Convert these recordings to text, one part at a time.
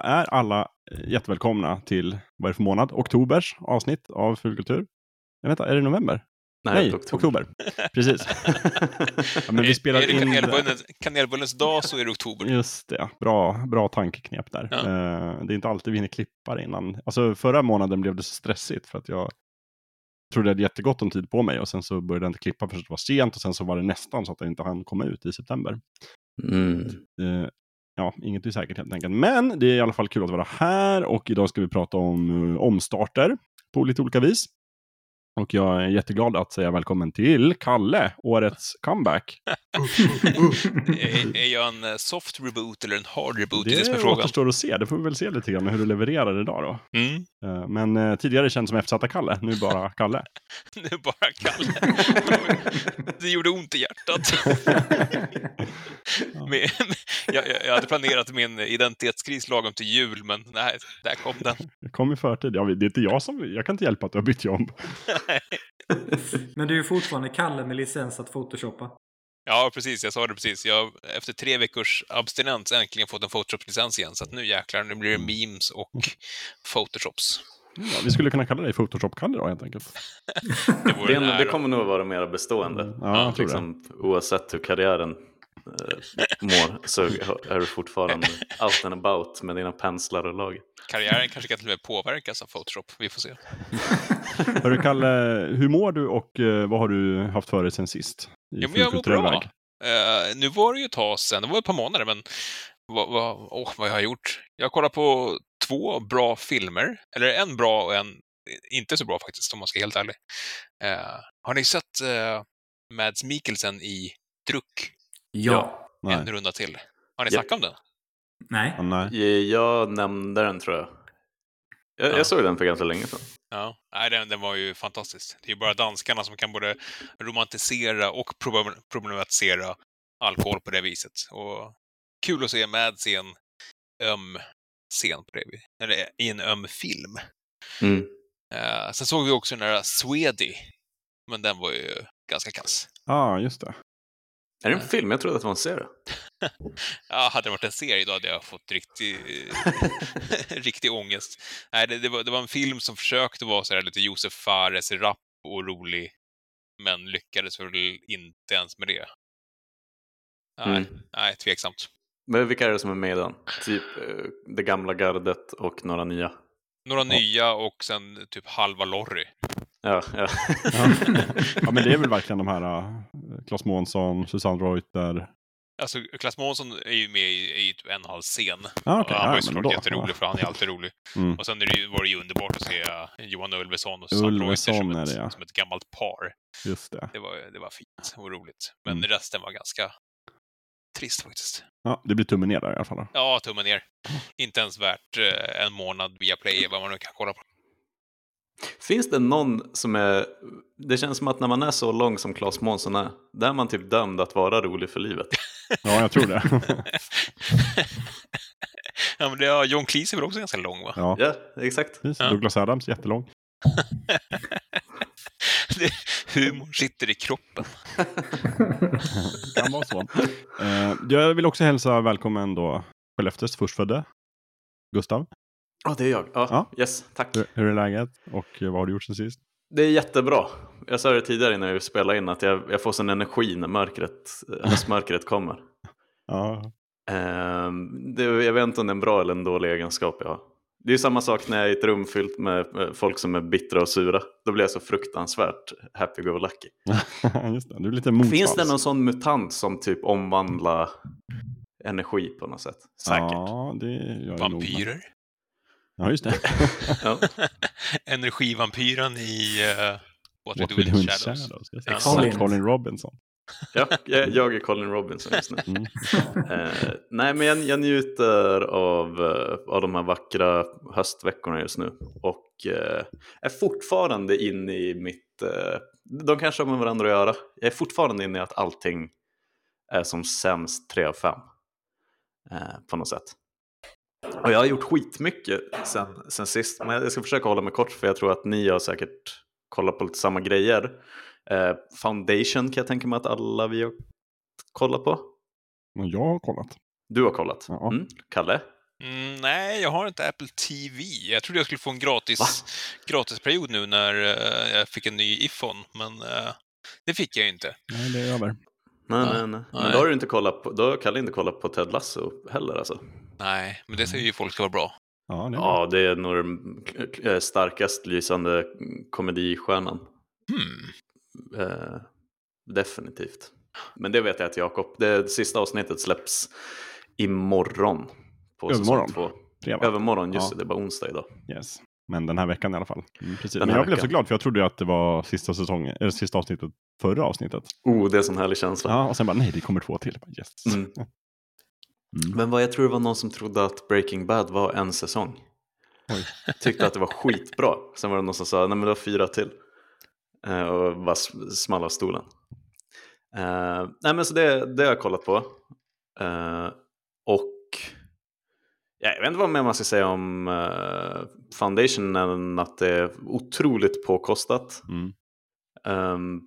Är alla eh, jättevälkomna till, vad är det för månad? Oktobers avsnitt av Fulkultur. Vet inte, är det november? Nej, Nej, oktober. oktober. Precis. ja, men vi spelar är det kanelbullens, kanelbullens dag så är det oktober. Just det, bra, bra tankeknep där. Ja. Eh, det är inte alltid vi hinner klippa det innan. Alltså förra månaden blev det så stressigt för att jag trodde jag hade jättegott om tid på mig och sen så började jag inte klippa för att det var sent och sen så var det nästan så att det inte hann komma ut i september. Mm. Ja, inget är säkert helt enkelt. Men det är i alla fall kul att vara här och idag ska vi prata om eh, omstarter på lite olika vis. Och jag är jätteglad att säga välkommen till Kalle, årets comeback. är, är jag en eh, soft reboot eller en hard reboot? Det det som är frågan. återstår att se, det får vi väl se lite grann hur du levererar idag då. Mm. Eh, Men eh, tidigare känd som eftersatta-Kalle, nu bara Kalle. Nu bara Kalle. Det gjorde ont i hjärtat. Men, jag, jag, jag hade planerat min identitetskris lagom till jul, men nej, där kom den. Jag kom i förtid. Ja, det är inte jag som, jag kan inte hjälpa att du har bytt jobb. Men du är fortfarande Kalle med licens att photoshoppa. Ja, precis. Jag sa det precis. Jag efter tre veckors abstinens äntligen fått en Photoshop-licens igen, så att nu jäklar, nu blir det memes och Photoshops. Ja, vi skulle kunna kalla dig Photoshop-Kalle då helt enkelt. Det Det, det kommer nog vara mer bestående. Ja, jag tror det. liksom, oavsett hur karriären mår så är du fortfarande out and about med dina penslar och lag. Karriären kanske kan till och med påverkas av Photoshop. Vi får se. Hörru Kalle, hur mår du och eh, vad har du haft för dig sen sist? Ja, men jag mår bra. Eh, nu var det ju ett tag sedan, det var ett par månader, men vad, vad, åh, vad jag har gjort? Jag har kollat på två bra filmer, eller en bra och en inte så bra faktiskt, om man ska vara helt ärlig. Eh, har ni sett uh, Mads Mikkelsen i Druck? Ja. Nej. En runda till. Har ni Ja. snackat om den? Nej. Ja, nej. Jag nämnde den tror jag. Jag, Ja. jag såg den för ganska länge sedan. Ja, nej, den, den var ju fantastisk. Det är ju bara danskarna som kan både romantisera och problem- problematisera alkohol på det viset. Och kul att se Mads i en öm scen på det. Eller i en öm film. Mm. Eh, sen såg vi också den där Swedy. Men den var ju ganska kass. Ja, ah, just det. Är det en film? Jag trodde att det var en serie. Ja, hade det varit en serie då hade jag fått riktig, riktig ångest. Nej, det, det, var, det var en film som försökte vara så här lite Josef Fares rapp och rolig, men lyckades väl inte ens med det. Nej, Mm. nej tveksamt. Men vilka är det som är med i den? Typ eh, det gamla gardet och några nya. Några nya och sen typ halva Lorry. Ja, ja. Ja. ja, men det är väl verkligen de här uh, Claes Månsson, Susanne Reuter. Alltså, Klas Månsson är ju med i, i typ en halv scen. Ah. Och han var ju såklart jätterolig, för han är alltid rolig. Mm. Och sen är det ju, var det ju underbart att se uh, Johan Ulveson och Susanne Reuter som är ett, det, ja. som ett gammalt par. Just det. Det var, det var fint och roligt. Men Mm. resten var ganska trist faktiskt. Ja, det blir tummen ner där i alla fall. Ja, tummen ner. Inte ens värt eh, en månad via Play, vad man nu kan kolla på. Finns det någon som är... Det känns som att när man är så lång som Claes Månsson är, där är man typ dömd att vara rolig för livet. Ja, jag tror det. ja, men det, ja, John Cleese är väl också ganska lång, va? ja, Ja, exakt. precis. Ja. Douglas Adams, jättelång. Det, humorn sitter i kroppen. kan vara så. Eh, jag vill också hälsa välkommen då Skellefteås förstfödde Gustav. Ja, det är jag. Ja, Ja. Yes, tack. Hur, hur är läget och eh, vad har du gjort sen sist? Det är jättebra. Jag sa det tidigare innan vi spelade in att jag, jag får sån energi när mörkret, höstmörkret kommer. Ja, Ehm, det, jag vet inte om det är en bra eller en dålig egenskap jag har. Det är ju samma sak när jag är i ett rum fyllt med folk som är bittra och sura. Då blir jag så fruktansvärt happy-go-lucky. just det. Du är lite motvalls. Finns det någon sån mutant som typ omvandlar energi på något sätt? Säkert. Ja, det gör. Vampyrer. Ja, just det. Ja. Energivampyren i uh, What, What We Do in Shadows. Shadows. Ja. Colin. Colin Robinson. Ja, jag, jag är Colin Robinson just nu. Mm. Eh, nej, men jag, jag njuter av, eh, av de här vackra höstveckorna just nu. Och eh, är fortfarande inne i mitt... Eh, de kanske har med varandra att göra. Jag är fortfarande inne i att allting är som sämst 3 av 5. Eh, på något sätt. Och jag har gjort skitmycket sen, sen sist. Men jag ska försöka hålla mig kort för jag tror att ni har säkert kollat på lite samma grejer. Eh, Foundation kan jag tänka mig att alla vi har kollat på. Och jag har kollat. Du har kollat? Ja. Mm. Kalle? Mm, nej, jag har inte Apple TV. Jag trodde jag skulle få en gratis, gratisperiod nu när eh, jag fick en ny iPhone, men eh, det fick jag ju inte. Nej, det är över. Nej, Ja, nej, nej. Men då har du inte kollat på, då har Kalle inte kollat på Ted Lasso heller alltså. Nej, men det säger ju folk ska vara bra. Ja, det är. Ja, det är nog den eh, starkast lysande komedistjärnan. Hmm. Eh, definitivt. Men det vet jag att Jakob, det sista avsnittet släpps imorgon. På säsong Övermorgon. två. Fredag. Övermorgon, just Ja. det, det är bara onsdag idag. Yes. Men den här veckan i alla fall. Mm, precis. Den Men jag blev så veckan. glad för jag trodde ju att det var sista säsongen, eller sista avsnittet, förra avsnittet. Oh, det är en sån härlig känsla. Ja, och sen bara nej, det kommer två till. Bara, Yes. Mm. Mm. Men vad jag tror det var någon som trodde att Breaking Bad var en säsong. Oj. Tyckte att det var skitbra. Sen var det någon som sa, nej men det var fyra till. Eh, och bara small av stolen. Eh, nej men så det, det har jag kollat på. Eh, och ja, jag vet inte vad mer man ska säga om uh, Foundation än att det är otroligt påkostat. Mm. Ehm,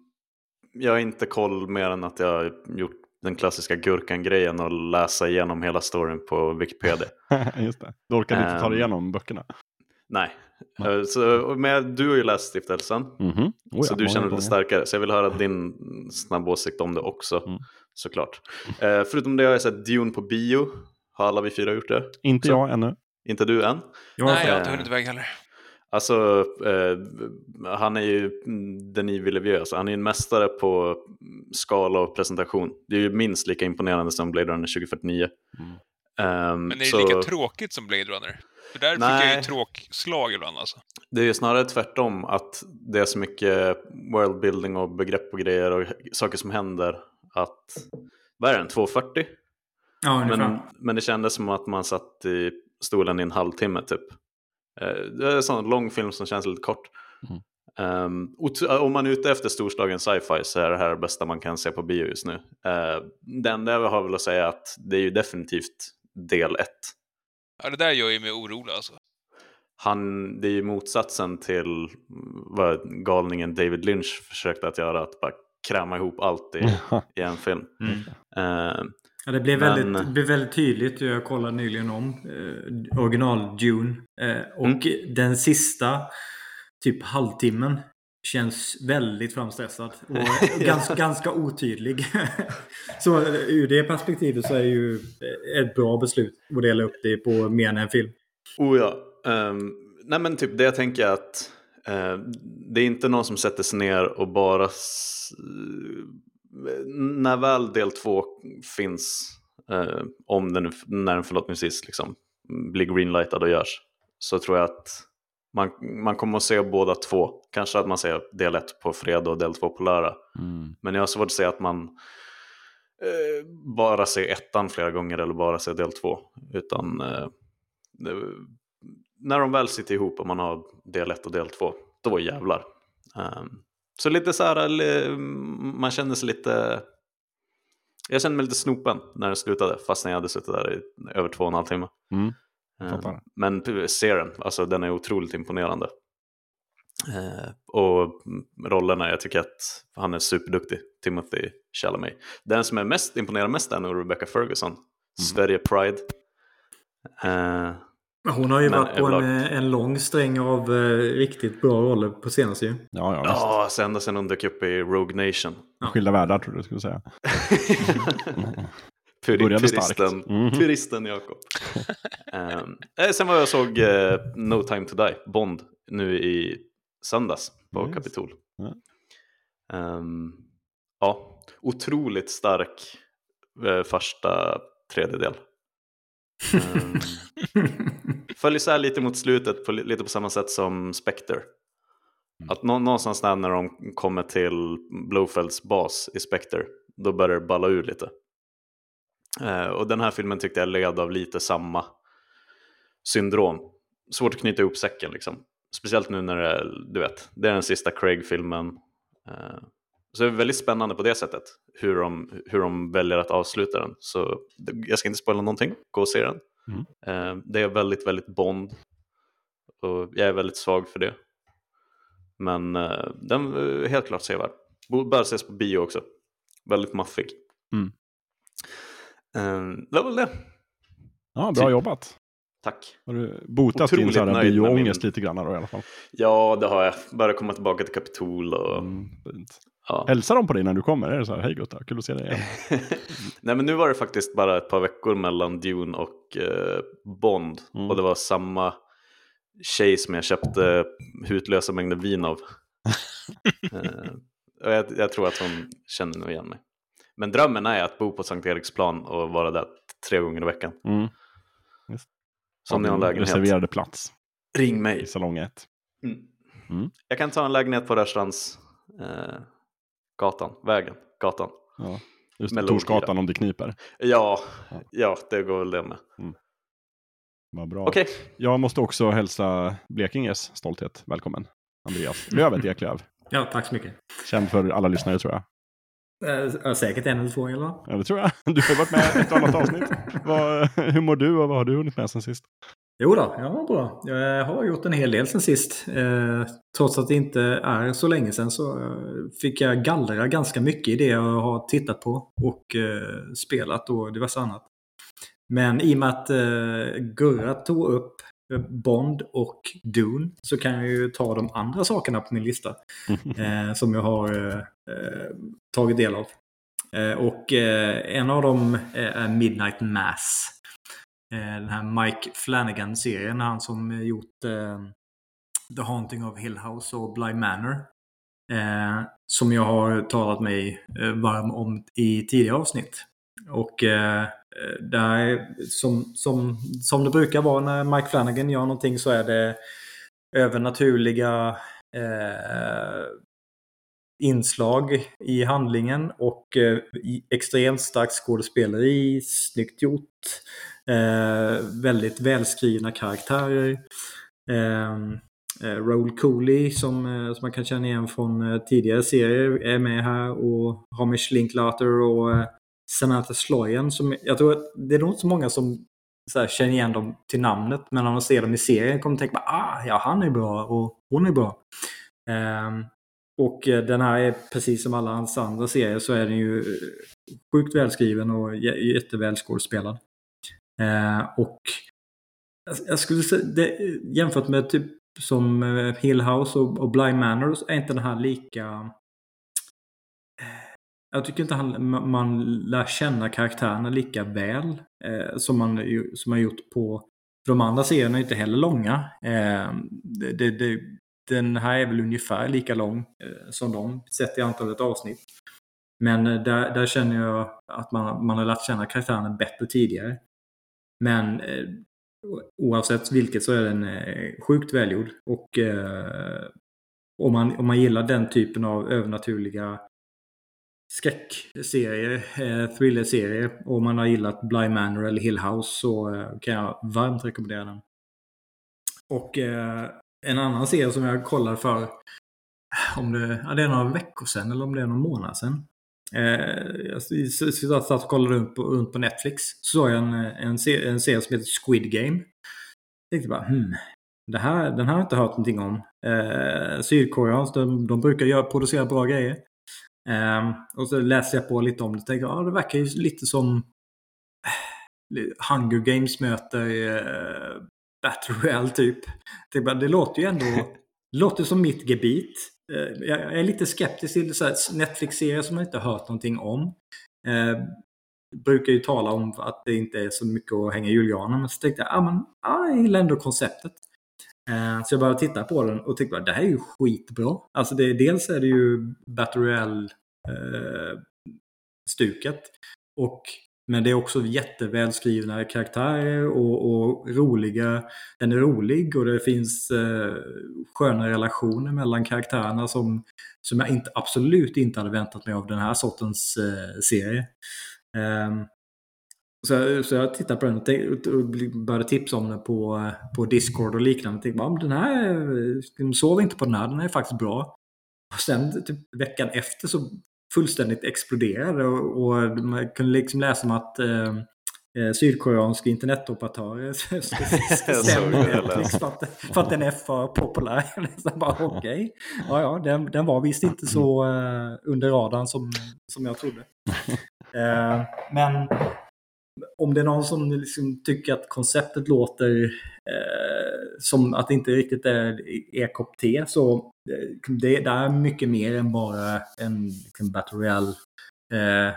jag har inte koll mer än att jag har gjort den klassiska gurkan-grejen och läsa igenom hela storyn på Wikipedia. Just det. Du orkade inte ta dig Ehm. igenom böckerna. Nej. Eh, så, men du har ju läst Stiftelsen, Mhm. Oh ja, så du känner lite gånger. starkare. Så jag vill höra din snabba åsikt om det också, Mm. såklart. Eh, förutom det har jag sett Dune på bio. Har alla vi fyra gjort det? Inte Så- jag ännu. Inte du än? Jag Nej, jag har eh, inte hunnit iväg heller. Alltså, eh, han är ju Denis Villeneuve, så han är ju en mästare på skala och presentation. Det är ju minst lika imponerande som Blade Runner 2049. Mm. Ehm, Men är det så lika tråkigt som Blade Runner? För där fick jag Nej. ju tråkslag ibland alltså. det är ju snarare tvärtom, att det är så mycket worldbuilding och begrepp och grejer och saker som händer att, vad är den, 240? Ja. Men, men det kändes som att man satt i stolen i en halvtimme typ. Eh, Det är en sån lång film som känns lite kort. Mm. Ehm, ot- om man är ute efter storslagen sci-fi så är det här det bästa man kan se på bio just nu. Uh, det enda jag har väl att säga är att det är ju definitivt del ett. Ja, det där gör ju mig orolig alltså. Han, det är ju motsatsen till vad galningen David Lynch försökte att göra, att bara kräma ihop allt i, i en film. Mm. Eh, Ja, det blev, Men- väldigt, det blev väldigt tydligt. Jag kollade nyligen om eh, original Dune. Eh, och Mm. den sista typ halvtimmen känns väldigt framstressad. Och ganska, ganska otydlig. så eh, ur det perspektivet så är det ju ett bra beslut att dela upp det på mer än en film. Oh ja. Ehm, nej men typ det jag tänker är att eh, det är inte någon som sätter sig ner och bara när väl del två finns, eh, om den, när den förhoppningsvis liksom blir greenlightad och görs, så tror jag att man, man kommer att se båda två. Kanske att man ser del ett på fredag och del två på lördag. Mm. Men jag har svårt att säga att man eh, bara ser ettan flera gånger eller bara ser del två. Utan eh, det- när de väl sitter ihop och man har del ett och del två, då jävlar. Ehm, så lite så här, man känner sig lite... Jag kände mig lite snopen när det slutade, fast jag hade suttit där i över två och en halv timme. Mm. Fattar. men p- serien, alltså den är otroligt imponerande. Eh, och rollerna, jag tycker att han är superduktig, Timothy Chalamet. Den som är mest imponerad mest är nog Rebecca Ferguson, Sverige Pride. Eh, Hon har ju Men varit på en, överlag- en lång sträng av eh, riktigt bra roller på senaste ju. Ja, ja, visst. Ja, sen ända sen hon dök upp i Rogue Nation. Skilda världar tror jag du skulle säga. Puri- Började. Puristen, Mhm. puristen Jakob. um, sen var jag såg eh, No time to die, Bond, nu i söndags på Yes. Kapitol. Ja. Ehm, ja, otroligt stark eh, första tredjedel. Um, följer så här lite mot slutet, på, lite på samma sätt som Spectre. Att nå, någonstans där när de kommer till Blofelds bas i Spectre, då börjar det balla ur lite. Eh, och den här filmen tyckte jag led av lite samma syndrom. Svårt att knyta ihop säcken liksom. Speciellt nu när det är, du vet, det är den sista Craig-filmen. Eh, så det är väldigt spännande på det sättet, hur de, hur de väljer att avsluta den. Så jag ska inte spoila någonting, gå och se den. Mm. Eh, det är väldigt, väldigt Bond. Och jag är väldigt svag för det. Men eh, den är helt klart sevärd. Bör ses på bio också. Väldigt maffig. Mm. Eh, det var väl det. Ja, bra Typ. jobbat. Tack. Har du botat din Otroligt med bioångest min- lite grann då i alla fall? Ja, det har jag. Börjar komma tillbaka till Kapitol och... Mm. Ja. Hälsar de på dig när du kommer? Är det så här, hej Gutta, kul att se dig igen? Nej, men nu var det faktiskt bara ett par veckor mellan Dune och eh, Bond. Mm. Och det var samma tjej som jag köpte hutlösa mängder vin av. eh, och jag, jag tror att hon känner nog igen mig. Men drömmen är att bo på Sankt Eriksplan och vara där tre gånger i veckan. Mm. Så om ni har en lägenhet, Reserverade plats ring i mig. salong 1. Mm. Mm. Jag kan ta en lägenhet på Rörstrands eh, gatan, vägen, gatan. Ja. Just det, Torsgatan om det kniper. Ja, Ja. ja, det går väl det med. Vad bra. Okej, Jag måste också hälsa Blekinges stolthet välkommen. Andreas Lövet Eklöf. Ja, tack så mycket. Känd för alla lyssnare tror jag. Eh, säkert en eller två eller? Ja, det tror jag. Du har varit med i ett annat avsnitt. Vad, hur mår du och vad har du hunnit med sen sist? Jo då, jag mår bra. Jag har gjort en hel del sen sist. Eh, trots att det inte är så länge sedan så eh, fick jag gallra ganska mycket i det jag har tittat på och eh, spelat och diverse annat. Men i och med att eh, Gurra tog upp Bond och Dune så kan jag ju ta de andra sakerna på min lista eh, som jag har tagit del av. Och en av dem är Midnight Mass. Eh, den här Mike Flanagan-serien, han som eh, gjort eh, The Haunting of Hill House och Bly Manor. Eh, som jag har talat mig eh, varm om i tidigare avsnitt. Och eh, där, som, som, som det brukar vara när Mike Flanagan gör någonting så är det övernaturliga eh, inslag i handlingen och eh, extremt starkt skådespeleri, snyggt gjort, eh, Eh, väldigt välskrivna karaktärer. Ehm, eh, Raoul Cooley som, eh, som man kan känna igen från eh, tidigare serier är med här och Hamish Linklater och eh, Samantha Sloyan som jag tror att det är nog inte så många som så här, känner igen dem till namnet men när man ser dem i serien kommer man tänka ah, ja han är bra och hon är bra. Ehm, och eh, den här är precis som alla hans andra serier så är den ju eh, sjukt välskriven och jättevälskådespelad. jätteväl skådespelad. Eh, och jag- skulle säga, det, jämfört med typ som eh, Hill House och, och Bly Manor så är inte den här lika... Eh, jag tycker inte han, man lär känna karaktärerna lika väl eh, som man som man gjort på För de andra serierna är inte heller långa. Eh, det, det, den här är väl ungefär lika lång eh, som de, sett i antalet avsnitt. Men där, där känner jag att man, man har lärt känna karaktärerna bättre tidigare. Men eh, oavsett vilket så är den eh, sjukt välgjord. Och eh, om, man, om man gillar den typen av övernaturliga skräckserier, eh, thrillerserier, och man har gillat Bly Manor eller Hill House så eh, kan jag varmt rekommendera den. Och eh, en annan serie som jag kollade för om det, ja, det är några veckor sedan eller om det är någon månad sedan. Eh, jag satt och kollade runt på, runt på Netflix. Så såg jag en, en, serie, en serie som heter Squid Game. Jag tänkte bara, hmm, det här, den här har jag inte hört någonting om. Eh, Sydkoreans, de, de brukar göra, producera bra grejer. Eh, och så läser jag på lite om det och tänker, ja det verkar ju lite som eh, Hunger Games möter eh, Battle Royale typ. Det, bara, det låter ju ändå det låter som mitt gebit. Eh, jag är lite skeptisk till Netflix-serier som man inte har hört någonting om. Eh, brukar ju tala om att det inte är så mycket att hänga i julgranen. Men så tänkte jag, ah, men, ah, jag gillar ändå konceptet. Eh, så jag började titta på den och tyckte att det här är ju skitbra. Alltså det, dels är det ju Battle Royale eh, stuket. Och, men det är också jättevälskrivna karaktärer och, och roliga. Den är rolig och det finns eh, sköna relationer mellan karaktärerna som, som jag inte, absolut inte hade väntat mig av den här sortens eh, serie. Ehm, så, så jag tittade på den och, tänkte, och började tipsa om den på, på Discord och liknande. Jag tänkte, den här, eh, sov inte på den här, den är faktiskt bra. Och sen typ, veckan efter så fullständigt exploderade och, och man kunde liksom läsa om att eh, eh, sydkoreanska internetoperatörer stämmer Netflix för att, för att den är för populär. bara okej, ja, ja den, den var visst inte så eh, under radarn som, som jag trodde. Eh, men om det är någon som liksom tycker att konceptet låter eh, som att det inte riktigt är e-kopp te så eh, det, det är mycket mer än bara en liksom, Battle Royale eh,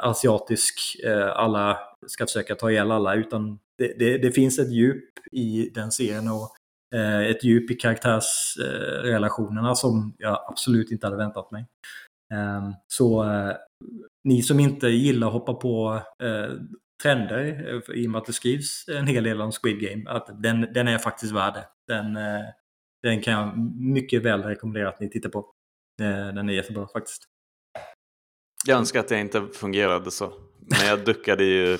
asiatisk, eh, alla ska försöka ta ihjäl alla, utan det, det, det finns ett djup i den serien och eh, ett djup i karaktärsrelationerna eh, som jag absolut inte hade väntat mig. Ehm, så eh, ni som inte gillar att hoppa på eh, trender, eh, i och med att det skrivs en hel del om Squid Game, att den, den är faktiskt värd det. Den, den kan jag mycket väl rekommendera att ni tittar på. Den är jättebra faktiskt. Jag önskar att jag inte fungerade så. Men jag duckade ju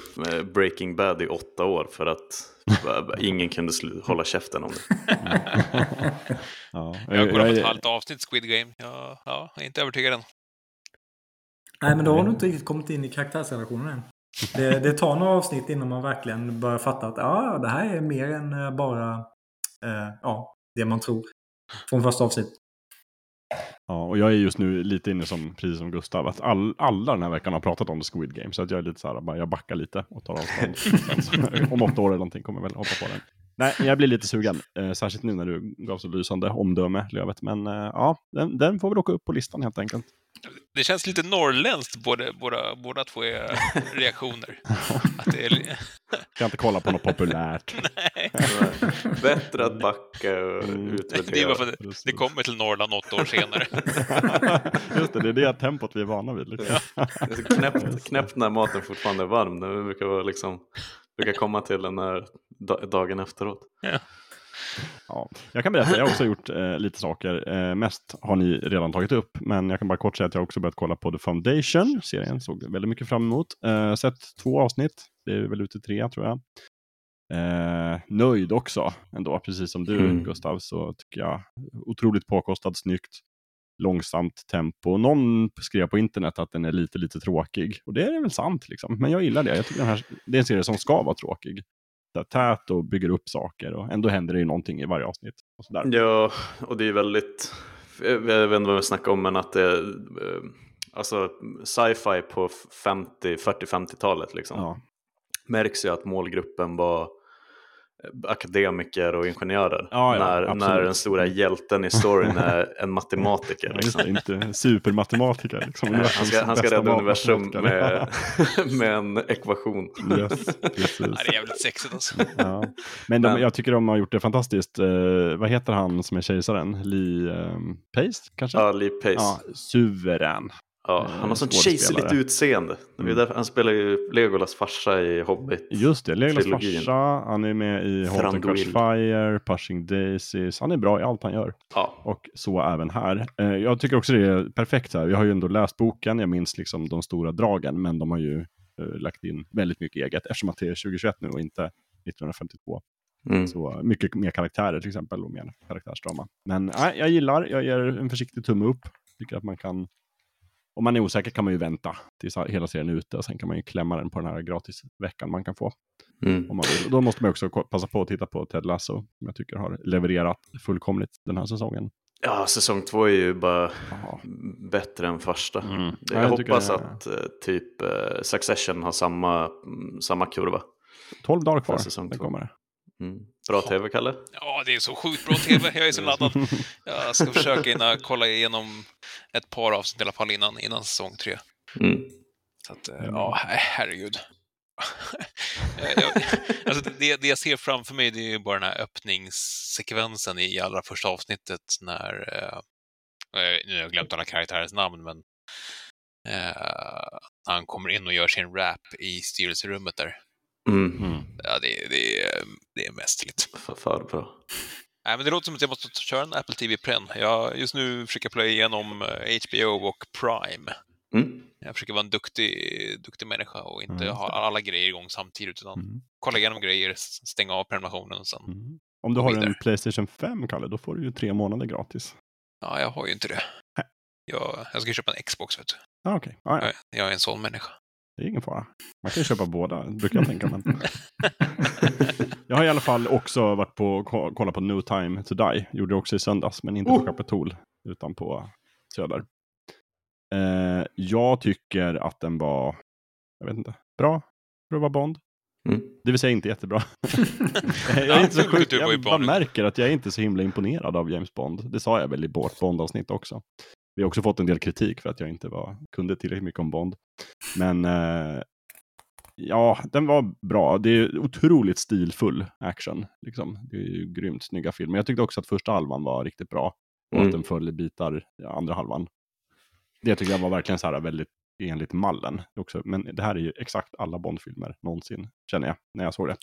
Breaking Bad i åtta år för att ingen kunde hålla käften om det. ja, jag har kollat på ett halvt avsnitt Squid Game. Jag, ja, jag är inte övertygad än. Nej, men då har du inte riktigt kommit in i karaktärsrelationen än. Det, det tar några avsnitt innan man verkligen börjar fatta att ja, det här är mer än eh, bara eh, ja, det man tror från första avsnitt. Ja, och jag är just nu lite inne som, precis som Gustav, att all, alla den här veckan har pratat om Squid Game. Så att jag är lite så här, bara, jag backar lite och tar avstånd. om åtta år eller någonting kommer jag väl hoppa på den. Nej, jag blir lite sugen. Eh, särskilt nu när du gav så lysande omdöme, Lövet. Men eh, ja, den, den, får väl åka upp på listan helt enkelt. Det känns lite norrländskt, båda, båda, båda två är reaktioner. att det är... kan inte kolla på något populärt. Nej. Bättre att backa och mm. utvärdera. Det är bara för att det kommer till Norrland åtta år senare. Just det, det är det tempot vi är vana vid. Liksom. Ja. Det är knäppt, knäppt när maten fortfarande är varm. Det brukar, vara liksom, brukar komma till den här dagen efteråt. Ja. Ja, jag kan berätta, jag har också gjort eh, lite saker. Eh, mest har ni redan tagit upp, men jag kan bara kort säga att jag också börjat kolla på The Foundation. Serien såg väldigt mycket fram emot. Eh, sett två avsnitt, det är väl ute tre tror jag. Eh, nöjd också ändå, precis som du mm. Gustav, så tycker jag otroligt påkostad, snyggt, långsamt tempo. Någon skrev på internet att den är lite, lite tråkig. Och det är väl sant, liksom. men jag gillar det. Jag tycker den här, det är en serie som ska vara tråkig tät och bygger upp saker och ändå händer det ju någonting i varje avsnitt. Och sådär. Ja, och det är väldigt, jag vet inte vad vi snackar om, men att det är eh, alltså sci-fi på 50, 40-50-talet liksom. Ja. Märks ju att målgruppen var akademiker och ingenjörer. Ja, ja, när, när den stora hjälten i storyn är en matematiker. Liksom. Ja, inte supermatematiker. Liksom. han ska, han ska rädda universum med, med en ekvation. Yes, det är jävligt sexigt alltså. Ja. Men, de, jag tycker de har gjort det fantastiskt. Uh, vad heter han som är kejsaren? Lee um, Pace kanske? Ja, Lee Pace. Ja, suverän. Ja, eh, han har sånt kejserligt utseende. Mm. han spelar ju Legolas farsa i Hobbit. Just det, Legolas farsa. Han är med i Halt and Catch Fire, Pushing Daisies. Han är bra i allt han gör. Ja. Och så även här. Eh, jag tycker också det är perfekt här. Jag har ju ändå läst boken, jag minns liksom de stora dragen, men de har ju uh, lagt in väldigt mycket eget eftersom att det är 2021 nu och inte 1952. Mm. Så mycket mer karaktärer till exempel och mer karaktärsdrama. Men nej, jag gillar, jag ger en försiktig tumme upp. Tycker att man kan om man är osäker kan man ju vänta tills hela serien är ute och sen kan man ju klämma den på den här gratisveckan man kan få. Mm. Om man vill. Då måste man också passa på att titta på Ted Lasso, som jag tycker har levererat fullkomligt den här säsongen. Ja, säsong två är ju bara Aha. bättre än första. Mm. Jag, jag hoppas jag... att uh, typ uh, Succession har samma, um, samma kurva. 12 dagar kvar, den kommer. Mm. Bra tv, Kalle? Ja, det är så sjukt bra tv. Jag är så laddad. Jag ska försöka innan, kolla igenom ett par avsnitt i alla fall innan, innan säsong tre. Mm. Så att, eh, ja, herregud. jag, alltså det, det jag ser framför mig det är bara den här öppningssekvensen i allra första avsnittet när, eh, eh, nu har jag glömt alla karaktärers namn, men eh, han kommer in och gör sin rap i styrelserummet där. Mm. Mm. Ja, det, det, det är mästerligt. För, för bra. Nej, men det låter som att jag måste köra en Apple TV Pren. Jag just nu försöker playa igenom HBO eh, och Prime. Mm. Jag försöker vara en duktig, duktig människa och inte mm. ha alla grejer igång samtidigt, utan mm. kolla igenom grejer, stänga av prenumerationen och sen mm. Om du har vidare. en Playstation 5, Kalle, då får du ju tre månader gratis. Ja, jag har ju inte det. Jag, jag ska köpa en Xbox, vet du. Ah, okay. ah, ja. jag, jag är en sån människa. Det är ingen fara. Man kan ju köpa båda, brukar jag tänka. Men... jag har i alla fall också varit på kollat på No Time To Die. Gjorde det också i söndags, men inte oh. på Capitol, utan på Söder. Eh, jag tycker att den var, jag vet inte, bra för att vara Bond. Mm. Det vill säga inte jättebra. jag, är inte så ju jag bara märker att jag är inte så himla imponerad av James Bond. Det sa jag väl i vårt Bond-avsnitt också. Vi har också fått en del kritik för att jag inte var, kunde tillräckligt mycket om Bond. Men eh, ja, den var bra. Det är otroligt stilfull action. Liksom. Det är ju grymt snygga filmer. Jag tyckte också att första halvan var riktigt bra. Och Mm. att den föll i bitar andra halvan. Det tycker jag var verkligen så här väldigt enligt mallen. Också. Men det här är ju exakt alla Bond-filmer någonsin, känner jag, när jag såg det.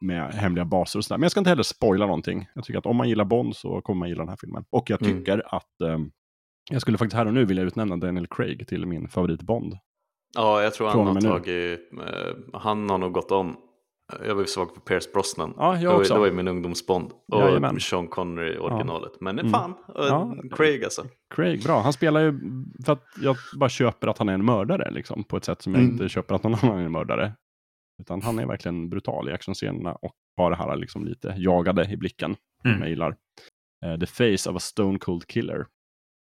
Med hemliga baser och sådär. Men jag ska inte heller spoila någonting. Jag tycker att om man gillar Bond så kommer man gilla den här filmen. Och jag Mm. tycker att eh, jag skulle faktiskt här och nu vilja utnämna Daniel Craig till min favorit Bond. Ja, jag tror han Från har tagit, eh, han har nog gått om. Jag var ju svag på Pierce Brosnan. Ja, jag också. det var ju min ungdomsbond. Och Jajamän. Sean Connery i originalet. Men Mm. fan, eh, Ja. Craig alltså. Craig, bra. Han spelar ju för att jag bara köper att han är en mördare, liksom, på ett sätt som jag Mm. inte köper att någon annan är en mördare. Utan han är verkligen brutal i actionscenerna och har det här liksom lite jagade i blicken. Mm. Som jag gillar. Eh, the face of a stone cold killer.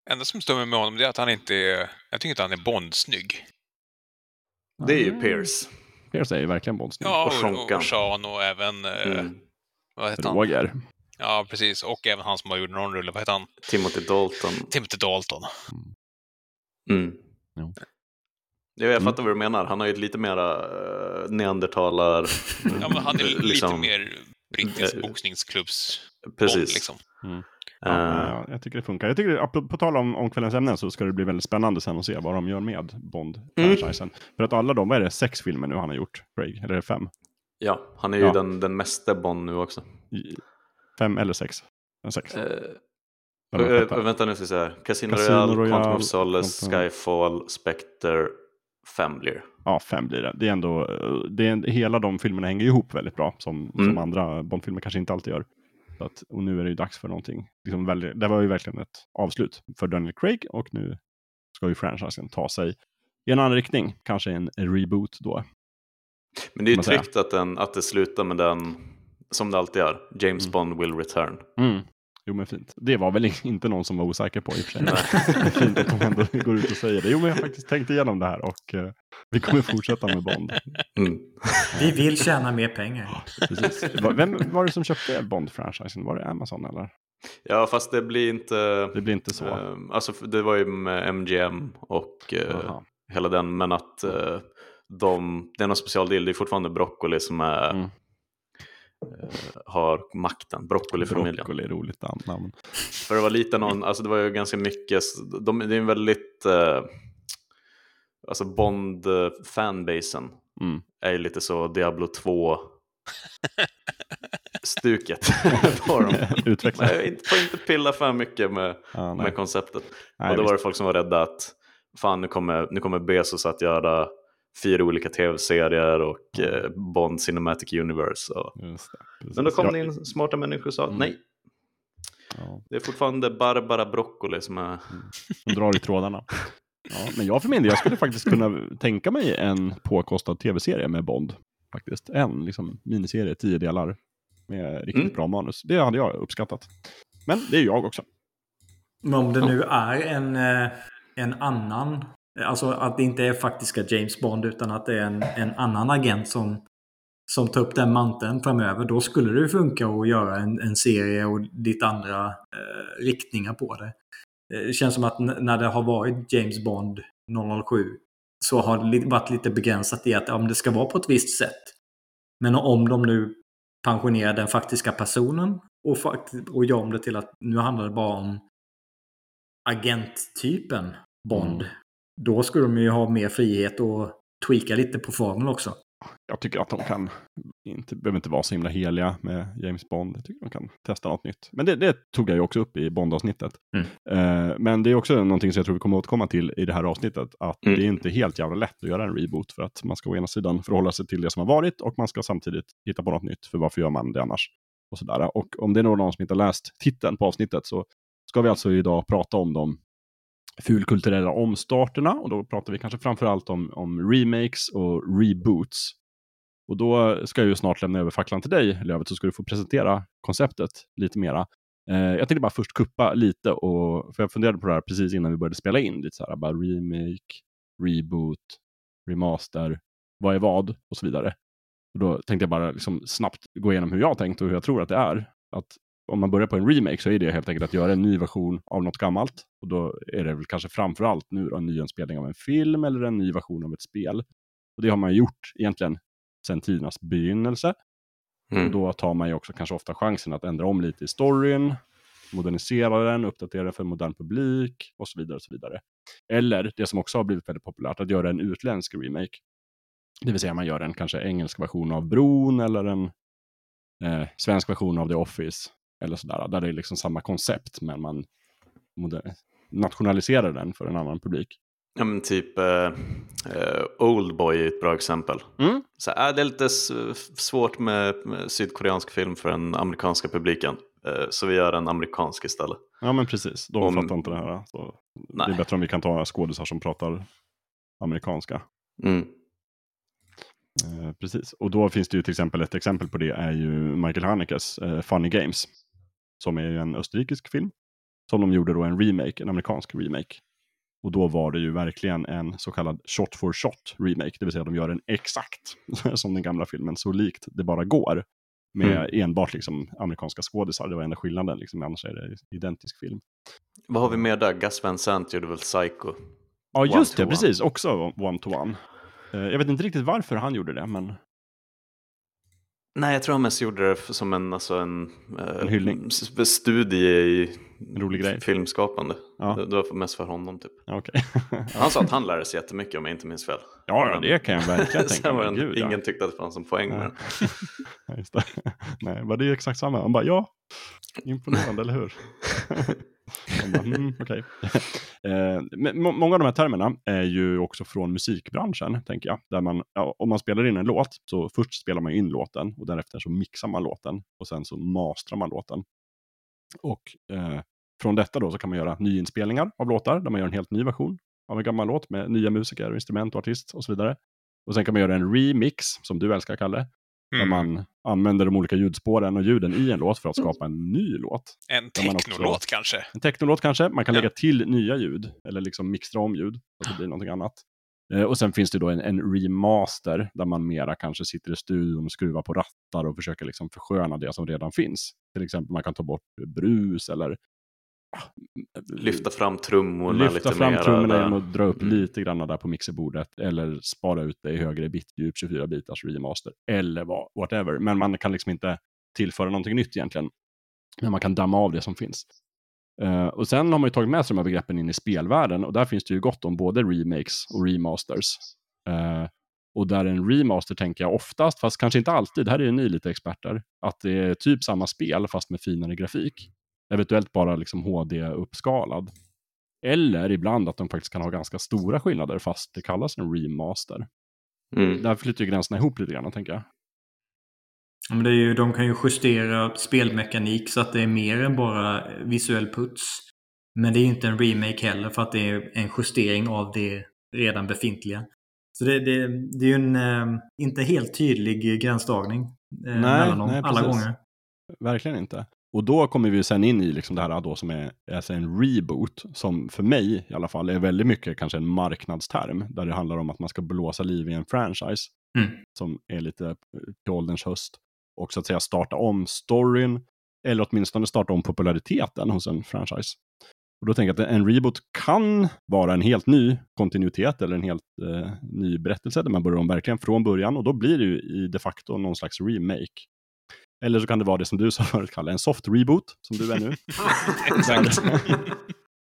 Enda som stör mig med honom det är att han inte är... Jag tycker inte han är Bond-snygg. Det är ju Ah. Pierce. Pierce är ju verkligen Bondsnygg. Ja, Och och, och Sean och även... eh, Mm. Vad heter han? Roger. Ja, precis. Och även han som har gjort någon rulle. Vad heter han? Timothy Dalton. Timothy Dalton. Mm. Jo. Ja, jag Mm. fattar vad du menar. Han har ju lite mera uh, neandertalar... Ja, men han är lite liksom, mer brittisk eh, boxningsklubbs Precis. Bond, liksom. Ja, ja, jag tycker det funkar. Jag tycker, på, på tal om, om kvällens ämnen så ska det bli väldigt spännande sen att se vad de gör med Bond-franchisen. För att alla de, vad är det, sex filmer nu han har gjort, Craig? Eller är det fem? ja, han är ju Ja. den, den mesta Bond nu också. Fem eller sex? Sex. Eh, sjätte? vänta nu ska jag säga. Casino, Casino Royale, Royale, Quantum of Solace, Quantum- Skyfall, Spectre, fem blir. Ja, fem blir det. Det är ändå, det är, hela de filmerna hänger ihop väldigt bra, som, som Mm. andra Bondfilmer kanske inte alltid gör. Att, och nu är det ju dags för någonting. Liksom väldigt, det var ju verkligen ett avslut för Daniel Craig och nu ska ju franchisen ta sig i en annan riktning. Kanske en reboot då. Men det är ju tryggt att, den, att det slutar med den, som det alltid gör, James Mm. Bond will return. Mm. Jo men fint. Det var väl inte någon som var osäker på i och för sig. Det är fint att de ändå går ut och säger det. Jo men jag har faktiskt tänkt igenom det här och eh, vi kommer fortsätta med Bond. Mm. Vi vill tjäna mer pengar. Precis. Vem var det som köpte Bond-franchisen? Var det Amazon eller? Ja, fast det blir inte... Det blir inte så. eh, alltså, det var ju med MGM och eh, hela den, men att eh, de, det är någon specialdeal, det är fortfarande Broccoli som är, Mm. Eh, har makten, Broccoli-familjen. Broccoli är roligt namn. För det var lite någon, alltså det var ju ganska mycket, de, det är en väldigt, eh, alltså Bond-fanbasen Mm. är ju lite så Diablo 2 stuket på dem. Utveckla. Nej, inte, får inte pilla för mycket med, nej. med konceptet. Nej, och då visst. var det folk som var rädda att fan nu kommer, nu kommer Bezos att göra fyra olika tv-serier och eh, Bond Cinematic Universe. Och... Just det. Men då kom det in smarta människor och sa Mm. nej, Ja, det är fortfarande Barbara Broccoli som är... de drar i trådarna. Ja, men jag för min del, jag skulle faktiskt kunna tänka mig en påkostad tv-serie med Bond. Faktiskt. En liksom, miniserie, tio delar. Med riktigt Mm. bra manus. Det hade jag uppskattat. Men det är jag också. Men om det nu är en, eh, en annan, alltså att det inte är faktiska James Bond utan att det är en, en annan agent som, som tar upp den manteln framöver. Då skulle det ju funka att göra en, en serie och lite andra eh, riktningar på det. Eh, det känns som att när det har varit James Bond 007 så har det varit lite begränsat i att om det ska vara på ett visst sätt. Men om de nu pensionerar den faktiska personen och, fakt- och gör om det till att nu handlar det bara om agenttypen Bond. Mm. Då skulle de ju ha mer frihet och tweaka lite på formeln också. Jag tycker att de kan, inte, behöver inte vara så himla heliga med James Bond. Jag tycker de kan testa något nytt. Men det, det tog jag ju också upp i Bond-avsnittet. Mm. Eh, men det är också någonting som jag tror vi kommer återkomma till i det här avsnittet. Att Mm. det är inte helt jävla lätt att göra en reboot. För att man ska å ena sidan förhålla sig till det som har varit och man ska samtidigt hitta på något nytt. För varför gör man det annars? Och, sådär. och om det är någon som inte har läst titeln på avsnittet så ska vi alltså idag prata om de fulkulturella omstarterna. Och då pratar vi kanske framförallt om, om remakes och reboots. Och då ska jag ju snart lämna över facklan till dig, Lövet, så ska du få presentera konceptet lite mera. Eh, jag tänkte bara först kuppa lite, och, för jag funderade på det här precis innan vi började spela in. Lite så här, bara remake, reboot, remaster, vad är vad och så vidare. Och då tänkte jag bara liksom snabbt gå igenom hur jag tänkt och hur jag tror att det är. Att om man börjar på en remake så är det helt enkelt att göra en ny version av något gammalt. Och då är det väl kanske framför allt nu då en nyinspelning av en film eller en ny version av ett spel. Och det har man gjort egentligen sedan tidernas begynnelse. Och Mm. då tar man ju också kanske ofta chansen att ändra om lite i storyn, modernisera den, uppdatera den för modern publik och så vidare. och så vidare. Eller det som också har blivit väldigt populärt, att göra en utländsk remake. Det vill säga man gör en kanske engelsk version av Bron eller en eh, svensk version av The Office. Eller sådär, där det är liksom samma koncept men man nationaliserar den för en annan publik. Ja, men typ eh, eh, Oldboy är ett bra exempel. Mm. Så, äh, det är lite svårt med, med sydkoreansk film för den amerikanska publiken. Eh, så vi gör en amerikansk istället. Ja men precis, de Om- fattar inte det här. Så det är bättre om vi kan ta skådisar som pratar amerikanska. Mm. Eh, precis, och då finns det ju till exempel ett exempel på det är ju Michael Hanekes eh, Funny Games. Som är en österrikisk film. Som de gjorde då en remake, en amerikansk remake. Och då var det ju verkligen en så kallad shot for shot remake. Det vill säga de gör den exakt som den gamla filmen, så likt det bara går. Med enbart liksom amerikanska skådisar, det var enda skillnaden. Liksom, annars är det identisk film. Vad har vi mer där? Gus Van Sant gjorde väl Psycho? Ja, just det, precis. Också one to one. Eh, Jag vet inte riktigt varför han gjorde det, men Nej, jag tror han mest gjorde det som en, alltså en, eh, En hyllning. studie i rolig grej. filmskapande. Ja. Det, det var mest för honom typ. ja, okej. Han sa att han lärde sig jättemycket om jag inte minns fel. ja, ja, Men- det kan jag verkligen tänka mig. Gud, ja. ingen tyckte att det fanns en poäng med Ja. den. Ja, just det. Nej, var det exakt samma? Han bara, ja, imponerande, eller hur? Mm, okej. Eh, många av de här termerna är ju också från musikbranschen, tänker jag. Där man, ja, om man spelar in en låt, så först spelar man in låten och därefter så mixar man låten och sen så mastrar man låten. Och eh, från detta då så kan man göra nyinspelningar av låtar, där man gör en helt ny version av en gammal låt med nya musiker, instrument och artist och så vidare. Och sen kan man göra en remix, som du älskar, Kalle, där Mm. man använder de olika ljudspåren och ljuden i en låt för att skapa en ny låt. En där också- technolåt kanske. En technolåt kanske, man kan Ja. lägga till nya ljud eller liksom mixtra om ljud så att det blir någonting annat. Eh, och sen finns det då en, en remaster där man mera kanske sitter i studion och skruvar på rattar och försöker liksom försköna det som redan finns. Till exempel man kan ta bort brus eller Lyfta fram trummorna lyfta lite fram mer. trummorna där. genom att dra upp Mm. lite grann där på mixerbordet eller spara ut det i högre bitdjup, 24-bitars remaster eller vad, whatever. Men man kan liksom inte tillföra någonting nytt egentligen. Men man kan damma av det som finns. Eh, och sen har man ju tagit med sig de här begreppen in i spelvärlden och där finns det ju gott om både remakes och remasters. Eh, och där en remaster tänker jag oftast, fast kanske inte alltid, här är ju ni lite experter, att det är typ samma spel fast med finare grafik. Eventuellt bara liksom HD-uppskalad. Eller ibland att de faktiskt kan ha ganska stora skillnader fast det kallas en remaster. Mm. Där flyter ju gränserna ihop lite grann, tänker jag. Ja, Men det är ju, de kan ju justera spelmekanik så att det är mer än bara visuell puts. Men det är ju inte en remake heller för att det är en justering av det redan befintliga. Så det, det, det är ju en eh, inte helt tydlig gränsdragning eh, mellan dem nej, alla gånger. Verkligen inte. Och då kommer vi sen in i liksom det här då som är alltså en reboot, som för mig i alla fall är väldigt mycket kanske en marknadsterm, där det handlar om att man ska blåsa liv i en franchise Mm. som är lite till ålderns höst. Och så att säga starta om storyn, eller åtminstone starta om populariteten hos en franchise. Och då tänker jag att en reboot kan vara en helt ny kontinuitet eller en helt eh, ny berättelse där man börjar om verkligen från början och då blir det ju i de facto någon slags remake. Eller så kan det vara det som du sa förut, Kalle, en soft reboot, som du är nu. Där,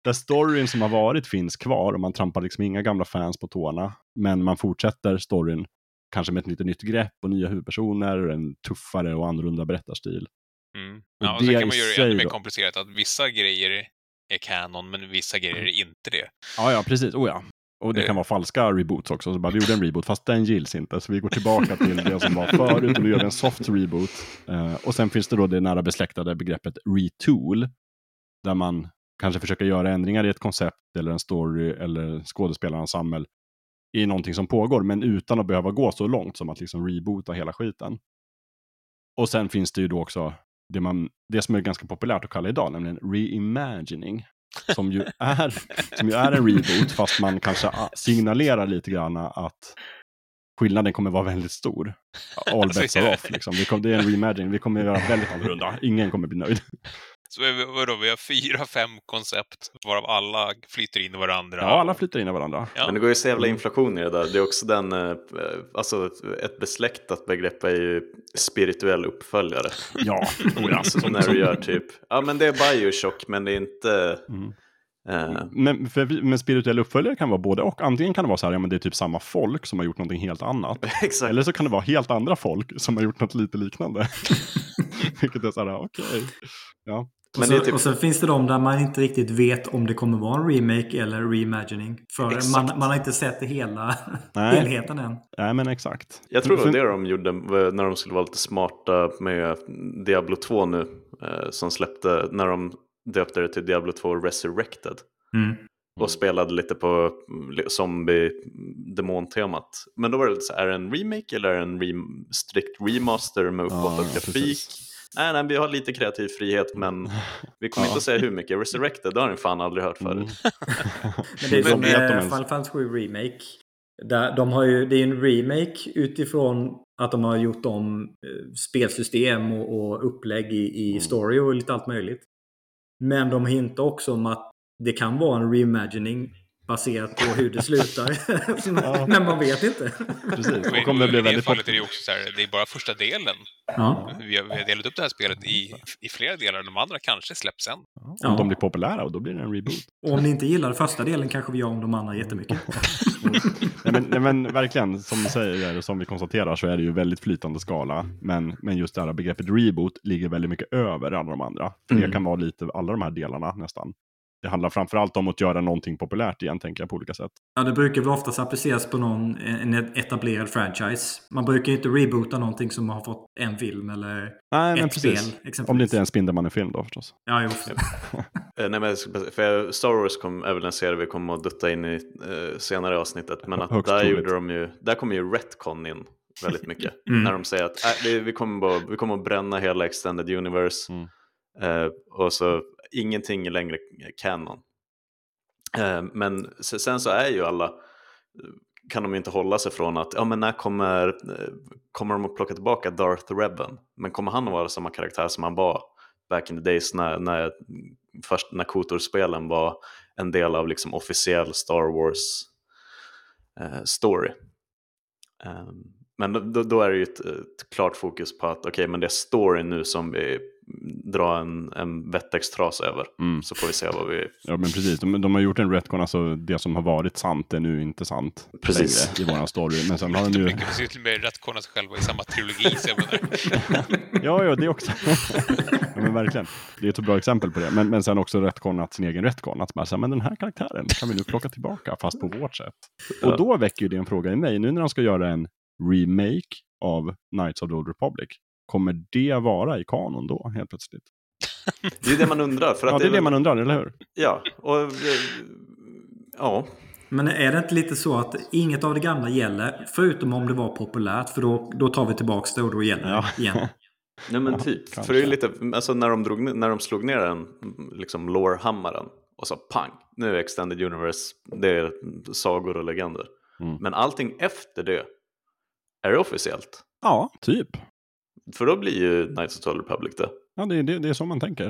där storyn som har varit finns kvar och man trampar liksom inga gamla fans på tårna. Men man fortsätter storyn, kanske med ett lite nytt grepp och nya huvudpersoner, en tuffare och annorlunda berättarstil. Mm. Ja, och det sen kan man göra det ännu mer då- komplicerat, att vissa grejer är kanon, men vissa grejer är inte det. Ja, ja, precis. Oh, ja. Och det kan Eh. vara falska reboots också. Så bara, vi gjorde en reboot, fast den gills inte. Så vi går tillbaka till det som var förut och nu gör vi en soft reboot. Eh, och sen finns det då det nära besläktade begreppet retool. Där man kanske försöker göra ändringar i ett koncept eller en story eller skådespelarensemble i någonting som pågår, men utan att behöva gå så långt som att liksom reboota hela skiten. Och sen finns det ju då också det, man, det som är ganska populärt att kalla idag, nämligen reimagining. Som ju är, som ju är en reboot, fast man kanske signalerar lite grann att skillnaden kommer vara väldigt stor. All bets are off. Liksom. Det är en reimagining. Vi kommer göra väldigt annorlunda. Ingen kommer bli nöjd. Så vi, vadå, vi har fyra, fem koncept, varav alla flyter in i varandra. Ja, alla flyter in i varandra. Ja. Men det går ju så jävla inflation i det där. Det är också den, eh, alltså ett besläktat begrepp är ju spirituell uppföljare. Ja, oh, ja. Så när du gör typ, ja men det är Bioshock men det är inte... Mm. Eh, Men, för, men spirituell uppföljare kan vara både och. Antingen kan det vara så här, ja men det är typ samma folk som har gjort någonting helt annat. exakt. Eller så kan det vara helt andra folk som har gjort något lite liknande. Vilket är så här, okej. Ja. Men och, det är så, typ- och så finns det de där man inte riktigt vet om det kommer vara en remake eller reimagining. För man, Exakt. man har inte sett det hela Nej. helheten än. Nej, men exakt. Jag tror det var det de gjorde när de skulle vara lite smarta med Diablo 2 nu. eh, Som släppte, när de döpte det till Diablo 2 Resurrected. Mm. Och spelade lite på mm, zombie-demontemat. Men då var det lite så här, är det en remake eller är det en rem- strikt remaster med uppåt Ja, och ja, grafik? precis. Nej, nej, vi har lite kreativ frihet men vi kommer Ja. inte att säga hur mycket. Resurrected, det har ni fan aldrig hört Mm. förut. Men det är som de med ens. Final Fantasy 7 Remake. Där de har ju, det är en remake utifrån att de har gjort om eh, spelsystem och, och upplägg i, i Mm. story och lite allt möjligt. Men de hintar också om att det kan vara en reimagining baserat på hur det slutar. Ja. Men man vet inte. Precis. Och om det blir I det väldigt fallet är det också så här, det är bara första delen. Ja. Vi har, vi har delat upp det här spelet i, i flera delar, de andra kanske släpps sen. Om Ja. de blir populära och då blir det en reboot. Och om ni inte gillar första delen kanske vi gör om de andra jättemycket. nej, men, nej, men verkligen, som du säger, och som vi konstaterar så är det ju väldigt flytande skala. Men, men just det här begreppet reboot ligger väldigt mycket över alla de andra. För det Mm. kan vara lite alla de här delarna nästan. Det handlar framförallt om att göra någonting populärt igen, tänker jag på olika sätt. Ja, det brukar väl oftast appliceras på någon, en etablerad franchise. Man brukar ju inte reboota någonting som har fått en film eller Nej, men ett precis. spel. Exempelvis. Om det inte är en Spindelmannen-film då förstås. Ja, jo. Eh, Nej, men, för Star Wars kom, är väl en serie vi kommer att dutta in i eh, senare avsnittet. Men att där, gjorde de ju, där kommer ju Retcon in väldigt mycket. Mm. När de säger att äh, vi, kommer bara, vi kommer att bränna hela Extended Universe. Mm. Eh, och så ingenting är längre canon. Ehm, men sen så är ju alla, eh, kan de ju inte hålla sig från att, ja men när kommer, eh, kommer de att plocka tillbaka Darth Revan? Men kommer han att vara samma karaktär som han var back in the days när, när, först när Kotor-spelen var en del av liksom officiell Star Wars eh, story? Ehm, men då, då är det ju ett, ett klart fokus på att okej, men det är storyn nu som vi drar en, en vettextras över. Mm. Så får vi se vad vi... Ja, men precis. De, de har gjort en retcon, alltså det som har varit sant är nu inte sant Precis. längre i våran story. Men sen har de De ju... lyckades ju till och med rättkonna sig själva i samma trilogi. Ja, ja, det också. ja, men verkligen. Det är ett bra exempel på det. Men, men sen också retconat sin egen retcon. Att bara säga, men den här karaktären kan vi nu plocka tillbaka, fast på vårt sätt. Och då väcker ju det en fråga i mig. Nu när de ska göra en remake av Knights of the Old Republic, kommer det vara i kanon då, helt plötsligt? Det är det man undrar. För att Ja, det är det man undrar, eller hur? Ja, och... Ja, Men är det inte lite så att inget av det gamla gäller? Förutom om det var populärt. För då, då tar vi tillbaka det och då gäller Ja. det igen. nej men Ja, typ. kanske. För det är lite, alltså när de, drog, när de slog ner den, liksom lore-hammaren och sa pang, nu är Extended Universe, det är sagor och legender. Mm. Men allting efter det, är det officiellt? Ja, typ. För då blir ju Knights of the Old Republic det. Ja, det, är- det, det är så man tänker.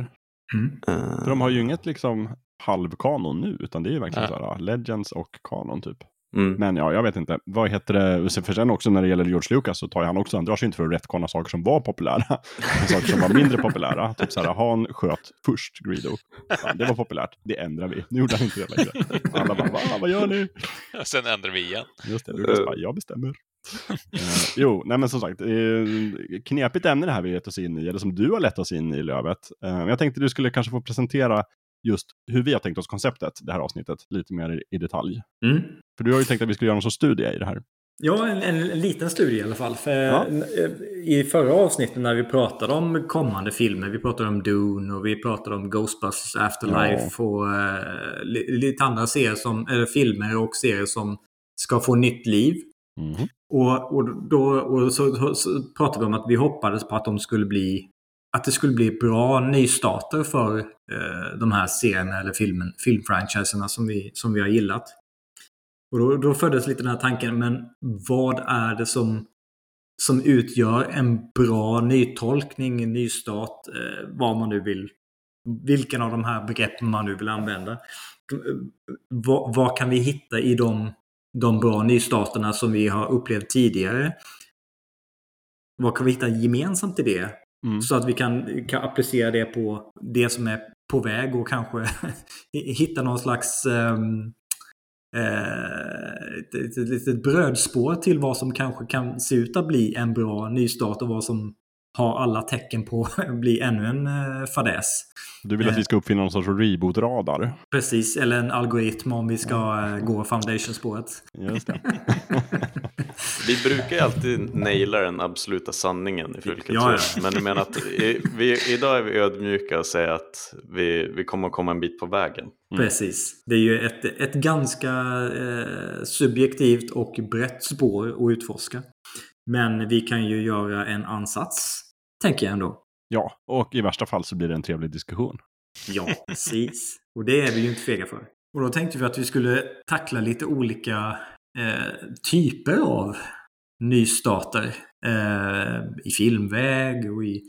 Mm. Eh, För de har ju inget liksom halvkanon nu, utan det är ju verkligen så här, Legends och kanon typ. mm. Men ja, jag vet inte. Vad heter det? För sen också när det gäller George Lucas så tar han också, han drar sig inte för att rättkonna saker som var populära. Saker som var mindre populära. Typ så här, Han sköt först Greedo. Ja, det var populärt. Det ändrar vi. Nu gjorde han inte det längre. Alla bara, Va, vad gör ni? sen ändrar vi igen. Just det, Lucas bara, jag bestämmer. Eh, jo, nej men som sagt, eh, knepigt ämne det här vi gett oss in i, eller som du har lett oss in i Lövet. Eh, jag tänkte du skulle kanske få presentera just hur vi har tänkt oss konceptet, det här avsnittet, lite mer i, detalj. Mm. För du har ju tänkt att vi skulle göra någon sorts studie i det här. Ja, en, en, en liten studie i alla fall. För Ja. I förra avsnittet när vi pratade om kommande filmer, vi pratade om Dune och vi pratade om Ghostbusters Afterlife och eh, li, lite andra serier som, eller filmer och serier som ska få nytt liv. Mm. Och, och, då, och så, så, så pratade vi om att vi hoppades på att de skulle bli att det skulle bli bra nystarter för eh, de här serierna eller filmen, filmfranchiserna som vi, som vi har gillat. Och då, då föddes lite den här tanken, men vad är det som, som utgör en bra nytolkning, en nystart, eh, vad man nu vill, vilken av de här begreppen man nu vill använda. Vad, vad kan vi hitta i de, de bra nystarterna som vi har upplevt tidigare? Vad kan vi hitta gemensamt i det? Mm. Så att vi kan, kan applicera det på det som är på väg och kanske hitta någon slags um, ett, ett, brödspår till vad som kanske kan se ut att bli en bra nystart och vad som har alla tecken på att bli ännu en eh, fadäs. Du vill att vi ska uppfinna någon sorts reboot-radar? Precis, eller en algoritm om vi ska eh, gå foundation-spåret. Just det. Vi brukar ju alltid naila den absoluta sanningen i Fullkultur. Ja, Men jag menar att i, vi, idag är vi ödmjuka och säger att vi, vi kommer att komma en bit på vägen. Precis. Det är ju ett, ett ganska eh, subjektivt och brett spår att utforska. Men vi kan ju göra en ansats, tänker jag ändå. Ja, och i värsta fall så blir det en trevlig diskussion. Ja, precis. Och det är vi ju inte fega för. Och då tänkte vi att vi skulle tackla lite olika eh, typer av nystarter. Eh, I filmväg och i,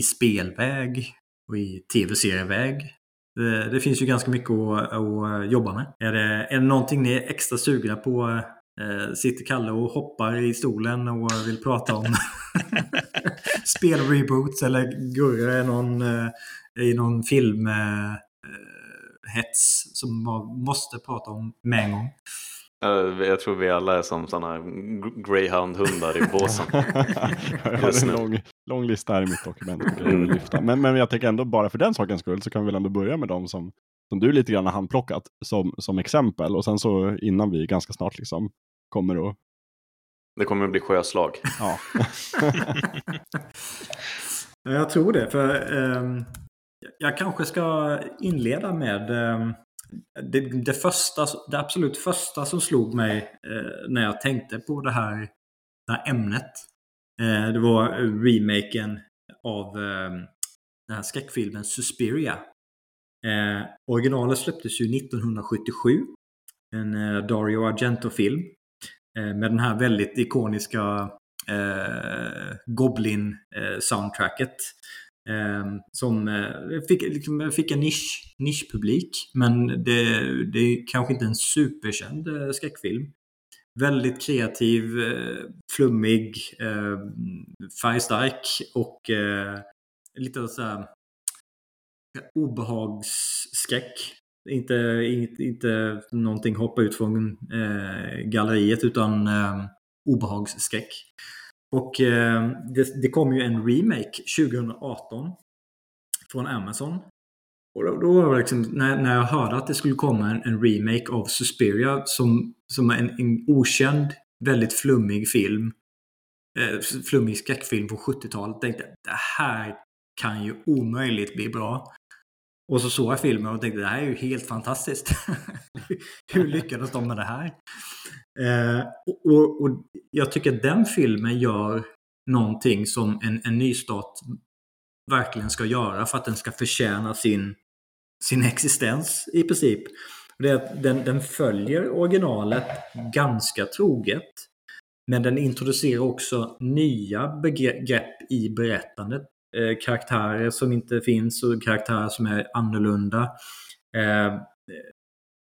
i spelväg och i tv-serieväg. Det, det finns ju ganska mycket att, att jobba med. Är det, är det någonting ni är extra sugna på Eh, sitter Kalle och hoppar i stolen och vill prata om spelreboots eller Gurra är någon, eh, i någon filmhets eh, som man måste prata om med en gång. Eh, jag tror vi alla är som sådana greyhound-hundar i båsen. jag har en lång, lång lista här i mitt dokument. Jag vill lyfta. Men, men jag tänker ändå bara för den sakens skull så kan vi väl ändå börja med dem som, som du lite grann har handplockat som, som exempel. Och sen så innan vi ganska snart liksom kommer att... Det kommer att bli sjöslag. Ja. jag tror det. För um, jag kanske ska inleda med um, det, det, första, det absolut första som slog mig uh, när jag tänkte på det här, det här ämnet. Uh, det var remaken av um, den här skräckfilmen Suspiria. Eh, originalet släpptes ju 1977. En eh, Dario Argento-film. Eh, med den här väldigt ikoniska eh, Goblin-soundtracket. Eh, eh, som eh, fick, liksom, fick en nisch, nischpublik. Men det, det är kanske inte en superkänd eh, skräckfilm. Väldigt kreativ, eh, flummig, eh, färgstark och eh, lite så här obehagsskräck. Inte, inte, inte någonting hoppa ut från eh, galleriet utan eh, obehagsskräck. Och eh, det, det kom ju en remake 2018 från Amazon. Och då, då var det liksom, när, när jag hörde att det skulle komma en, en remake av Suspiria som, som en, en okänd, väldigt flummig film. Eh, flummig skräckfilm på 70-talet. Tänkte det här kan ju omöjligt bli bra. Och så såg jag filmen och tänkte det här är ju helt fantastiskt. Hur lyckades de med det här? Eh, och, och, jag tycker att den filmen gör någonting som en, en nystart verkligen ska göra för att den ska förtjäna sin, sin existens i princip. Det är att den, den följer originalet ganska troget. Men den introducerar också nya begrepp i berättandet Eh, karaktärer som inte finns och karaktärer som är annorlunda. Eh,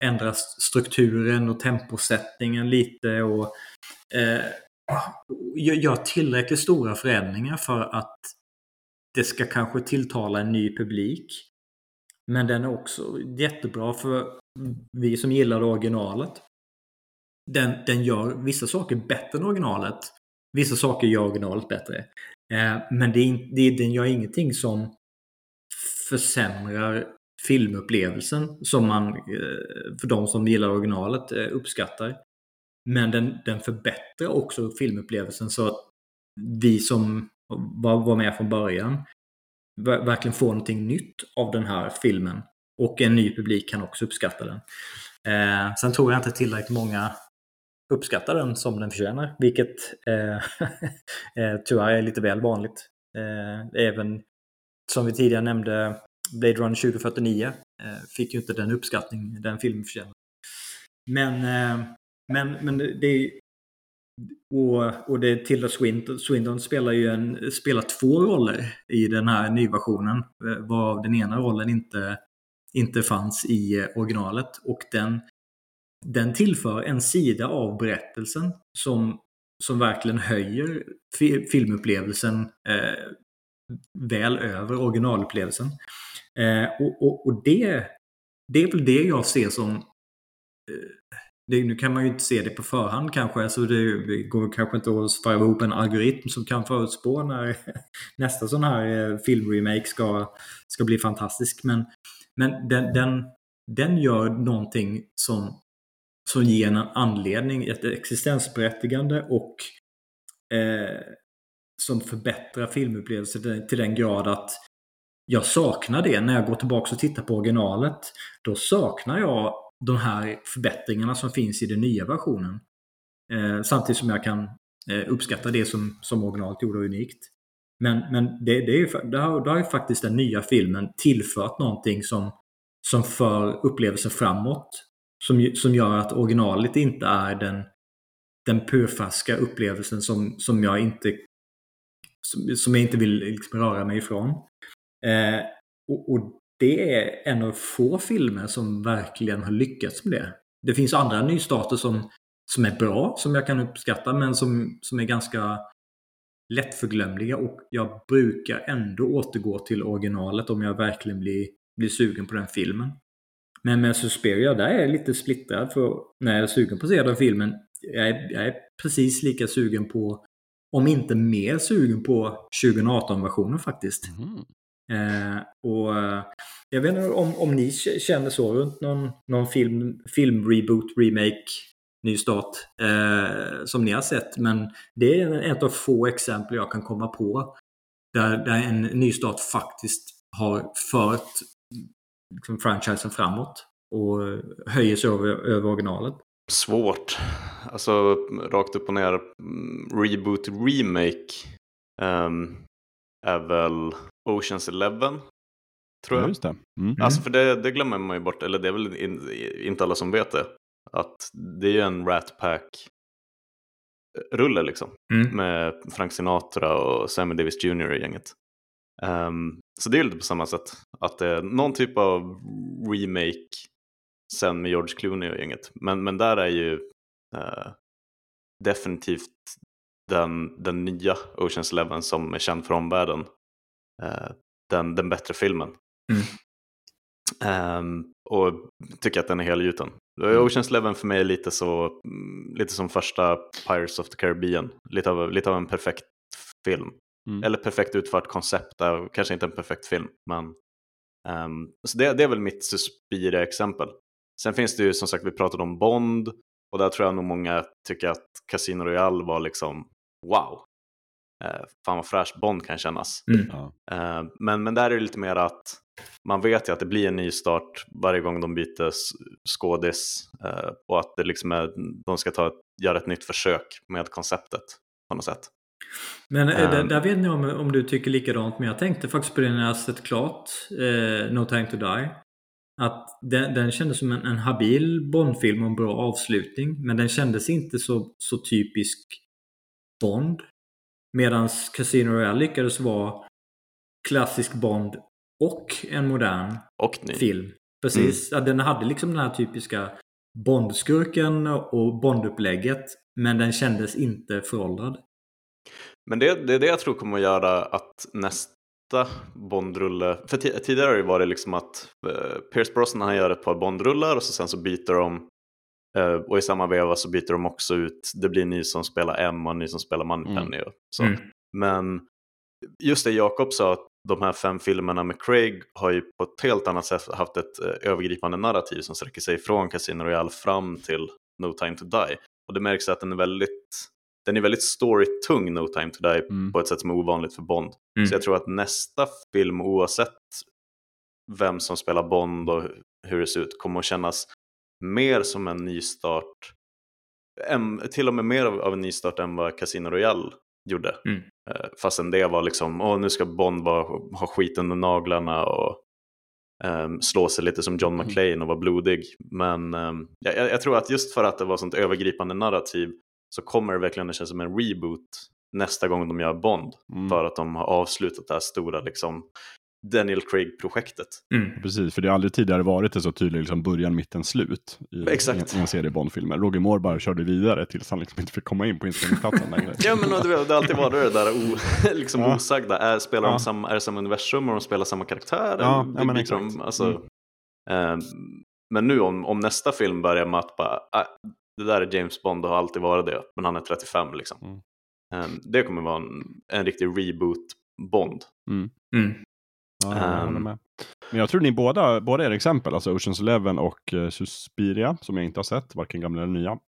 ändra strukturen och temposättningen lite och eh, gör tillräckligt stora förändringar för att det ska kanske tilltala en ny publik. Men den är också jättebra för vi som gillar originalet. Den, den gör vissa saker bättre än originalet. Vissa saker gör originalet bättre. Eh, men det, det, den gör ingenting som försämrar filmupplevelsen som man, eh, för de som gillar originalet, eh, uppskattar. Men den, den förbättrar också filmupplevelsen så att vi som var, var med från början verkligen får någonting nytt av den här filmen. Och en ny publik kan också uppskatta den. Eh, sen tror jag inte tillräckligt många uppskattar den som den förtjänar, vilket eh, eh, tyvärr är lite väl vanligt. Eh, även som vi tidigare nämnde, Blade Runner 2049 eh, fick ju inte den uppskattning den filmen förtjänar. Men eh, Men, men det är och, och det Tilda Swinton, Swinton spelar ju en, spelar två roller i den här nyversionen. Eh, varav den ena rollen inte, inte fanns i eh, originalet. Och den, den tillför en sida av berättelsen som, som verkligen höjer filmupplevelsen eh, väl över originalupplevelsen. Eh, och, och, och det, det är väl det jag ser som eh, det, nu kan man ju inte se det på förhand kanske, alltså så det, går kanske inte att spara ihop en algoritm som kan förutspå när nästa sån här eh, filmremake ska, ska bli fantastisk. Men, men den, den, den gör någonting som, som ger en anledning, ett existensberättigande och eh, som förbättrar filmupplevelsen till den grad att jag saknar det när jag går tillbaka och tittar på originalet. Då saknar jag de här förbättringarna som finns i den nya versionen. Eh, samtidigt som jag kan eh, uppskatta det som, som originalet gjorde unikt. Men, men det, det, är, det, har, det har ju faktiskt den nya filmen tillfört någonting som, som för upplevelsen framåt. Som, som gör att originalet inte är den, den purfärska upplevelsen som, som jag inte som, som jag inte vill liksom röra mig ifrån. Eh, och, och, det är en av få filmer som verkligen har lyckats med det. Det finns andra nystarter som, som är bra, som jag kan uppskatta, men som, som är ganska lättförglömliga och jag brukar ändå återgå till originalet om jag verkligen blir, blir sugen på den filmen. Men med Suspiria, där är jag lite splittrad för när jag är sugen på att se den filmen, jag är, jag är precis lika sugen på, om inte mer sugen på 2018-versionen faktiskt. Mm. Eh, och eh, jag vet inte om, om ni känner så runt någon, någon film, film, reboot, remake, nystart eh, som ni har sett. Men det är ett av få exempel jag kan komma på där, där en nystart faktiskt har fört liksom, franchisen framåt och höjer sig över, över originalet. Svårt. Alltså rakt upp och ner. Mm, reboot, remake um, är väl Oceans Eleven. Tror jag. Ja, just det. Mm. Alltså för det, det, glömmer man ju bort, eller det är väl in, inte alla som vet det. Att det är ju en Rat Pack-rulle liksom. Mm. Med Frank Sinatra och Sammy Davis Jr i gänget. Um, så det är lite på samma sätt. Att det är någon typ av remake sen med George Clooney och gänget. Men, men där är ju uh, definitivt den, den nya Oceans Eleven som är känd för omvärlden Eh, den, den bättre filmen. Mm. Um, och tycker att den är helgjuten. Mm. Oceans Eleven för mig är lite, så, mm, lite som första Pirates of the Caribbean. Lite av, lite av en perfekt film. Mm. Eller perfekt utfört koncept, kanske inte en perfekt film. Men, um, så det, det, är väl mitt Suspiria-exempel. Sen finns det ju som sagt, vi pratade om Bond och där tror jag nog många tycker att Casino Royale var liksom wow eh, fan vad fräsch Bond kan kännas. Mm. Eh, men, men där är det lite mer att man vet ju att det blir en ny start varje gång de byter skådis eh, och att det liksom är, de ska ta, göra ett nytt försök med konceptet på något sätt. Men um, där, där vet ni om, om du tycker likadant, men jag tänkte faktiskt på det när jag sett klart eh, No time to die. Att den, den kändes som en, en habil Bondfilm och en bra avslutning, men den kändes inte så, så typisk Bond. Medan Casino Royale lyckades vara klassisk Bond och en modern och film. Precis. Mm. Den hade liksom den här typiska Bondskurken och Bondupplägget. Men den kändes inte föråldrad. Men det, det är det jag tror kommer att göra att nästa Bondrulle, för tidigare har det varit liksom att uh, Pierce Brosnan han gör ett par Bondrullar och så sen så byter de Uh, och i samma veva så byter de också ut, det blir ny som spelar M och ny som spelar Moneypenny. Mm. Så. Mm. Men just det Jakob sa, att de här fem filmerna med Craig har ju på ett helt annat sätt haft ett uh, övergripande narrativ som sträcker sig från Casino Royale fram till No Time To Die. Och det märks att den är väldigt, den är väldigt storytung No Time To Die mm. på ett sätt som är ovanligt för Bond. Mm. Så jag tror att nästa film oavsett vem som spelar Bond och hur det ser ut kommer att kännas mer som en nystart, till och med mer av en nystart än vad Casino Royale gjorde. Mm. Eh, fastän det var liksom, åh nu ska Bond vara, ha skit under naglarna och um, slå sig lite som John Mm. McClane och vara blodig. Men um, jag jag tror att just för att det var sånt övergripande narrativ så kommer det verkligen att kännas som en reboot nästa gång de gör Bond. Mm. För att de har avslutat det här stora liksom, Daniel Craig-projektet. Mm. Precis, för det har aldrig tidigare varit det så tydligt liksom början, mitten, slut i, Exakt. i en serie Bond-filmer. Roger Moore bara körde vidare tills han liksom inte fick komma in på inspelningsplatsen längre. Ja men det, har alltid varit det där o, liksom Ja. osagda. Är, spelar de Ja. samma, är det samma universum och de spelar samma karaktär? Ja, ja, men exakt. De, alltså, Mm. ehm, men nu om, om nästa film börjar med att bara, äh, det där är James Bond och har alltid varit det, men han är 35 liksom. Mm. Ehm, det kommer vara en, en riktig reboot Bond. Mm. Ja, jag Ehm. med. Men jag tror ni båda, båda era exempel, alltså Oceans Eleven och eh, Suspiria, som jag inte har sett, varken gamla eller nya.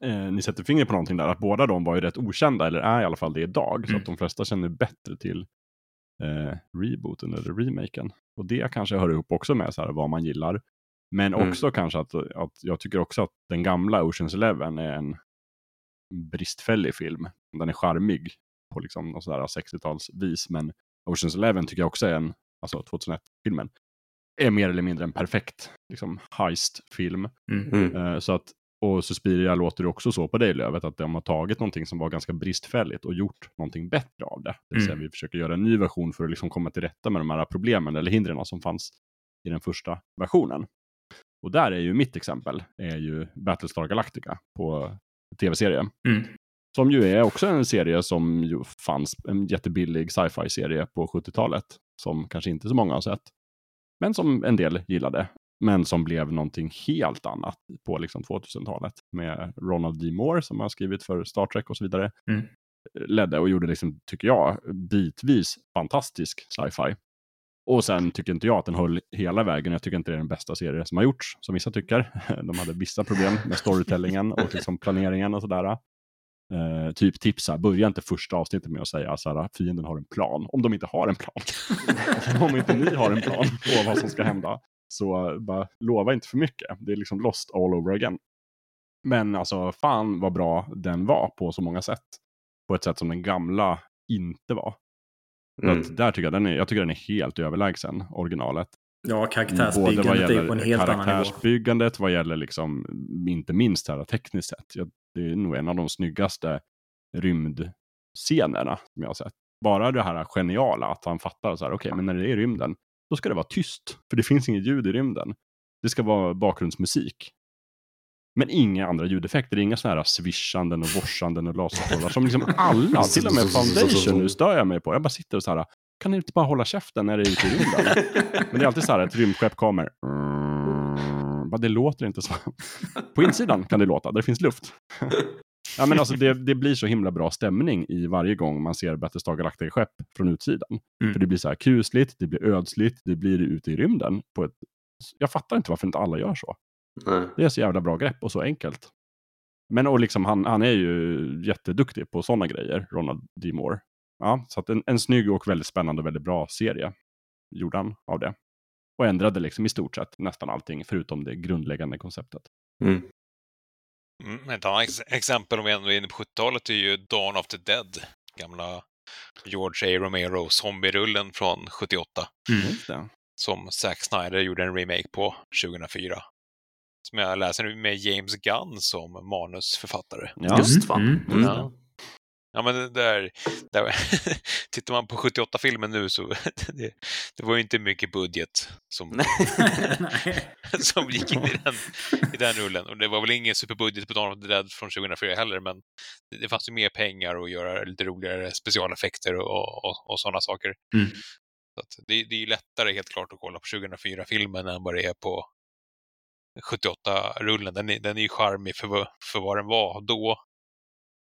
Eh, ni sätter fingret på någonting där, att båda de var ju rätt okända, eller är i alla fall det idag. Så Mm. att de flesta känner bättre till eh, rebooten eller remaken. Och det kanske hör ihop också med så här, vad man gillar. Men Mm. också kanske att, att jag tycker också att den gamla Oceans Eleven är en bristfällig film. Den är charmig på liksom något sådär 60-talsvis, men Oceans Eleven tycker jag också är en, alltså 2001-filmen, är mer eller mindre en perfekt liksom, heist-film. Mm. Eh, så att, och Suspiria låter det också så på dig Lövet, att de har tagit någonting som var ganska bristfälligt och gjort någonting bättre av det. Det vill säga Mm. vi försöker göra en ny version för att liksom komma till rätta med de här problemen eller hindren som fanns i den första versionen. Och där är ju mitt exempel, är ju Battlestar Galactica på tv-serie. Mm. Som ju är också en serie som ju fanns, en jättebillig sci-fi-serie på 70-talet. Som kanske inte så många har sett. Men som en del gillade. Men som blev någonting helt annat på liksom 2000-talet. Med Ronald D. Moore som har skrivit för Star Trek och så vidare. Mm. Ledde och gjorde, liksom, tycker jag, bitvis fantastisk sci-fi. Och sen tycker inte jag att den höll hela vägen. Jag tycker inte det är den bästa serie som har gjorts, som vissa tycker. De hade vissa problem med storytellingen och liksom planeringen och sådär. Eh, typ tipsa, börja inte första avsnittet med att säga så här, fienden har en plan. Om de inte har en plan. Om inte ni har en plan på vad som ska hända. Så eh, bara lova inte för mycket. Det är liksom lost all over again. Men alltså fan vad bra den var på så många sätt. På ett sätt som den gamla inte var. Mm. att där tycker jag, den är, jag tycker den är helt överlägsen originalet. Ja, Både vad karaktärsbyggandet är på en gäller helt annan nivå. karaktärsbyggandet, vad gäller liksom, inte minst här tekniskt sett. Jag, det är nog en av de snyggaste rymdscenerna som jag har sett. Bara det här geniala, att han fattar så här, okej, men när det är i rymden, då ska det vara tyst. För det finns inget ljud i rymden. Det ska vara bakgrundsmusik. Men inga andra ljudeffekter, inga sådana här swishanden och vorsanden och laserstrålar som liksom alla, till och med Foundation nu stör jag mig på. Jag bara sitter och så här, kan ni inte bara hålla käften när det är ute i rymden? Men det är alltid så här, ett rymdskepp kommer. Mm, bara, det låter inte så. På insidan kan det låta, där det finns luft. Ja, men alltså det, det blir så himla bra stämning i varje gång man ser Battlestar Galactica-skepp från utsidan. Mm. För det blir så här kusligt, det blir ödsligt, det blir ute i rymden. På ett... Jag fattar inte varför inte alla gör så. Nej. Det är så jävla bra grepp och så enkelt. Men och liksom, han, han är ju jätteduktig på sådana grejer, Ronald D. Moore. Ja, så att en, en snygg och väldigt spännande och väldigt bra serie gjorde han av det. Och ändrade liksom i stort sett nästan allting förutom det grundläggande konceptet. Mm. Mm, ett annat ex exempel om vi ändå är inne på 70-talet är ju Dawn of the Dead. Gamla George A. Romero zombie-rullen från 78. Mm. Det. Som Zack Snyder gjorde en remake på 2004. Som jag läser nu med James Gunn som manusförfattare. Ja. Just fan. Mm. Mm. Ja. Ja, men det där, där tittar man på 78-filmen nu så det, det var ju inte mycket budget som, som gick in i den, i den rullen. Och det var väl ingen superbudget på Dawn of the Dead från 2004 heller, men det, det fanns ju mer pengar att göra lite roligare specialeffekter och, och, och sådana saker. Mm. Så att det, det är ju lättare helt klart att kolla på 2004-filmen än vad det är på 78-rullen. Den är, den är ju charmig för, vad- för vad den var då.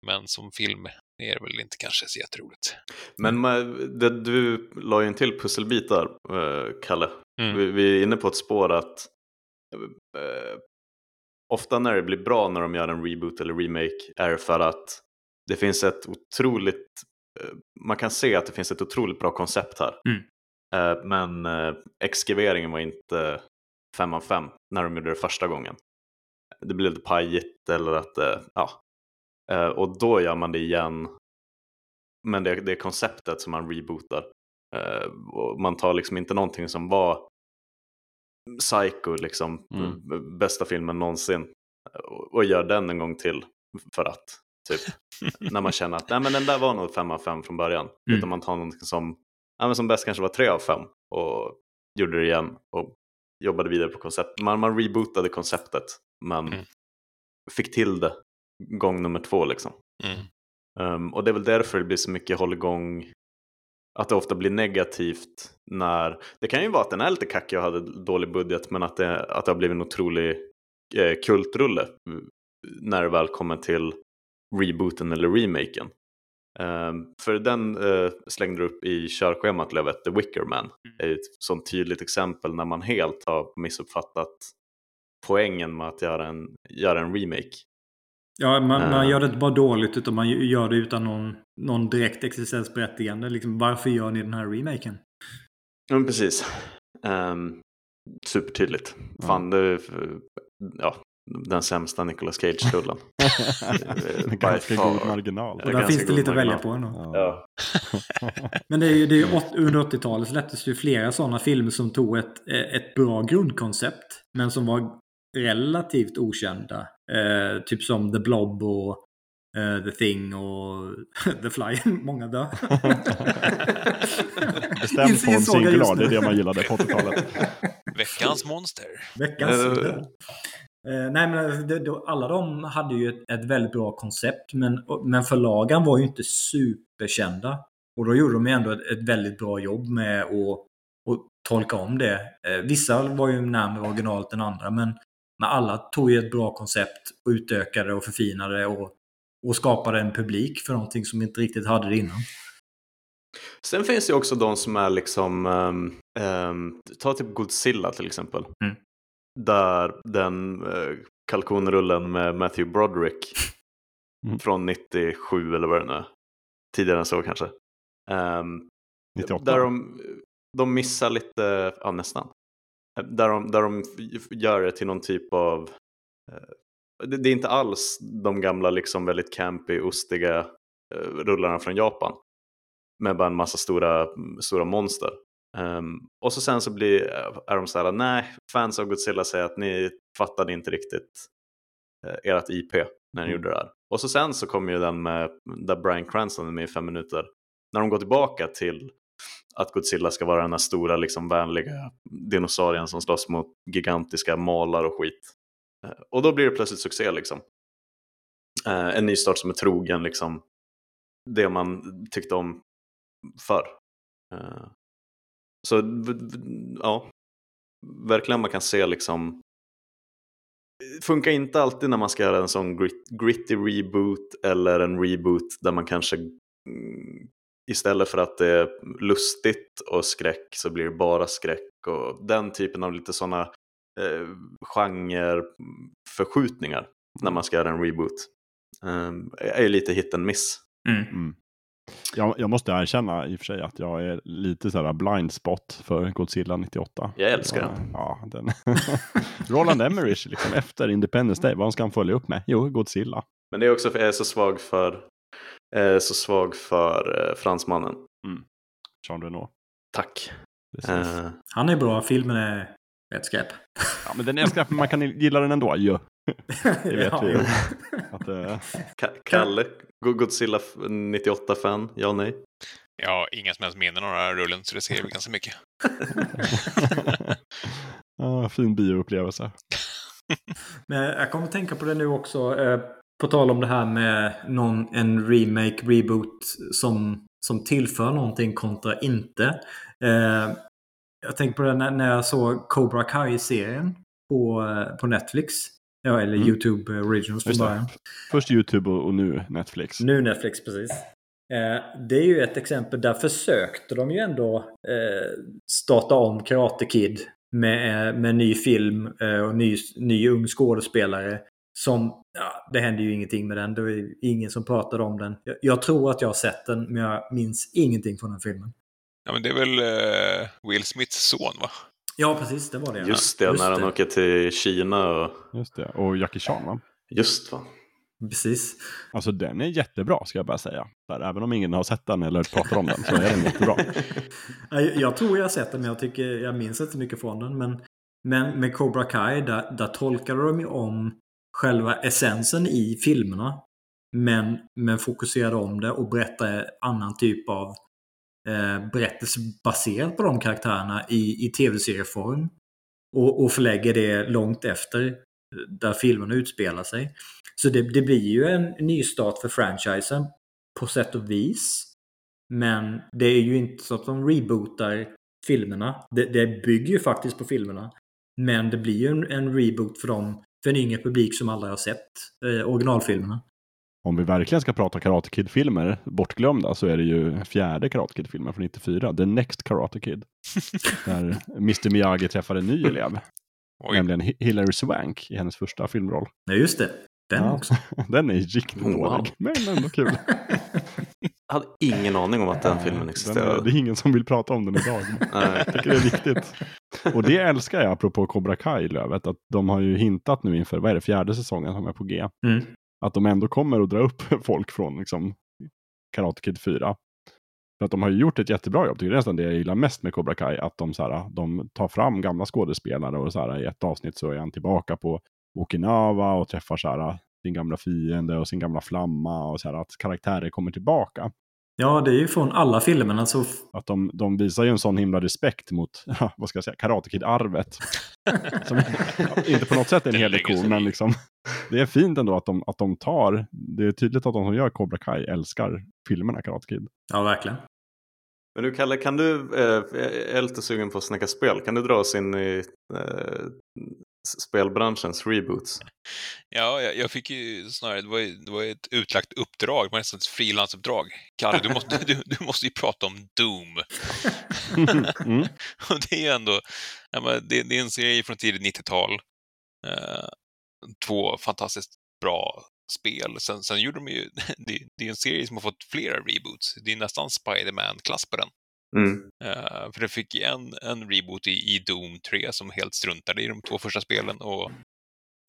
Men som film är det väl inte kanske så jätteroligt. Men ma- det, du la ju en till pusselbit där, eh, Kalle. Mm. Vi, vi är inne på ett spår att eh, ofta när det blir bra när de gör en reboot eller remake är för att det finns ett otroligt, eh, man kan se att det finns ett otroligt bra koncept här. Mm. Eh, men eh, exekveringen var inte fem av fem när de gjorde det första gången. Det blev lite pajigt eller att, eh, ja. Eh, och då gör man det igen. Men det, det är konceptet som man rebootar. Eh, man tar liksom inte någonting som var Psycho, liksom, Mm. bästa filmen någonsin. Och, gör den en gång till för att. Typ. När man känner att Nej, men den där var nog fem av fem från början. Mm. Utan man tar någonting som, ja, som bäst kanske var tre av fem och gjorde det igen och jobbade vidare på konceptet. Man, man rebootade konceptet men Mm. fick till det gång nummer två liksom. Mm. Um, och det är väl därför det blir så mycket hålligång, att det ofta blir negativt när, det kan ju vara att den är lite kackig och hade dålig budget men att det, att det har blivit en otrolig eh, kultrulle mm, när det väl kommer till rebooten eller remaken. Um, för den uh, slängde du upp i körschemat Lövet, The Wicker Man. är ju ett sånt tydligt exempel när man helt har missuppfattat poängen med att göra en, göra en remake. Ja, man, man Eh. gör det inte bara dåligt utan man gör det utan någon, någon direkt existensberättigande. Liksom, varför gör ni den här remaken? Ja, men precis. Um, supertydligt. Ja. Fan, det är ja, den sämsta Nicolas Cage-rullen. Med ganska far. god marginal. Och där finns det lite att välja marginal. på ändå. Ja. Men det är ju, det är ju åt, under 80-talet släpptes det ju flera sådana filmer som tog ett, ett bra grundkoncept. Men som var relativt okända. Eh, typ som The Blob och eh, The Thing och The Fly. Många dör. Bestämd form singular, det är det man gillade på 80-talet. Veckans monster. Veckans. Eh. Eh, nej men det, då, alla de hade ju ett, ett väldigt bra koncept men, men förlagen var ju inte superkända. Och då gjorde de ju ändå ett, ett väldigt bra jobb med att, att tolka om det. Eh, vissa var ju närmare originalet än andra men, men alla tog ju ett bra koncept och utökade och förfinade och, och skapade en publik för någonting som inte riktigt hade det innan. Sen finns det också de som är liksom, um, um, ta typ Godzilla till exempel. Mm. Där den uh, kalkonrullen med Matthew Broderick Mm. från 97 eller vad det nu är. Tidigare än så kanske. Um, 98. Där de, de missar lite, ja nästan. Där de, där de gör det till någon typ av, eh, det, det är inte alls de gamla liksom väldigt campy, ostiga eh, rullarna från Japan. Med bara en massa stora, stora monster. Ehm, och så sen så blir, är de så här, nej, fans av Godzilla säger att ni fattade inte riktigt eh, ert IP när ni Mm. gjorde det här. Och så sen så kommer ju den med, där Brian Cranston är med i fem minuter. När de går tillbaka till att Godzilla ska vara den här stora, liksom vänliga dinosaurien som slåss mot gigantiska malar och skit. Eh, Och då blir det plötsligt succé liksom. Eh, En nystart som är trogen liksom det man tyckte om förr. Eh, Så ja, verkligen man kan se liksom funkar inte alltid när man ska göra en sån grit, gritty reboot eller en reboot där man kanske mm, istället för att det är lustigt och skräck så blir det bara skräck och den typen av lite sådana eh, genreförskjutningar när man ska göra en reboot. Eh, är ju lite hit and miss. Mm. Mm. Jag, jag måste erkänna i och för sig att jag är lite så här blind spot för Godzilla 98. Jag älskar den. Ja, den. Roland Emmerich, liksom, efter Independence Day, vad ska han följa upp med? Jo, Godzilla. Men det är också för jag är så svag för, så svag för eh, fransmannen. Jean Reno. Tack. Eh, Han är bra, filmen är rätt skräp. Ja, men den är skräp, men man kan gilla den ändå. Ja. Det vet Ja. vi ju. Att, Ka- Kalle, Go- Godzilla 98-fan, ja nej. Har inga som helst minnen av den här rullen, så det säger väl ganska mycket. ja, fin bioupplevelse. Men jag kommer att tänka på det nu också. Eh, på tal om det här med någon, en remake, reboot som, som tillför någonting kontra inte. Eh, jag tänker på det när, när jag såg Cobra Kai-serien på, på Netflix. Ja, eller Mm. YouTube Originals från början. Först YouTube och, och nu Netflix. Nu Netflix, precis. Eh, det är ju ett exempel. Där försökte de ju ändå eh, starta om Karate Kid med, eh, med ny film eh, och ny, ny ung skådespelare. Som, ja, det hände ju ingenting med den. Det var ingen som pratade om den. Jag, jag tror att jag har sett den, men jag minns ingenting från den filmen. Ja, men det är väl eh, Will Smiths son, va? Ja, precis. Det var det. Just det, när han åker till Kina och Just det. Och Jackie Chan va? just va. Precis. Alltså den är jättebra ska jag bara säga. Där, även om ingen har sett den eller pratar om den så är den jättebra. Jag, jag tror jag har sett den, men jag, tycker, jag minns inte mycket från den. Men Men med Cobra Kai, där, där tolkade de ju om själva essensen i filmerna. Men, men fokuserade om det och berättade annan typ av eh, berättelse baserad på de karaktärerna i, i tv-serieform. Och, och förlägger det långt efter eh, där filmerna utspelar sig. Så det, det blir ju en nystart för franchisen på sätt och vis. Men det är ju inte så att de rebootar filmerna. Det, det bygger ju faktiskt på filmerna. Men det blir ju en, en reboot för dem, för en yngre publik som aldrig har sett eh, originalfilmerna. Om vi verkligen ska prata Karate Kid-filmer, bortglömda, så är det ju fjärde Karate Kid-filmen från 94, The Next Karate Kid. där Mr Miyagi träffar en ny elev. Oj. Nämligen Hi- Hilary Swank i hennes första filmroll. Ja, just det. Den Ja. också. Den är riktigt Wow. dålig, men ändå kul. Jag hade ingen aning om att den filmen Den är, existerade. det är ingen som vill prata om den idag. Jag tycker det är viktigt. Och det älskar jag apropå Cobra Kai, Lövet, att de har ju hintat nu inför, vad är det, fjärde säsongen som är på G. Mm. Att de ändå kommer att dra upp folk från liksom, Karate Kid 4. För att de har ju gjort ett jättebra jobb, tycker är nästan det jag gillar mest med Cobra Kai, att de, så här, de tar fram gamla skådespelare och så här, i ett avsnitt så är han tillbaka på Okinawa och träffar så här, sin gamla fiende och sin gamla flamma och så här, att karaktärer kommer tillbaka. Ja, det är ju från alla filmerna så... Att de, de visar ju en sån himla respekt mot, vad ska jag säga, Karate Kid-arvet. Som inte på något sätt är en Det helig ko, men liksom, det är fint ändå att de, att de tar, det är tydligt att de som gör Cobra Kai älskar filmerna Karate Kid. Ja, verkligen. Men du Kalle, kan du, eh, jag är lite sugen på att snacka spel. Kan du dra oss in i eh, spelbranschens reboots? Ja, jag, jag fick ju snarare, det var ju, det var ett utlagt uppdrag, det var nästan ett frilansuppdrag. Kalle, du måste, du, du måste ju prata om Doom. Mm. Och det är ju ändå, ja, men det, det är en serie från tidigt 90-tal. Eh, två fantastiskt bra spel. Sen, sen gjorde de ju, det, det är en serie som har fått flera reboots. Det är nästan Spider-Man-klass på den. Mm. Eh, för det fick en, en reboot i, i Doom 3 som helt struntade i de två första spelen och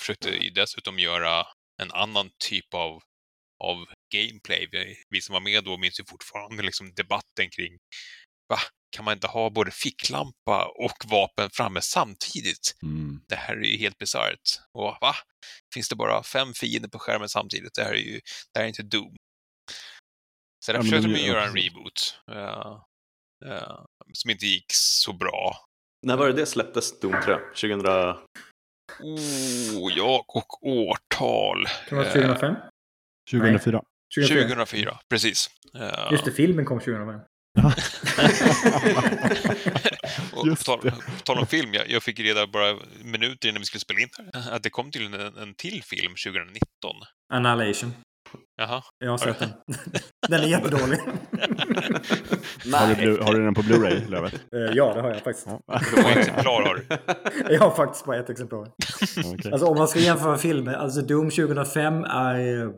försökte dessutom göra en annan typ av, av gameplay. Vi, vi som var med då minns ju fortfarande liksom debatten kring va, kan man inte ha både ficklampa och vapen framme samtidigt? Mm. Det här är ju helt bisarrt. Och va? Finns det bara fem fiender på skärmen samtidigt? Det här är ju det här är inte Doom. Så där Ja, försökte de ju gör- göra en reboot. eh, eh, som inte gick så bra. När var det det släpptes, Doom 3? 2000? Oh, ja, och årtal. Kan det vara Eh, 2005? 2004. 2004. 2004, precis. Eh, Just det, filmen kom 2005. och på tal, på tal om film, jag, jag fick reda bara minuter innan vi skulle spela in att det kom till en, en till film 2019. Annihilation. Jaha. Jag har sett den. Den är jättedålig. Har du, har du den på Blu-ray, Lövet? Eh, ja, det har jag faktiskt. Ja. Hur många exemplar har du? Jag har faktiskt bara ett exemplar. Okej. Alltså om man ska jämföra filmer. Alltså Doom 2005 är... eh,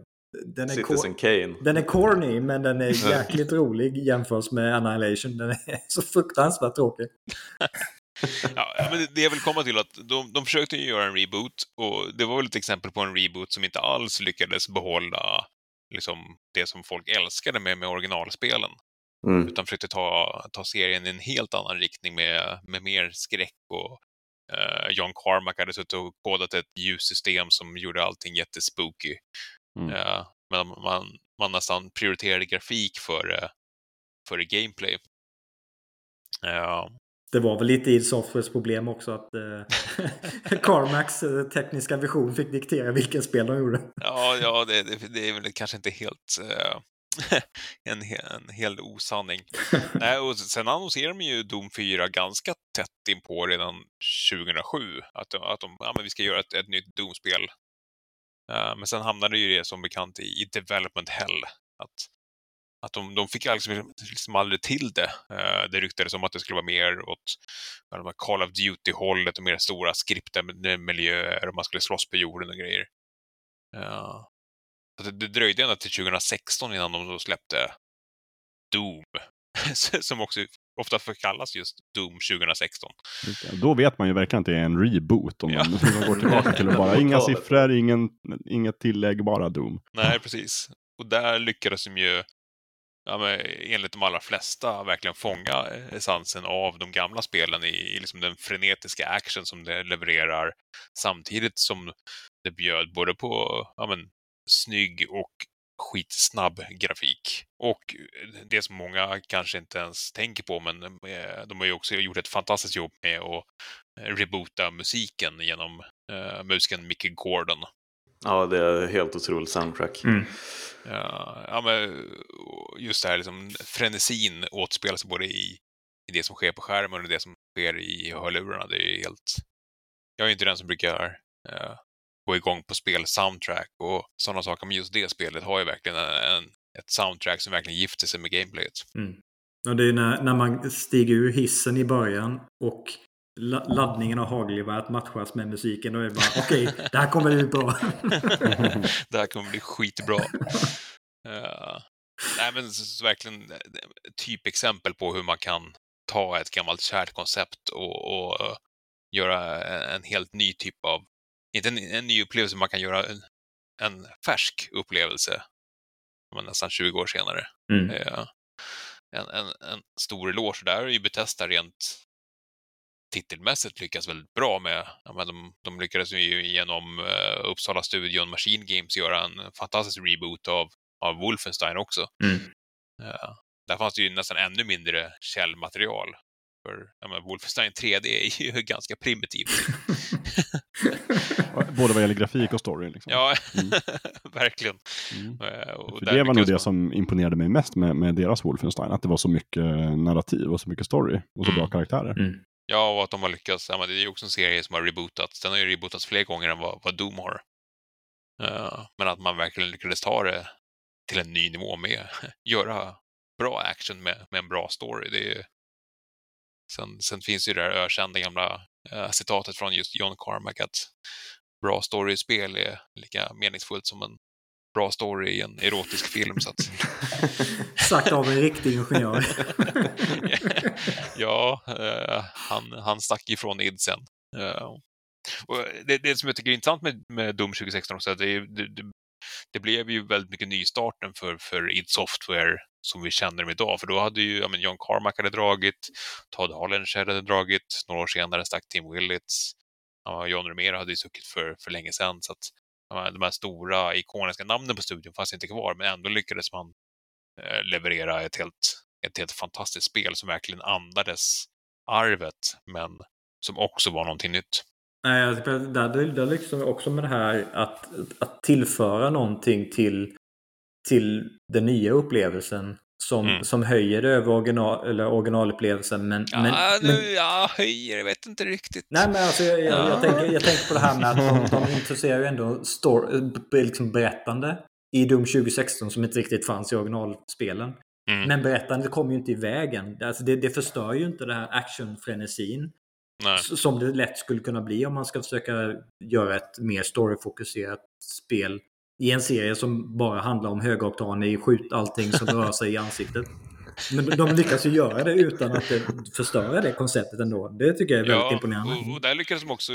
Den är, Citizen Kane. den är corny men den är jäkligt rolig jämfört med Annihilation. Den är så fruktansvärt tråkig. Ja, men det- det jag vill komma till att de, de försökte ju göra en reboot och det var väl ett exempel på en reboot som inte alls lyckades behålla liksom, det som folk älskade med, med originalspelen. Mm. Utan försökte ta, ta serien i en helt annan riktning med, med mer skräck och eh, John Carmack hade suttit och kodat ett ljussystem som gjorde allting jättespooky. Mm. Eh, men man, man nästan prioriterade grafik före, före gameplay. Ja, Det var väl lite id Softwares problem också att eh, Carmax eh, tekniska vision fick diktera vilken spel de gjorde. Ja, ja det, det, det är väl kanske inte helt eh, en, en hel osanning. Nej, och sen annonserade de ju Doom 4 ganska tätt in på redan 2007. Att, de- att de, ja, men vi ska göra ett, ett nytt Doom-spel. Uh, eh, men sen hamnade ju det som bekant i, i development hell. Att, att de, de fick liksom, liksom aldrig till det. Uh, det ryktades om att det skulle vara mer åt de här Call of Duty-hållet och mer stora skriptade miljöer och man skulle slåss på jorden och grejer. Uh, så det, det dröjde ända till 2016 innan de släppte Doom. Som också ofta förkallas just Doom 2016. Då vet man ju verkligen att det är en reboot. Om Ja. man, man går tillbaka till att bara inga siffror, ingen, inget tillägg, bara Doom. Nej, precis. Och där lyckades de ju ja, men, enligt de allra flesta verkligen fånga essensen av de gamla spelen i, i liksom den frenetiska action som det levererar samtidigt som det bjöd både på ja, men, snygg och skitsnabb grafik. Och det som många kanske inte ens tänker på, men eh, de har ju också gjort ett fantastiskt jobb med att reboota musiken genom uh, musikern Mickey Gordon. Ja, det är helt otroligt soundtrack. Mm. Ja, ja, men just det här liksom, frenesin återspelas både i, i det som sker på skärmen och det som sker i hörlurarna. Det är helt... Jag är inte den som brukar uh, gå igång på spel soundtrack och sådana saker, men just det spelet har ju verkligen en, ett soundtrack som verkligen gifter sig med gameplayet. Mm. Och det är när, när man stiger ur hissen i början och laddningen av hagelgeväret matchas med musiken. Då är det bara okej, okay, det här kommer bli bra. det här kommer bli skitbra. uh, nej men så, så verkligen typexempel på hur man kan ta ett gammalt kärt koncept och, och uh, göra en, en, helt ny typ av, inte en, en ny upplevelse, man kan göra en, en färsk upplevelse men nästan 20 år senare. Mm. Uh, en, en, en stor eloge där är ju Bethesda rent titelmässigt lyckas väldigt bra med. Ja, men de, de lyckades ju genom uh, Uppsala studion Machine Games göra en fantastisk reboot av, av Wolfenstein också. Mm. Uh, där fanns det ju nästan ännu mindre källmaterial. För ja, men Wolfenstein 3D är ju ganska primitivt. Både vad gäller grafik och story. Liksom. Ja, mm. verkligen. Mm. Uh, det var nog det som imponerade mig mest med, med deras Wolfenstein. Att det var så mycket narrativ och så mycket story och så mm. bra karaktärer. Mm. Ja, och att de har lyckats. Ja, det är ju också en serie som har rebootats. Den har ju rebootats fler gånger än vad, vad Doom har. Uh, men att man verkligen lyckades ta det till en ny nivå med göra bra action med, med en bra story. Det är, sen, sen finns ju det där ökända gamla uh, citatet från just John Carmack att bra story i spel är lika meningsfullt som en bra story i en erotisk film. Så att... Sagt av en riktig ingenjör. ja, uh, han, han stack ifrån id sen. Och det, det som jag tycker är intressant med, med Doom 2016 också, det, det, det, det blev ju väldigt mycket nystarten för, för id Software som vi känner dem idag. För då hade ju ja, men John Carmack hade dragit, Todd Hollinger hade dragit, några år senare stack Tim Willits. Ja, John Romero hade ju stuckit för, för länge sedan. Så att de här stora ikoniska namnen på studion fanns inte kvar, men ändå lyckades man eh, leverera ett helt, ett helt fantastiskt spel som verkligen andades arvet, men som också var någonting nytt. Nej, där, där liksom också med det här att, att tillföra någonting till, till den nya upplevelsen som, mm. som höjer över original, eller originalupplevelsen. Men, ja, men, nu, men, ja, höjer, jag vet inte riktigt. Nej, men alltså, jag, jag, jag, tänker, jag tänker på det här med att de, de intresserar ju ändå story, liksom berättande i Doom 2016 som inte riktigt fanns i originalspelen. Mm. Men berättandet kommer ju inte i vägen. Alltså det, det förstör ju inte det här actionfrenesin. Som det lätt skulle kunna bli om man ska försöka göra ett mer storyfokuserat spel i en serie som bara handlar om högoktanig skjut allting som rör sig i ansiktet. Men de lyckas ju göra det utan att det förstöra det konceptet ändå. Det tycker jag är väldigt ja, imponerande. Och, och där lyckades de också,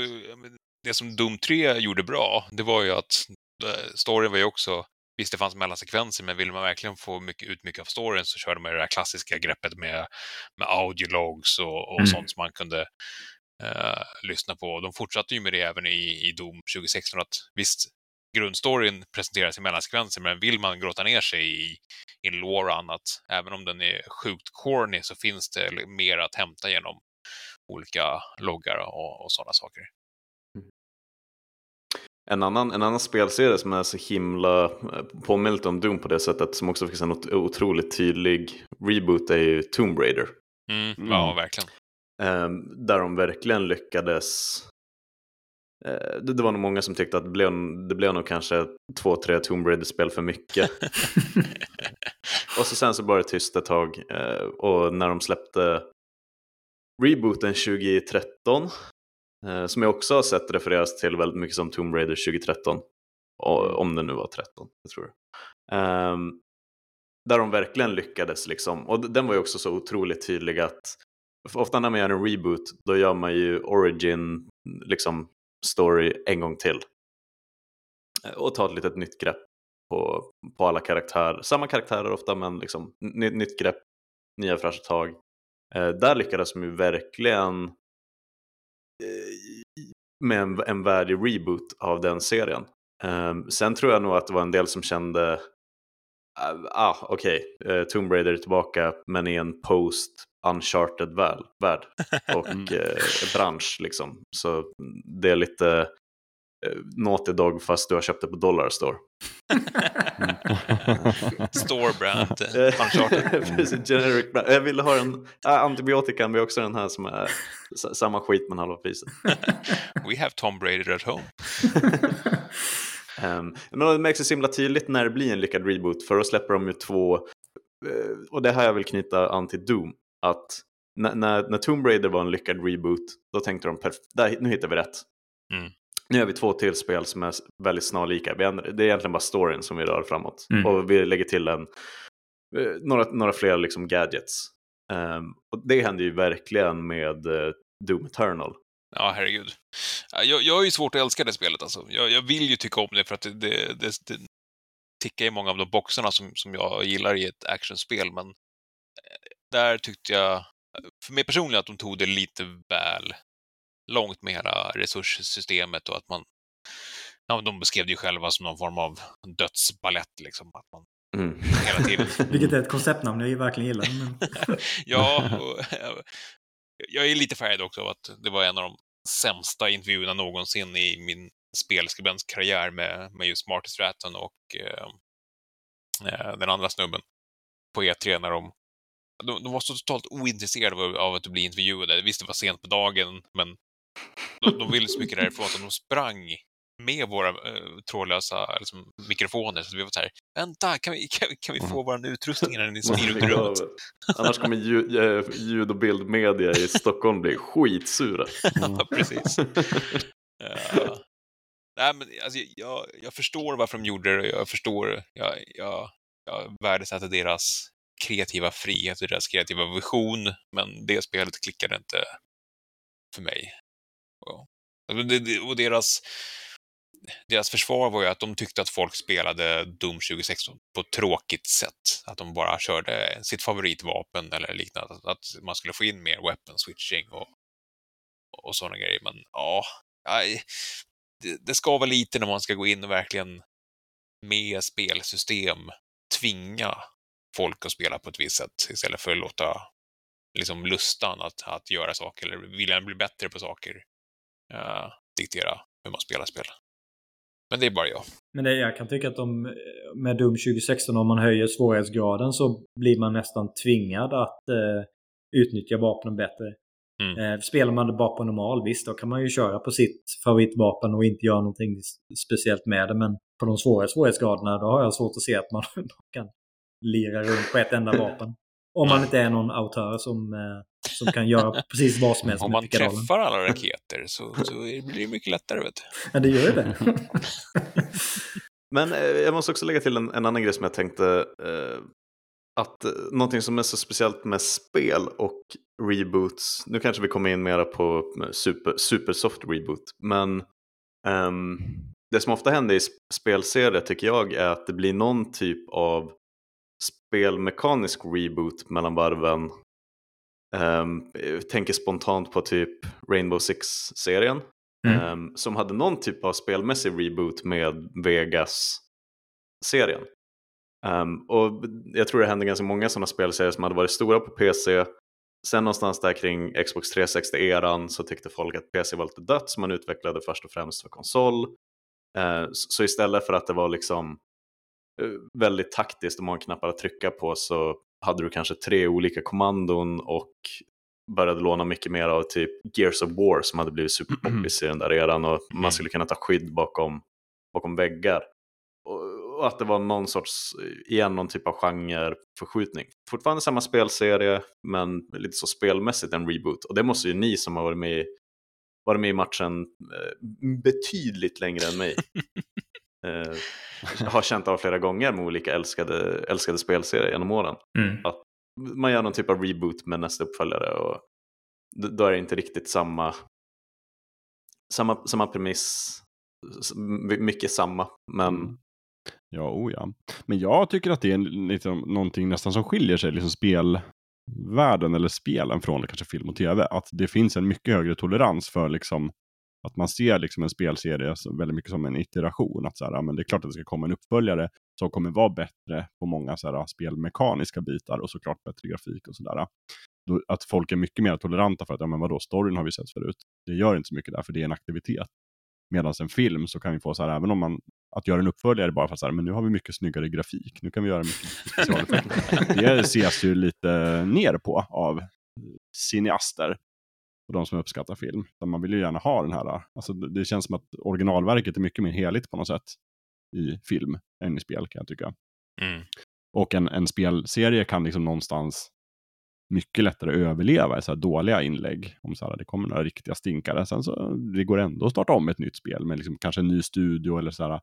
det som Doom 3 gjorde bra, det var ju att eh, storyn var ju också, visst det fanns mellansekvenser, men ville man verkligen få mycket, ut mycket av storyn så körde man det där klassiska greppet med, med audiologs och, och mm. sånt som man kunde uh, lyssna på. De fortsatte ju med det även i, i Doom 2016, att visst, grundstoryn presenteras i mellansekvenser, men vill man gråta ner sig i, i lore och annat, även om den är sjukt corny, så finns det mer att hämta genom olika loggar och, och sådana saker. En annan, en annan spelserie som är så himla eh, påminner om Doom på det sättet, som också finns en otroligt tydlig reboot, är ju Tomb Raider. Mm, ja, mm. verkligen. Um, där de verkligen lyckades Eh, det, var nog många som tyckte att det blev, det blev nog kanske två, tre Tomb Raider-spel för mycket. och så sen så var det tyst ett tag eh, och när de släppte rebooten 2013 eh, som jag också har sett refereras till väldigt mycket som Tomb Raider 2013 om det nu var 13, jag tror um, Där de verkligen lyckades liksom, och den var ju också så otroligt tydlig att ofta när man gör en reboot då gör man ju origin liksom story en gång till. Eh, och ta ett litet nytt grepp. på, på alla karaktärer. Samma karaktärer ofta men liksom nytt, nytt grepp, nya fräscha tag. Eh, där lyckades de ju verkligen eh, med en, en värdig reboot av den serien. Eh, sen tror jag nog att det var en del som kände ah, ah okej, okay. Tomb Raider är tillbaka men i en post uncharted värld, och uh, bransch liksom. Så det är lite uh, Naughty Dog fast du har köpt det på Dollar Store. Store brand, uncharted. Precis, generic brand. Jag ville ha en, uh, antibiotikan men också den här som är samma skit men halva priset. We have Tom Brady at home. Um, men det märks så himla tydligt när det blir en lyckad reboot för då släpper de ju två, uh, och det här jag vill knyta an till Doom, att när, när, när Tomb Raider var en lyckad reboot, då tänkte de där, nu hittar vi rätt. Mm. Nu har vi två till spel som är väldigt snarlika. Det är egentligen bara storyn som vi rör framåt. Mm. Och vi lägger till en, uh, några, några fler liksom gadgets. Um, och det händer ju verkligen med uh, Doom Eternal. Ja, herregud. Jag, jag har ju svårt att älska det spelet alltså. Jag, jag vill ju tycka om det för att det, det, det, det tickar i många av de boxarna som, som jag gillar i ett actionspel, men där tyckte jag, för mig personligen, att de tog det lite väl långt med hela resurssystemet och att man, ja, de beskrev det ju själva som någon form av dödsballett liksom. Att man Mm. hela tiden Vilket är ett konceptnamn jag verkligen gillar. Men... ja, och, jag är lite färgad också av att det var en av de sämsta intervjuerna någonsin i min spelskribenskarriär med, med just Marty Stratton och eh, den andra snubben på E3 när de de, de var så totalt ointresserade av, att bli intervjuade. Visst, det var sent på dagen, men de, de ville så mycket därifrån så de sprang med våra uh, trådlösa liksom, mikrofoner. Så vi var så här, vänta, kan vi, kan, kan vi få vår utrustning när ni styr runt i rummet? Annars kommer ljud, ljud och bildmedia i Stockholm bli skitsura. ja, precis. Uh, nej, men alltså, jag, jag förstår varför de gjorde det. Jag förstår, jag, jag, jag värdesätter deras kreativa frihet och deras kreativa vision, men det spelet klickade inte för mig. Alltså, och, deras deras försvar var ju att de tyckte att folk spelade Doom 2016 på ett tråkigt sätt. Att de bara körde sitt favoritvapen eller liknande. Att man skulle få in mer weapon switching och, och sådana grejer. Men ja, det, det ska vara lite när man ska gå in och verkligen med spelsystem tvinga folk att spela på ett visst sätt istället för att låta liksom lustan att, att göra saker eller vilja bli bättre på saker uh, diktera hur man spelar spel. Men det är bara jag. Men det, jag kan tycka att de, med Doom 2016, om man höjer svårighetsgraden så blir man nästan tvingad att eh, utnyttja vapnen bättre. Mm. Eh, spelar man det bara på normal, visst, då kan man ju köra på sitt favoritvapen och inte göra någonting speciellt med det. Men på de svåra svårighetsgraderna, då har jag svårt att se att man kan lira runt på ett enda vapen. Om man inte är någon autör som, eh, som kan göra precis vad som helst Om man träffar alla raketer så, så blir det mycket lättare. Vet du. Ja, det gör ju det. Men eh, jag måste också lägga till en, en annan grej som jag tänkte. Eh, att eh, någonting som är så speciellt med spel och reboots. Nu kanske vi kommer in mera på super, supersoft reboot. Men ehm, det som ofta händer i sp- spelserier tycker jag är att det blir någon typ av spelmekanisk reboot mellan varven. Um, tänker spontant på typ Rainbow Six-serien. Mm. Um, som hade någon typ av spelmässig reboot med Vegas-serien. Um, och jag tror det hände ganska många sådana spelserier som hade varit stora på PC. Sen någonstans där kring Xbox 360-eran så tyckte folk att PC var lite dött så man utvecklade först och främst för konsol. Uh, så istället för att det var liksom väldigt taktiskt och många knappar att trycka på så hade du kanske tre olika kommandon och började låna mycket mer av typ Gears of War som hade blivit superpoppis i den där eran och man skulle kunna ta skydd bakom, bakom väggar. Och, och att det var någon sorts, igen någon typ av genreförskjutning. Fortfarande samma spelserie men lite så spelmässigt en reboot. Och det måste ju ni som har varit med, varit med i matchen eh, betydligt längre än mig. eh, har känt av flera gånger med olika älskade, älskade spelserier genom åren. Mm. Man gör någon typ av reboot med nästa uppföljare och då är det inte riktigt samma, samma, samma premiss, mycket samma, men Ja, oh ja. Men jag tycker att det är liksom någonting nästan som skiljer sig, liksom spelvärlden eller spelen från kanske film och tv. Att det finns en mycket högre tolerans för liksom att man ser liksom en spelserie väldigt mycket som en iteration. Att så här, men det är klart att det ska komma en uppföljare som kommer vara bättre på många så här, spelmekaniska bitar och såklart bättre grafik och sådär. Att folk är mycket mer toleranta för att, ja men vadå, storyn har vi sett förut. Det gör inte så mycket där, för det är en aktivitet. Medan en film så kan vi få så här, även om man, att göra en uppföljare bara för att så här, men nu har vi mycket snyggare grafik, nu kan vi göra mycket specialeffekter. det ses ju lite ner på av cineaster och de som uppskattar film. Man vill ju gärna ha den här, alltså det känns som att originalverket är mycket mer heligt på något sätt i film än i spel kan jag tycka. Mm. Och en, en spelserie kan liksom någonstans mycket lättare överleva i så dåliga inlägg. Om så här, det kommer några riktiga stinkare. Sen så det går ändå att starta om ett nytt spel med liksom kanske en ny studio eller så här.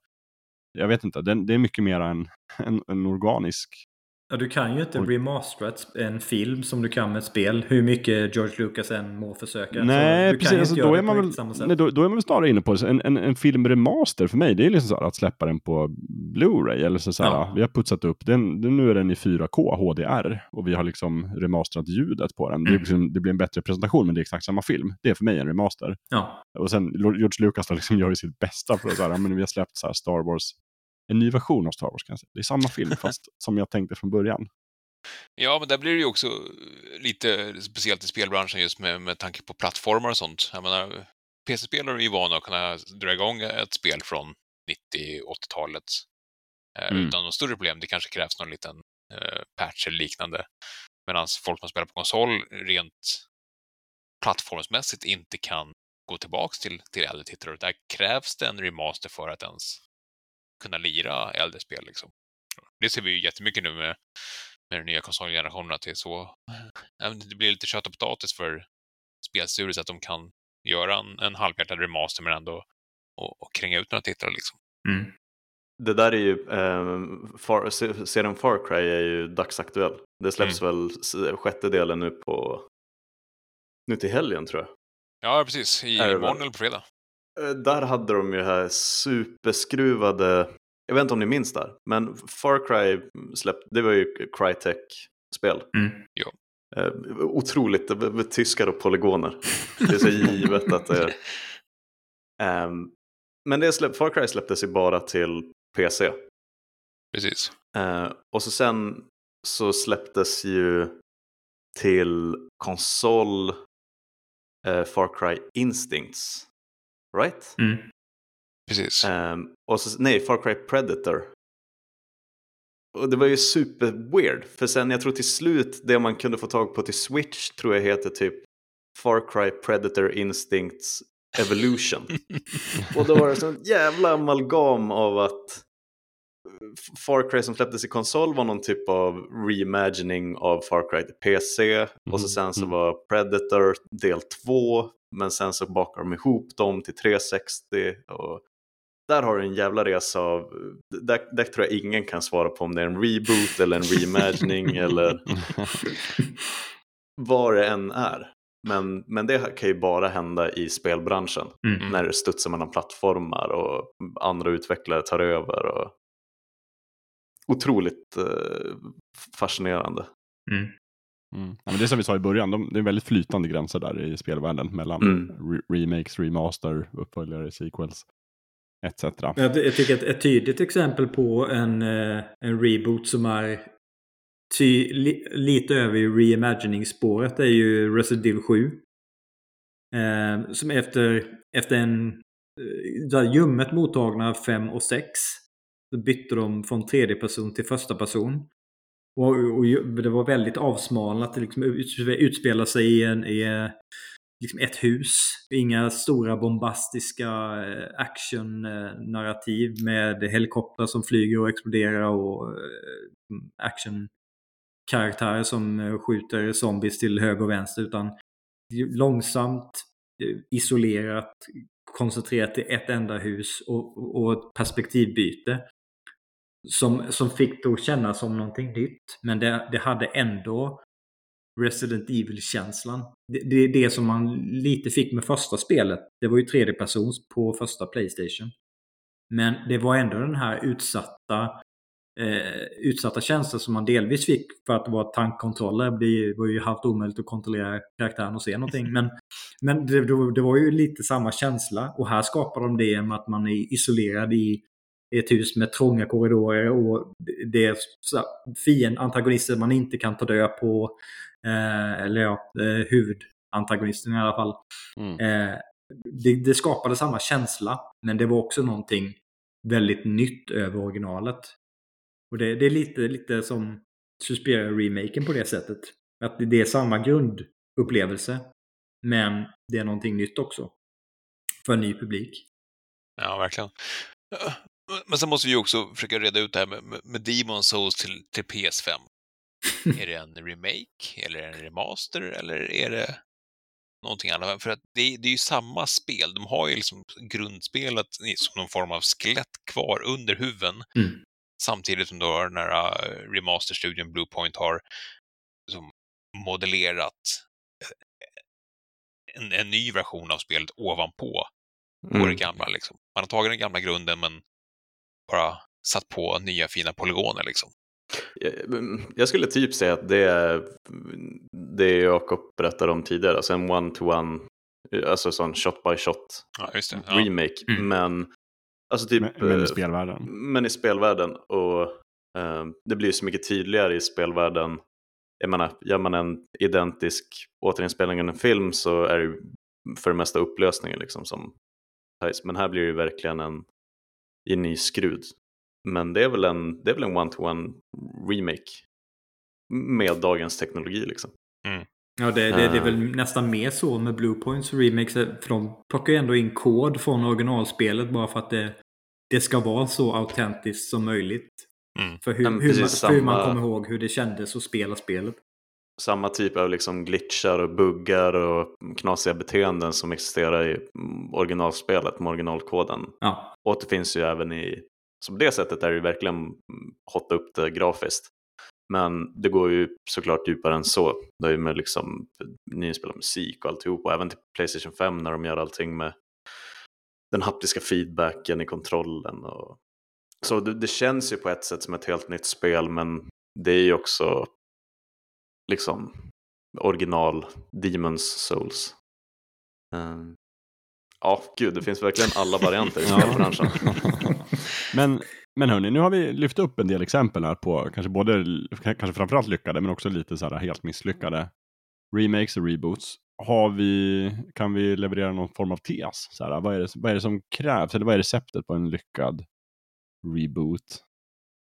Jag vet inte, det, det är mycket mer en, en, en organisk Ja, du kan ju inte remastera en film som du kan med ett spel. Hur mycket George Lucas än må försöka. Nej, precis. Alltså, då, är man väl, nej, då, då, är man väl snarare inne på en, en, en filmremaster för mig. Det är liksom så här, att släppa den på Blu-ray. Eller så, så här, ja. Vi har putsat upp den. Nu är den i 4K HDR. Och vi har liksom remasterat ljudet på den. Mm. Det, liksom, det, blir en bättre presentation men det är exakt samma film. Det är för mig en remaster. Ja. Och sen George Lucas liksom gör ju sitt bästa för att säga, men vi har släppt så Star Wars en ny version av Star Wars kan jag säga. Det är samma film fast som jag tänkte från början. Ja, men där blir det ju också lite speciellt i spelbranschen just med, med tanke på plattformar och sånt. Jag menar, PC-spelare är ju vana att kunna dra igång ett spel från 90-80-talet eh, mm. utan något större problem. Det kanske krävs någon liten eh, patch eller liknande. Medan folk som spelar på konsol rent plattformsmässigt inte kan gå tillbaks till, till äldre tittare. Där krävs det en remaster för att ens kunna lira äldre spel. Liksom. Det ser vi ju jättemycket nu med, med den nya konsolgenerationen, att det är så. Det blir lite kött och potatis för spelstudios att de kan göra en, en halvhjärtad remaster men ändå och, och kränga ut några tittare. Liksom. Mm. Det där är ju, eh, far, serien Far Cry är ju dagsaktuell. Det släpps mm. väl sjätte delen nu på nu till helgen tror jag. Ja, precis. I imorgon eller på fredag. Eh, där hade de ju här superskruvade, jag vet inte om ni minns där, men Far Cry släppte, det var ju Crytek-spel. Mm. Ja. Uh, otroligt, tyskar och polygoner. Det är så givet att det är. Um, men det släpp, Far Cry släpptes ju bara till PC. Precis. Uh, och så sen så släpptes ju till konsol uh, Far Cry Instincts right? Mm. Precis. Um, och så, nej, Far Cry Predator. Och det var ju super weird. För sen jag tror till slut det man kunde få tag på till Switch tror jag heter typ Far Cry Predator Instincts Evolution. och då var det sån jävla amalgam av att Far Cry som släpptes i konsol var någon typ av reimagining av Far Cry till PC. Mm. Och så sen så mm. var Predator del 2 men sen så bakar de ihop dem till 360 och där har du en jävla resa av, där, där tror jag ingen kan svara på om det är en reboot eller en reimagining eller vad det än är. Men, men det kan ju bara hända i spelbranschen mm. när det studsar mellan plattformar och andra utvecklare tar över. Och... Otroligt eh, fascinerande. Mm. Mm. Ja, men det som vi sa i början, de, det är väldigt flytande gränser där i spelvärlden mellan mm. re remakes, remaster, uppföljare, sequels etc. Jag, jag tycker att ett tydligt exempel på en, eh, en reboot som är ty, li, lite över i reimagining-spåret är ju Resident Evil 7. Eh, som efter, efter en eh, ljummet mottagna 5 och 6 så bytte de från tredje person till första person. Och, och, det var väldigt avsmalnat. Det liksom utspelar sig i, en, i liksom ett hus. Inga stora bombastiska eh, action-narrativ eh, med helikoptrar som flyger och exploderar och eh, action-karaktärer som skjuter zombies till höger och vänster. Utan långsamt, isolerat, koncentrerat till ett enda hus och, och ett perspektivbyte som, som fick det att kännas som någonting nytt. Men det, det hade ändå Resident Evil-känslan. Det, det är det som man lite fick med första spelet. Det var ju tredje persons på första Playstation. Men det var ändå den här utsatta eh, utsatta känslan som man delvis fick för att det var tankkontroller. Det var ju halvt omöjligt att kontrollera karaktären och se någonting. Men, men det, det var ju lite samma känsla. Och här skapar de det med att man är isolerad i ett hus med trånga korridorer och det är fiend, antagonister man inte kan ta död på. Eh, eller ja, eh, huvudantagonisten i alla fall. Mm. Eh, det, det, skapade samma känsla, men det var också någonting väldigt nytt över originalet. Och det, det är lite, lite som Suspiria-remaken på det sättet. Att det är samma grundupplevelse, men det är någonting nytt också. För en ny publik. Ja, verkligen. Men sen måste vi också försöka reda ut det här med, med, Demon Souls till, till PS5. är det en remake, eller en remaster, eller är det någonting annat? För att det, det är ju samma spel. De har ju liksom grundspelet som någon form av skelett kvar under huven. Mm. Samtidigt som då den här uh, remasterstudien Bluepoint har liksom modellerat eh, en, en, ny version av spelet ovanpå mm. på det gamla. Liksom. Man har tagit den gamla grunden men bara satt på nya fina polygoner. Liksom. Jag skulle typ säga att det är det Jakob berättade om tidigare, alltså en one-to-one, alltså sån shot by shot ja, remake. Mm. Men Alltså typ, men, men, i eh, spelvärlden. Men i spelvärlden. Och eh, det blir så mycket tydligare i spelvärlden. Jag menar, gör man en identisk återinspelning av en film så är det för det mesta upplösningen liksom som Men här blir det ju verkligen en i ny skrud. Men det är väl en, det är väl en one-to-one remake med dagens teknologi liksom. Mm. Ja, det, det, det, är väl eh. nästan mer så med Bluepoints remakes. För de plockar ju ändå in kod från originalspelet bara för att det, det ska vara så autentiskt som möjligt. Mm. För, hur, hur, man, samma, hur man kommer ihåg hur det kändes att spela spelet. Samma typ av liksom glitchar och buggar och knasiga beteenden som existerar i originalspelet med originalkoden. Ja. Återfinns ju även i... Så på det sättet är det ju verkligen hotta upp det grafiskt. Men det går ju såklart djupare än så. Det är ju med liksom nyinspelad musik och alltihop och även till Playstation 5 när de gör allting med den haptiska feedbacken i kontrollen. Och... Så det, det, känns ju på ett sätt som ett helt nytt spel men det är ju också liksom original Demons Souls. Um... Ja, gud, det finns verkligen alla varianter i spelbranschen. men men hörni, nu har vi lyft upp en del exempel här på kanske både, kanske framförallt lyckade, men också lite så här helt misslyckade remakes och reboots. Har vi, kan vi leverera någon form av tes? Så här, vad, är det, vad är det som krävs, eller vad är receptet på en lyckad reboot?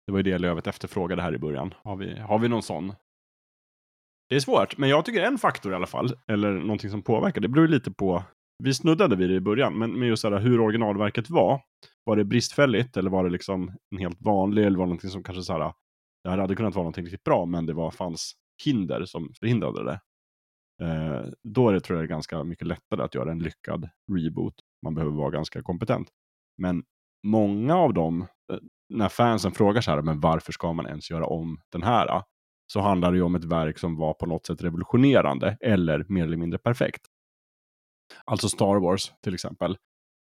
Det var ju det Lövet efterfrågade här i början. Har vi, har vi någon sån? Det är svårt, men jag tycker en faktor i alla fall, eller någonting som påverkar, det beror lite på vi snuddade vid det i början, men med just här, hur originalverket var. Var det bristfälligt eller var det liksom en helt vanlig eller var det någonting som kanske så här, det här hade kunnat vara någonting riktigt bra men det var, fanns hinder som förhindrade det. Eh, då är det tror jag ganska mycket lättare att göra en lyckad reboot. Man behöver vara ganska kompetent. Men många av dem, eh, när fansen frågar så här, men varför ska man ens göra om den här? Så handlar det ju om ett verk som var på något sätt revolutionerande eller mer eller mindre perfekt. Alltså Star Wars till exempel.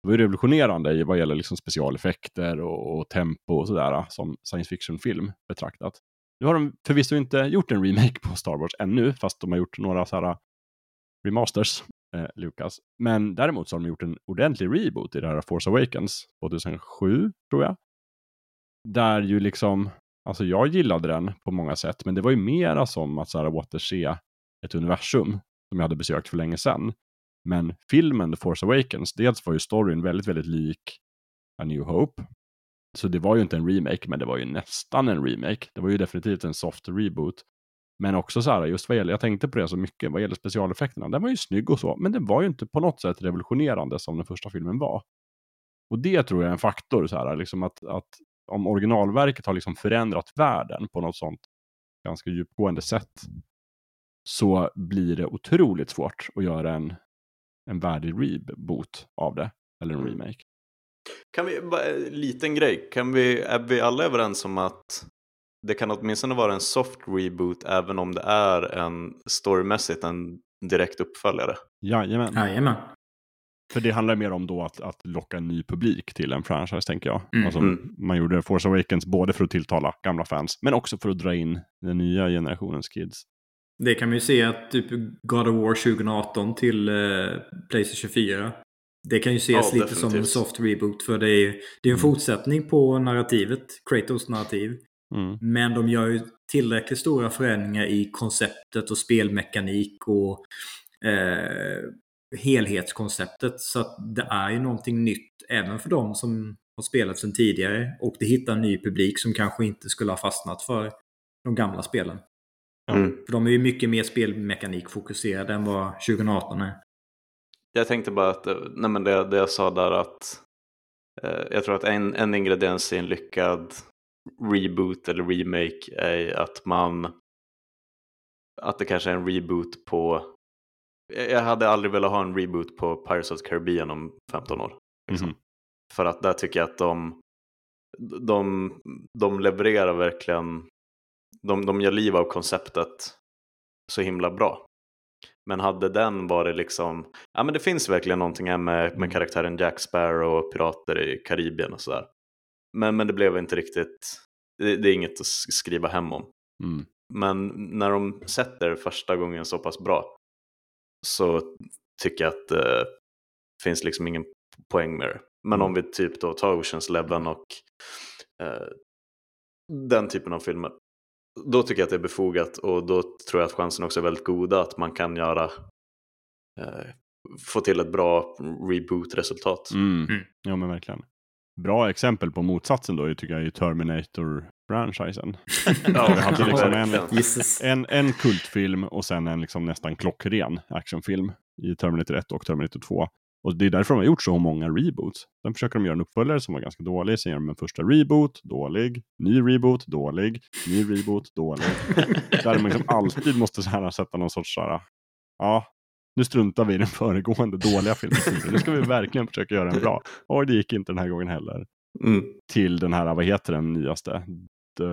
Det var ju revolutionerande i vad gäller liksom specialeffekter och, och tempo och sådär som science fiction-film betraktat. Nu har de förvisso inte gjort en remake på Star Wars ännu, fast de har gjort några så här äh, remasters, eh, Lucas. Men däremot så har de gjort en ordentlig reboot i det här Force Awakens 2007, tror jag. Där ju liksom, alltså jag gillade den på många sätt, men det var ju mera som att så här återse ett universum som jag hade besökt för länge sedan. Men filmen The Force Awakens, dels var ju storyn väldigt, väldigt lik A New Hope. Så det var ju inte en remake, men det var ju nästan en remake. Det var ju definitivt en soft reboot. Men också så här, just vad gäller, jag tänkte på det så mycket, vad gäller specialeffekterna, den var ju snygg och så, men den var ju inte på något sätt revolutionerande som den första filmen var. Och det tror jag är en faktor, så här, liksom att, att om originalverket har liksom förändrat världen på något sånt ganska djupgående sätt, så blir det otroligt svårt att göra en en värdig reboot av det. Eller en mm. remake. Kan vi, bara en liten grej, kan vi, är vi alla överens om att det kan åtminstone vara en soft reboot även om det är en storymässigt en direkt uppföljare? Jajamän. Jajamän. För det handlar mer om då att, att locka en ny publik till en franchise, tänker jag. Mm. Alltså, Mm. Man gjorde Force Awakens både för att tilltala gamla fans, men också för att dra in den nya generationens kids. Det kan man ju se att typ God of War 2018 till eh, Playstation 4. Det kan ju ses Ja, lite som en definitivt. soft reboot. För det är, ju- det är en Mm. fortsättning på narrativet. Kratos narrativ. Mm. Men de gör ju tillräckligt stora förändringar i konceptet och spelmekanik och eh, helhetskonceptet. Så att det är ju någonting nytt även för de som har spelat sedan tidigare. Och det hittar en ny publik som kanske inte skulle ha fastnat för de gamla spelen. Mm. För de är ju mycket mer spelmekanikfokuserade än vad 2018 är. Jag tänkte bara att, eh, nej men det, det jag sa där att eh, jag tror att en, en ingrediens i en lyckad reboot eller remake är att man att det kanske är en reboot på jag hade aldrig velat ha en reboot på Pirates of the Caribbean om 15 år. Liksom. Mhm. För att där tycker jag att de, de, de levererar verkligen, de, de gör liv av konceptet så himla bra. Men hade den varit liksom, ja men det finns verkligen någonting här med, Mm. med karaktären Jack Sparrow och pirater i Karibien och sådär. Men, men det blev inte riktigt, det, det är inget att skriva hem om. Mm. Men när de sätter första gången så pass bra så tycker jag att det finns liksom ingen poäng med det. Men om vi typ då tar Oceans Eleven och eh, den typen av filmer. Då tycker jag att det är befogat och då tror jag att chansen också är väldigt goda att man kan göra eh, få till ett bra reboot-resultat. Mm. Mm. Ja, men verkligen. Bra exempel på motsatsen då tycker jag är Terminator-franchisen. Ja, vi hade liksom en-. En, en kultfilm och sen en liksom nästan klockren actionfilm i Terminator 1 och Terminator 2. Och det är därför de har gjort så många reboots. Sen försöker de göra en uppföljare som var ganska dålig, sen gör de en första reboot, dålig, ny reboot, dålig, ny reboot, dålig. Där de liksom alltid måste så här sätta någon sorts så här, ja, nu struntar vi i den föregående dåliga filmen. Nu ska vi verkligen försöka göra en bra. Och det gick inte den här gången heller. Mm. Till den här, vad heter den nyaste? The...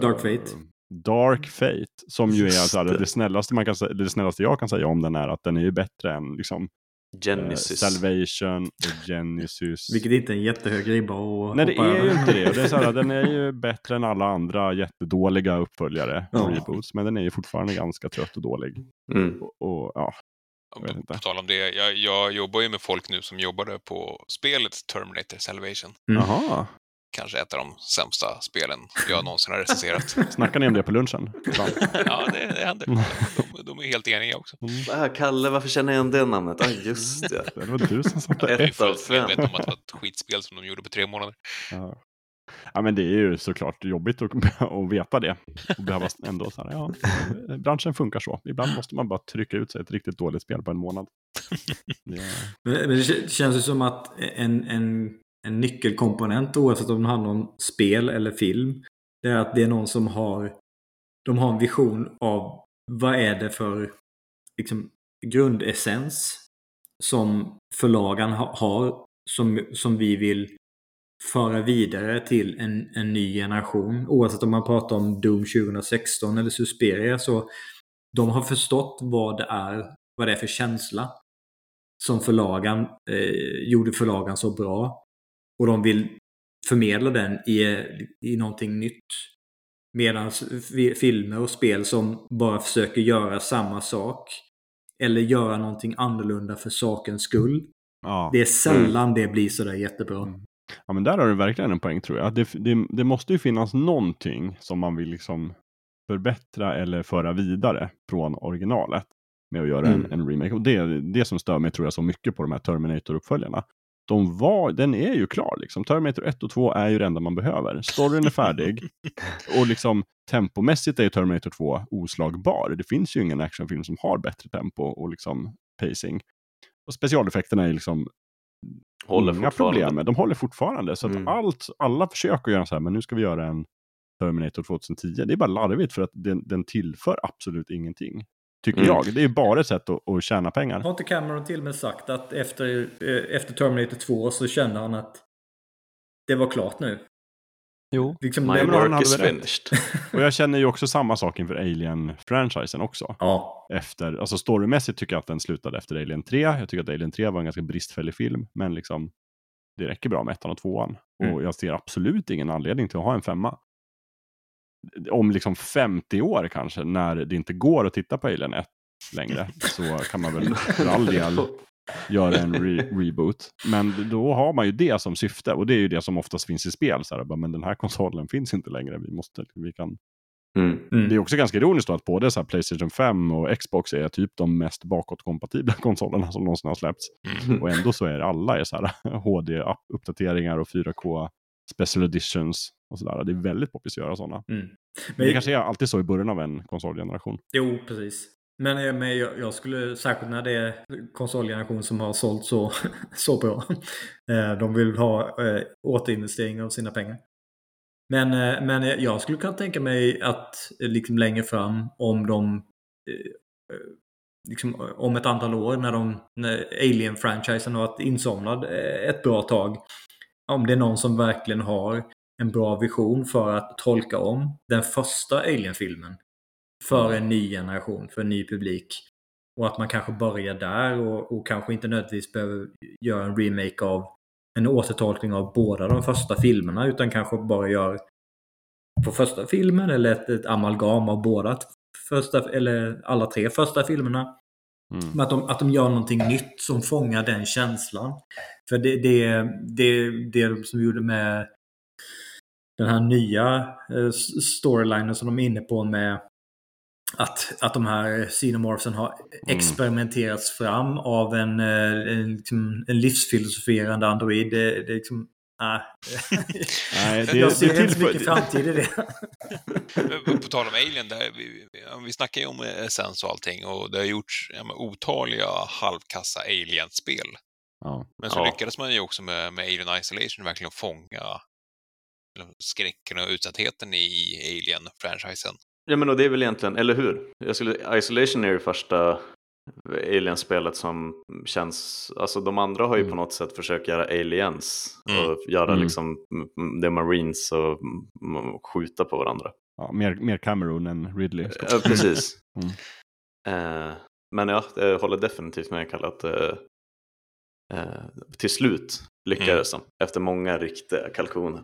Dark Fate. Dark Fate. Som ju är Just så här, det. det, snällaste man kan, det snällaste jag kan säga om den är att den är ju bättre än liksom, eh, Genesis. Salvation och Genesis. Vilket inte är en jättehög ribba att Nej, det är ju över. inte det. Det är så här, den är ju bättre än alla andra jättedåliga uppföljare Ja. reboots. Men den är ju fortfarande ganska trött och dålig. Mm. Och, och ja, På, tal om det, jag, jag jobbar ju med folk nu som jobbade på spelet Terminator Salvation. Mm. Jaha. Kanske ett av de sämsta spelen jag någonsin har recenserat. Snackar ni om det på lunchen? Ja, det, det händer. De, de är helt eniga också. Mm. Ah, Kalle, varför känner jag igen det namnet? Ah, just det. Det var du som satte Ett Jag av fem. medveten om att det var ett skitspel som de gjorde på tre månader. Ja. Ja, men det är ju såklart jobbigt att, att veta det. Och behöva ändå så här, ja, branschen funkar så. Ibland måste man bara trycka ut sig ett riktigt dåligt spel på en månad. Det, Men men det känns ju som att en, en, en nyckelkomponent oavsett om det handlar om spel eller film. Det är att det är någon som har de har en vision av vad är det för liksom, grundessens som förlagan ha, har som, som vi vill föra vidare till en, en ny generation. Oavsett om man pratar om Doom 2016 eller Susperia så de har förstått vad det är, vad det är för känsla som förlagan eh, gjorde förlagan så bra. Och de vill förmedla den i, i någonting nytt. Medan fi- filmer och spel som bara försöker göra samma sak eller göra någonting annorlunda för sakens skull. ja. Det är sällan det blir sådär jättebra. Mm. Ja, men där har du verkligen en poäng tror jag. Det, det, det måste ju finnas någonting som man vill liksom förbättra eller föra vidare från originalet med att göra en, Mm. en remake. Och det är det som stör mig tror jag så mycket på de här Terminator-uppföljarna. De var, den är ju klar liksom. Terminator 1 och 2 är ju det enda man behöver. Storyn är färdig. och liksom tempomässigt är ju Terminator 2 oslagbar. Det finns ju ingen actionfilm som har bättre tempo och liksom pacing. Och specialeffekterna är liksom Håller inga problem med. De håller fortfarande. Så att Mm. allt, alla försöker göra så här, men nu ska vi göra en Terminator 2010. Det är bara larvigt för att den, den tillför absolut ingenting. Tycker Mm. jag. Det är bara ett sätt att, att tjäna pengar. Har inte Cameron till och med sagt att efter, eh, efter Terminator 2 så kände han att det var klart nu? Jo. Liksom, My work is finished. Och jag känner ju också samma sak inför Alien-franchisen också. ja, Efter, alltså storymässigt tycker jag att den slutade efter Alien 3. Jag tycker att Alien 3 var en ganska bristfällig film, men liksom det räcker bra med ettan och tvåan. Mm. Och jag ser absolut ingen anledning till att ha en femma. Om liksom 50 år kanske, när det inte går att titta på Alien 1 längre, så kan man väl för all del göra en re- reboot. Men då har man ju det som syfte, och det är ju det som oftast finns i spel. Så här, bara, men den här konsolen finns inte längre, vi måste, vi kan Mm. mm. det är också ganska ironiskt då att både så här Playstation 5 och Xbox är typ de mest bakåtkompatibla konsolerna som någonsin har släppts. Mm. Och ändå så är alla är så här HD-uppdateringar och 4K special editions och sådär. Det är väldigt poppis att göra sådana. Mm. Men, det kanske är alltid så i början av en konsolgeneration. Jo, precis. Men, men jag, jag skulle, särskilt när det är konsolgeneration som har sålt så, så bra. Eh, de vill ha eh, återinvestering av sina pengar. Men, eh, men jag skulle kunna tänka mig att eh, liksom längre fram om de liksom, om ett antal år när, de, när Alien-franchisen har varit insomnad ett bra tag. Om det är någon som verkligen har en bra vision för att tolka om den första Alien-filmen för en ny generation, för en ny publik. Och att man kanske börjar där och, och kanske inte nödvändigtvis behöver göra en remake av en återtolkning av båda de första filmerna utan kanske bara gör på första filmen eller ett, ett amalgam av båda första, eller alla tre första filmerna. Mm. Men att de, att de gör någonting nytt som fångar den känslan. För det, det, det, det som vi gjorde med den här nya eh, storylinen som de är inne på med att, att de här xenomorphsen har experimenterats fram av en, eh, en, liksom, en livsfilosoferande android. Det, det är liksom... Nej. Nej, det, jag ser det inte så mycket framtid i det. På tal om Alien, där, vi, vi, snackar ju om essens och allting och det har gjorts ja, otaliga halvkassa Alien-spel. ja. Men så Ja. lyckades man ju också med, med Alien Isolation verkligen fånga skräcken och utsattheten i Alien-franchisen. Ja men och det är väl egentligen, eller hur? Jag skulle, Isolation är ju första Alien-spelet som känns, alltså de andra har ju Mm. på något sätt försökt göra aliens Mm. och göra Mm. liksom mm, the marines och mm, skjuta på varandra. Ja, mer, mer Cameron än Ridley. Ja, precis. Mm. Eh, men ja, jag håller definitivt med Kalle att eh, eh, till slut lyckades de efter många riktiga kalkoner.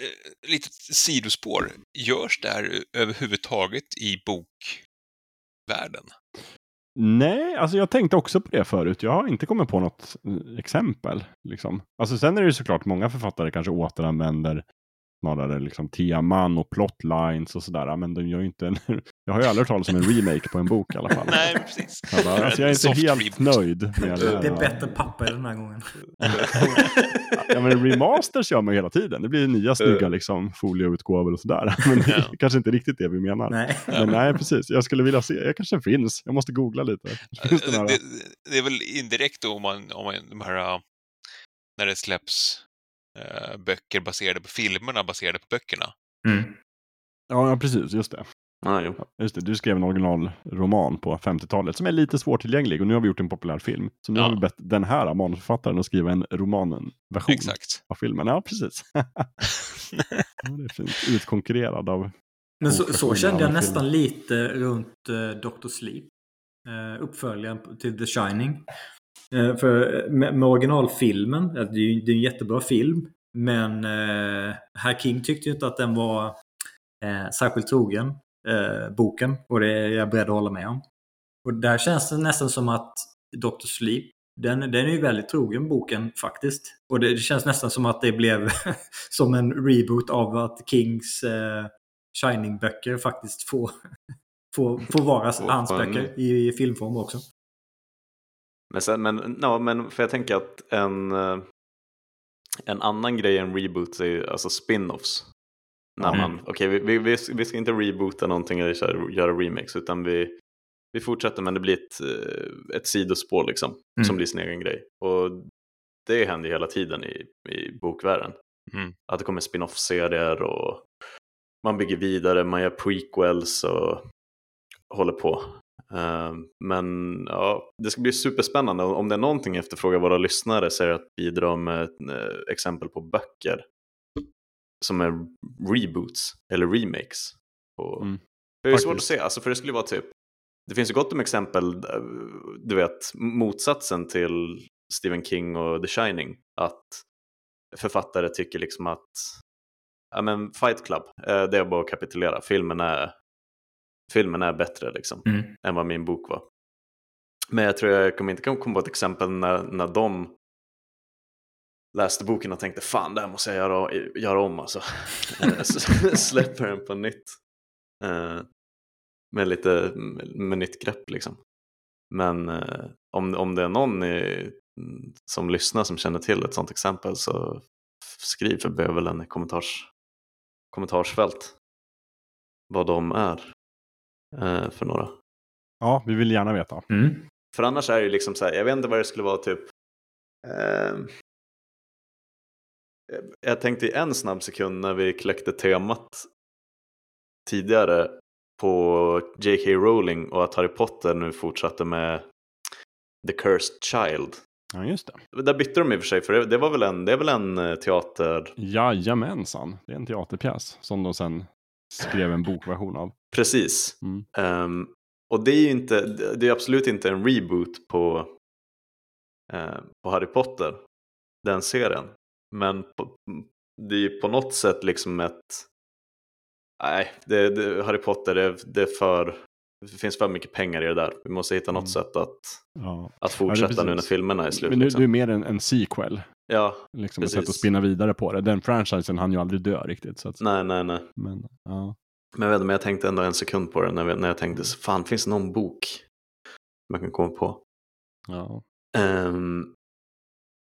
Eh, Litet sidospår, görs det här överhuvudtaget i bokvärlden? Nej, alltså jag tänkte också på det förut. Jag har inte kommit på något eh, exempel. Liksom. Alltså sen är det ju såklart många författare kanske återanvänder snarare liksom teman och plotlines och sådär. Men de gör ju inte en jag har ju aldrig hört talas om en remake på en bok i alla fall. Nej, precis. Jag, bara, alltså jag är inte helt nöjd med det. Det är bättre papper den här gången. Ja, men remasters gör man ju hela tiden. Det blir nya snygga liksom, folieutgåvor och sådär. Men det är Ja. kanske inte riktigt det vi menar. Nej. Men nej, precis. Jag skulle vilja se. Jag kanske finns. Jag måste googla lite. Finns det? Det, det är väl indirekt då om man, om man de här, uh, när det släpps uh, böcker baserade på filmerna baserade på böckerna. Mm. Ja, precis. Just det. Ah, jo. Ja, Just det. Du skrev en originalroman på 50-talet som är lite svårtillgänglig och nu har vi gjort en populär film. Så nu Ja. har vi bett den här manusförfattaren att skriva en romanversion Exakt. av filmen. Ja, precis. det är fint. Utkonkurrerad av... Men så, så kände jag nästan film. lite runt uh, Dr. Sleep. Uh, uppföljaren till The Shining. Eh, för med, med originalfilmen, eh, det är ju det är en jättebra film. Men uh, Herr King tyckte ju inte att den var uh, särskilt trogen uh, boken. Och det är jag beredd att hålla med om. Och där känns det nästan som att Dr. Sleep, den, den är ju väldigt trogen boken faktiskt. Och det, det känns nästan som att det blev som en reboot av att Kings uh, Shining-böcker faktiskt får, får, får vara Får hans böcker i, i filmform också. Men, sen, men, ja, men för jag tänker att en, eh, en annan grej än reboots är alltså spin-offs. När Mm. man, okej vi, vi, vi, vi ska inte reboota någonting eller köra- göra remakes utan vi, vi fortsätter men det blir ett, eh, ett sidospår liksom Mm. som blir sin egen grej. Och det händer hela tiden i, i bokvärlden. Mm. Att det kommer spin-off-serier och man bygger vidare, man gör prequels och håller på. Eh, Men ja, det ska bli superspännande. Om det är någonting jag efterfrågar våra lyssnare så är det att bidra med eh, exempel på böcker. Som är reboots eller remakes. Och Mm. Det är svårt att Faktiskt. se, alltså, för det skulle vara typ, det finns ju gott om exempel, eh, du vet, motsatsen till Stephen King och The Shining, att författare tycker liksom att, ja men Fight Club, eh, det är bara att kapitulera, filmen är, filmen är bättre liksom, Mm. än vad min bok var. Men jag tror jag kommer inte komma på ett exempel när, när de läste boken och tänkte fan det här måste jag göra, göra om alltså. Så Släpper den på nytt. Eh, med lite med nytt grepp liksom. Men eh, om, om det är någon i, som lyssnar som känner till ett sånt exempel så skriv för bövelen i kommentars, kommentarsfält vad de är eh, för några. Ja, vi vill gärna veta. Mm. För annars är det ju liksom så här, jag vet inte vad det skulle vara typ. Jag tänkte i en snabb sekund när vi kläckte temat tidigare på J.K. Rowling och att Harry Potter nu fortsatte med The Cursed Child. Ja, just det. Där bytte de i och för sig, för det, var väl en, det är väl en eh, teater... Jajamensan, det är en teaterpjäs som de sen skrev en bokversion av. Precis. Mm. Ehm, och det är ju inte, det är absolut inte en reboot på, eh, på Harry Potter, den serien. Men på, det är ju på något sätt liksom ett, nej, det, det, Harry Potter, det, det är för, det finns för mycket pengar i det där. Vi måste hitta något Mm. sätt att, Ja. att fortsätta precis. nu när filmerna är slut. Men nu, liksom. det är mer en, en sequel, Ja, liksom ett Precis. sätt att spinna vidare på det. Den franchisen hann ju aldrig dö riktigt. Så att, nej, nej, nej. men, ja. Men jag, vet, men jag tänkte ändå en sekund på det när, när jag tänkte, så, fan finns det någon bok man kan komma på? Ja. Ehm,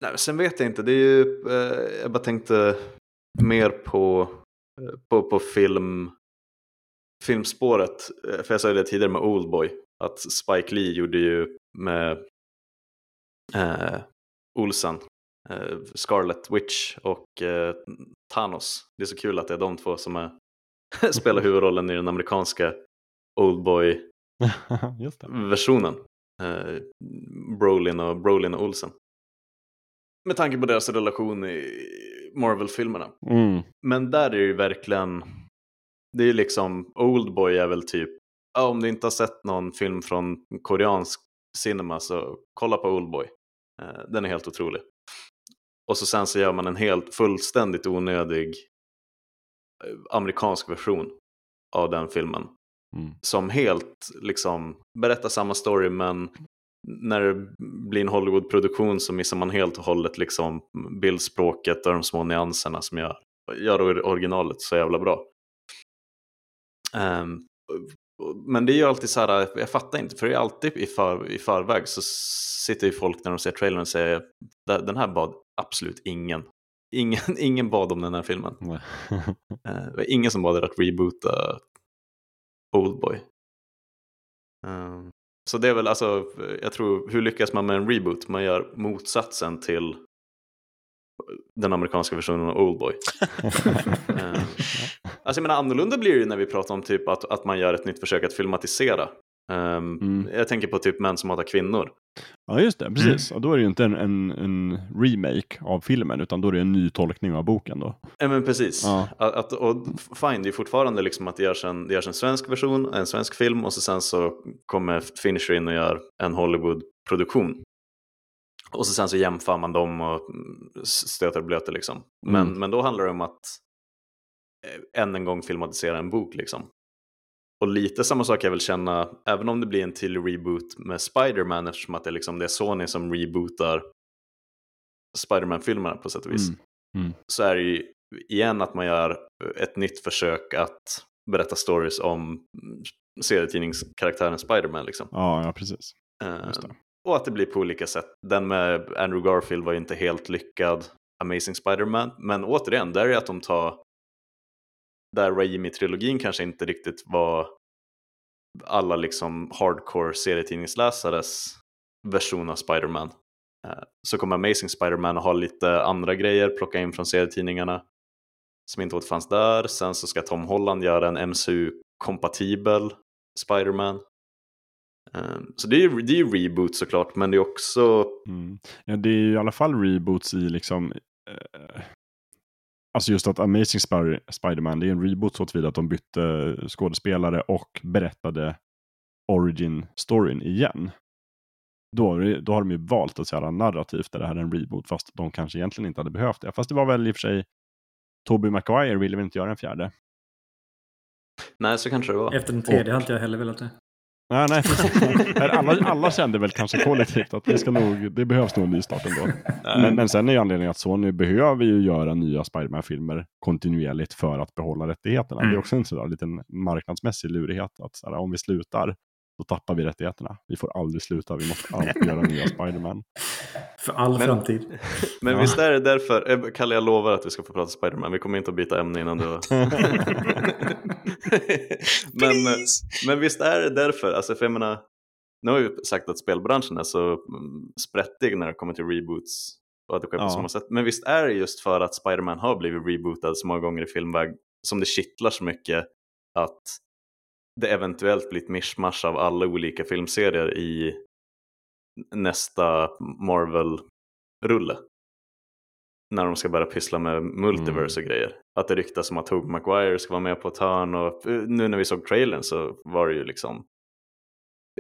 nej, sen vet jag inte, det är ju, eh, jag bara tänkte mer på, eh, på, på film, filmspåret. Eh, För jag sa ju det tidigare med Oldboy, att Spike Lee gjorde ju med eh, Olsen, eh, Scarlet Witch och eh, Thanos. Det är så kul att det är de två som är, spelar huvudrollen i den amerikanska. Oldboy-versionen. Eh, Brolin, och, Brolin och Olsen. Med tanke på deras relation i Marvel-filmerna. Mm. Men där är det ju verkligen, det är ju liksom, Oldboy är väl typ, ja, om du inte har sett någon film från koreansk cinema så kolla på Oldboy. Eh, den är helt otrolig. Och så sen så gör man en helt fullständigt onödig eh, amerikansk version av den filmen. Mm. Som helt liksom berättar samma story men när det blir en Hollywood-produktion så missar man helt och hållet liksom bildspråket och de små nyanserna som gör, gör or- originalet så jävla bra. Ehm, men det är ju alltid så här, jag fattar inte, för det är alltid i, för, i förväg så sitter ju folk när de ser trailern och säger den här bad absolut ingen. Ingen, ingen bad om den här filmen. Eh, Det var ingen som bad att reboota Oldboy. Um, så det är väl alltså, jag tror, hur lyckas man med en reboot? Man gör motsatsen till den amerikanska versionen av Oldboy. Eh, alltså jag menar annorlunda blir det ju när vi pratar om typ att, att man gör ett nytt försök att filmatisera. Ehm, Mm. Jag tänker på typ män som hatar kvinnor. Ja, just det. Precis. Och då är det ju inte en, en, en remake av filmen, utan då är det en ny tolkning av boken då. Ja men precis. Ja. Att, att, och fine, det är fortfarande liksom att det görs, en, det görs en svensk version, en svensk film och så sen så kommer Finisher in och gör en Hollywood-produktion. Och så sen så jämför man dem och mm, stöter och blöter liksom. Men, Mm. men då handlar det om att eh, än en gång filmatisera en bok liksom. Och lite samma sak jag vill känna, även om det blir en till reboot med Spider-Man eftersom att det, liksom, det är Sony som rebootar Spider-Man-filmerna på sätt och vis Mm. Mm. så är det ju igen att man gör ett nytt försök att berätta stories om serietidningskaraktären Spider-Man. Liksom. Ja, ja, precis. Det. och att det blir på olika sätt. Den med Andrew Garfield var ju inte helt lyckad, Amazing Spider-Man. Men återigen, där är det att de tar där Raimi-trilogin kanske inte riktigt var alla liksom hardcore serietidningsläsares version av Spider-Man. Eh, så kommer Amazing Spider-Man att ha lite andra grejer, plocka in från serietidningarna som inte återfanns där. Sen så ska Tom Holland göra en MCU-kompatibel Spider-Man. Ehm, så det är ju det är ju reboot såklart, men det är också Mm. Ja, det är ju i alla fall reboots i liksom... Eh, Alltså just att Amazing Spir- Spider-Man, det är en reboot så tillvida att de bytte skådespelare och berättade origin-storyn igen. Då, då har de ju valt att säga narrativt att det här är en reboot, fast de kanske egentligen inte hade behövt det. Fast det var väl i och för sig, Tobey Maguire ville väl inte göra en fjärde. Nej, så kanske det var. Efter den tredje Och- har inte jag heller velat det. Nej, nej, precis. alla, alla kände väl kanske kollektivt att vi ska nog, det behövs nog en nystart ändå. Men, men sen är ju anledningen att Sony behöver ju göra nya Spiderman-filmer kontinuerligt för att behålla rättigheterna. Det är Mm. också en sån där liten marknadsmässig lurighet. Att så här, om vi slutar, då tappar vi rättigheterna. Vi får aldrig sluta, vi måste alltid göra nya Spiderman. För all Men- framtid. Men Ja. visst är det därför, eh, Kalle jag lovar att vi ska få prata Spiderman, vi kommer inte att byta ämne innan du men, men visst är det därför, alltså för jag menar, nu har vi sagt att spelbranschen är så mm, sprättig när det kommer till reboots och att det sker på Ja. samma sätt. Men visst är det just för att Spiderman har blivit rebootad så många gånger i filmväg som det kittlar så mycket att det eventuellt blir ett mischmasch av alla olika filmserier i nästa Marvel-rulle. När de ska börja pyssla med multiverse och grejer. Att det ryktas om att Tobey Maguire ska vara med på ett hörn och eh, nu när vi såg trailern så var det ju liksom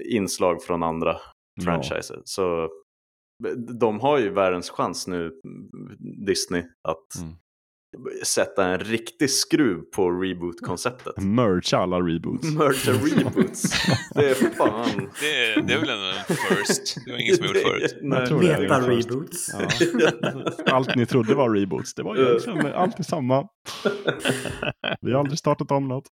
inslag från andra Ja. franchiser. Så eh, de har ju världens chans nu, Disney, att Mm. Sätta en riktig skruv på reboot-konceptet. Mercha alla reboots. Mercha reboots. Det är fan... Det, det är väl en first. Det var ingen som gjort förut. Är. Meta-reboots. Ja. Allt ni trodde var reboots, det var egentligen alltid samma. Vi har aldrig startat om något.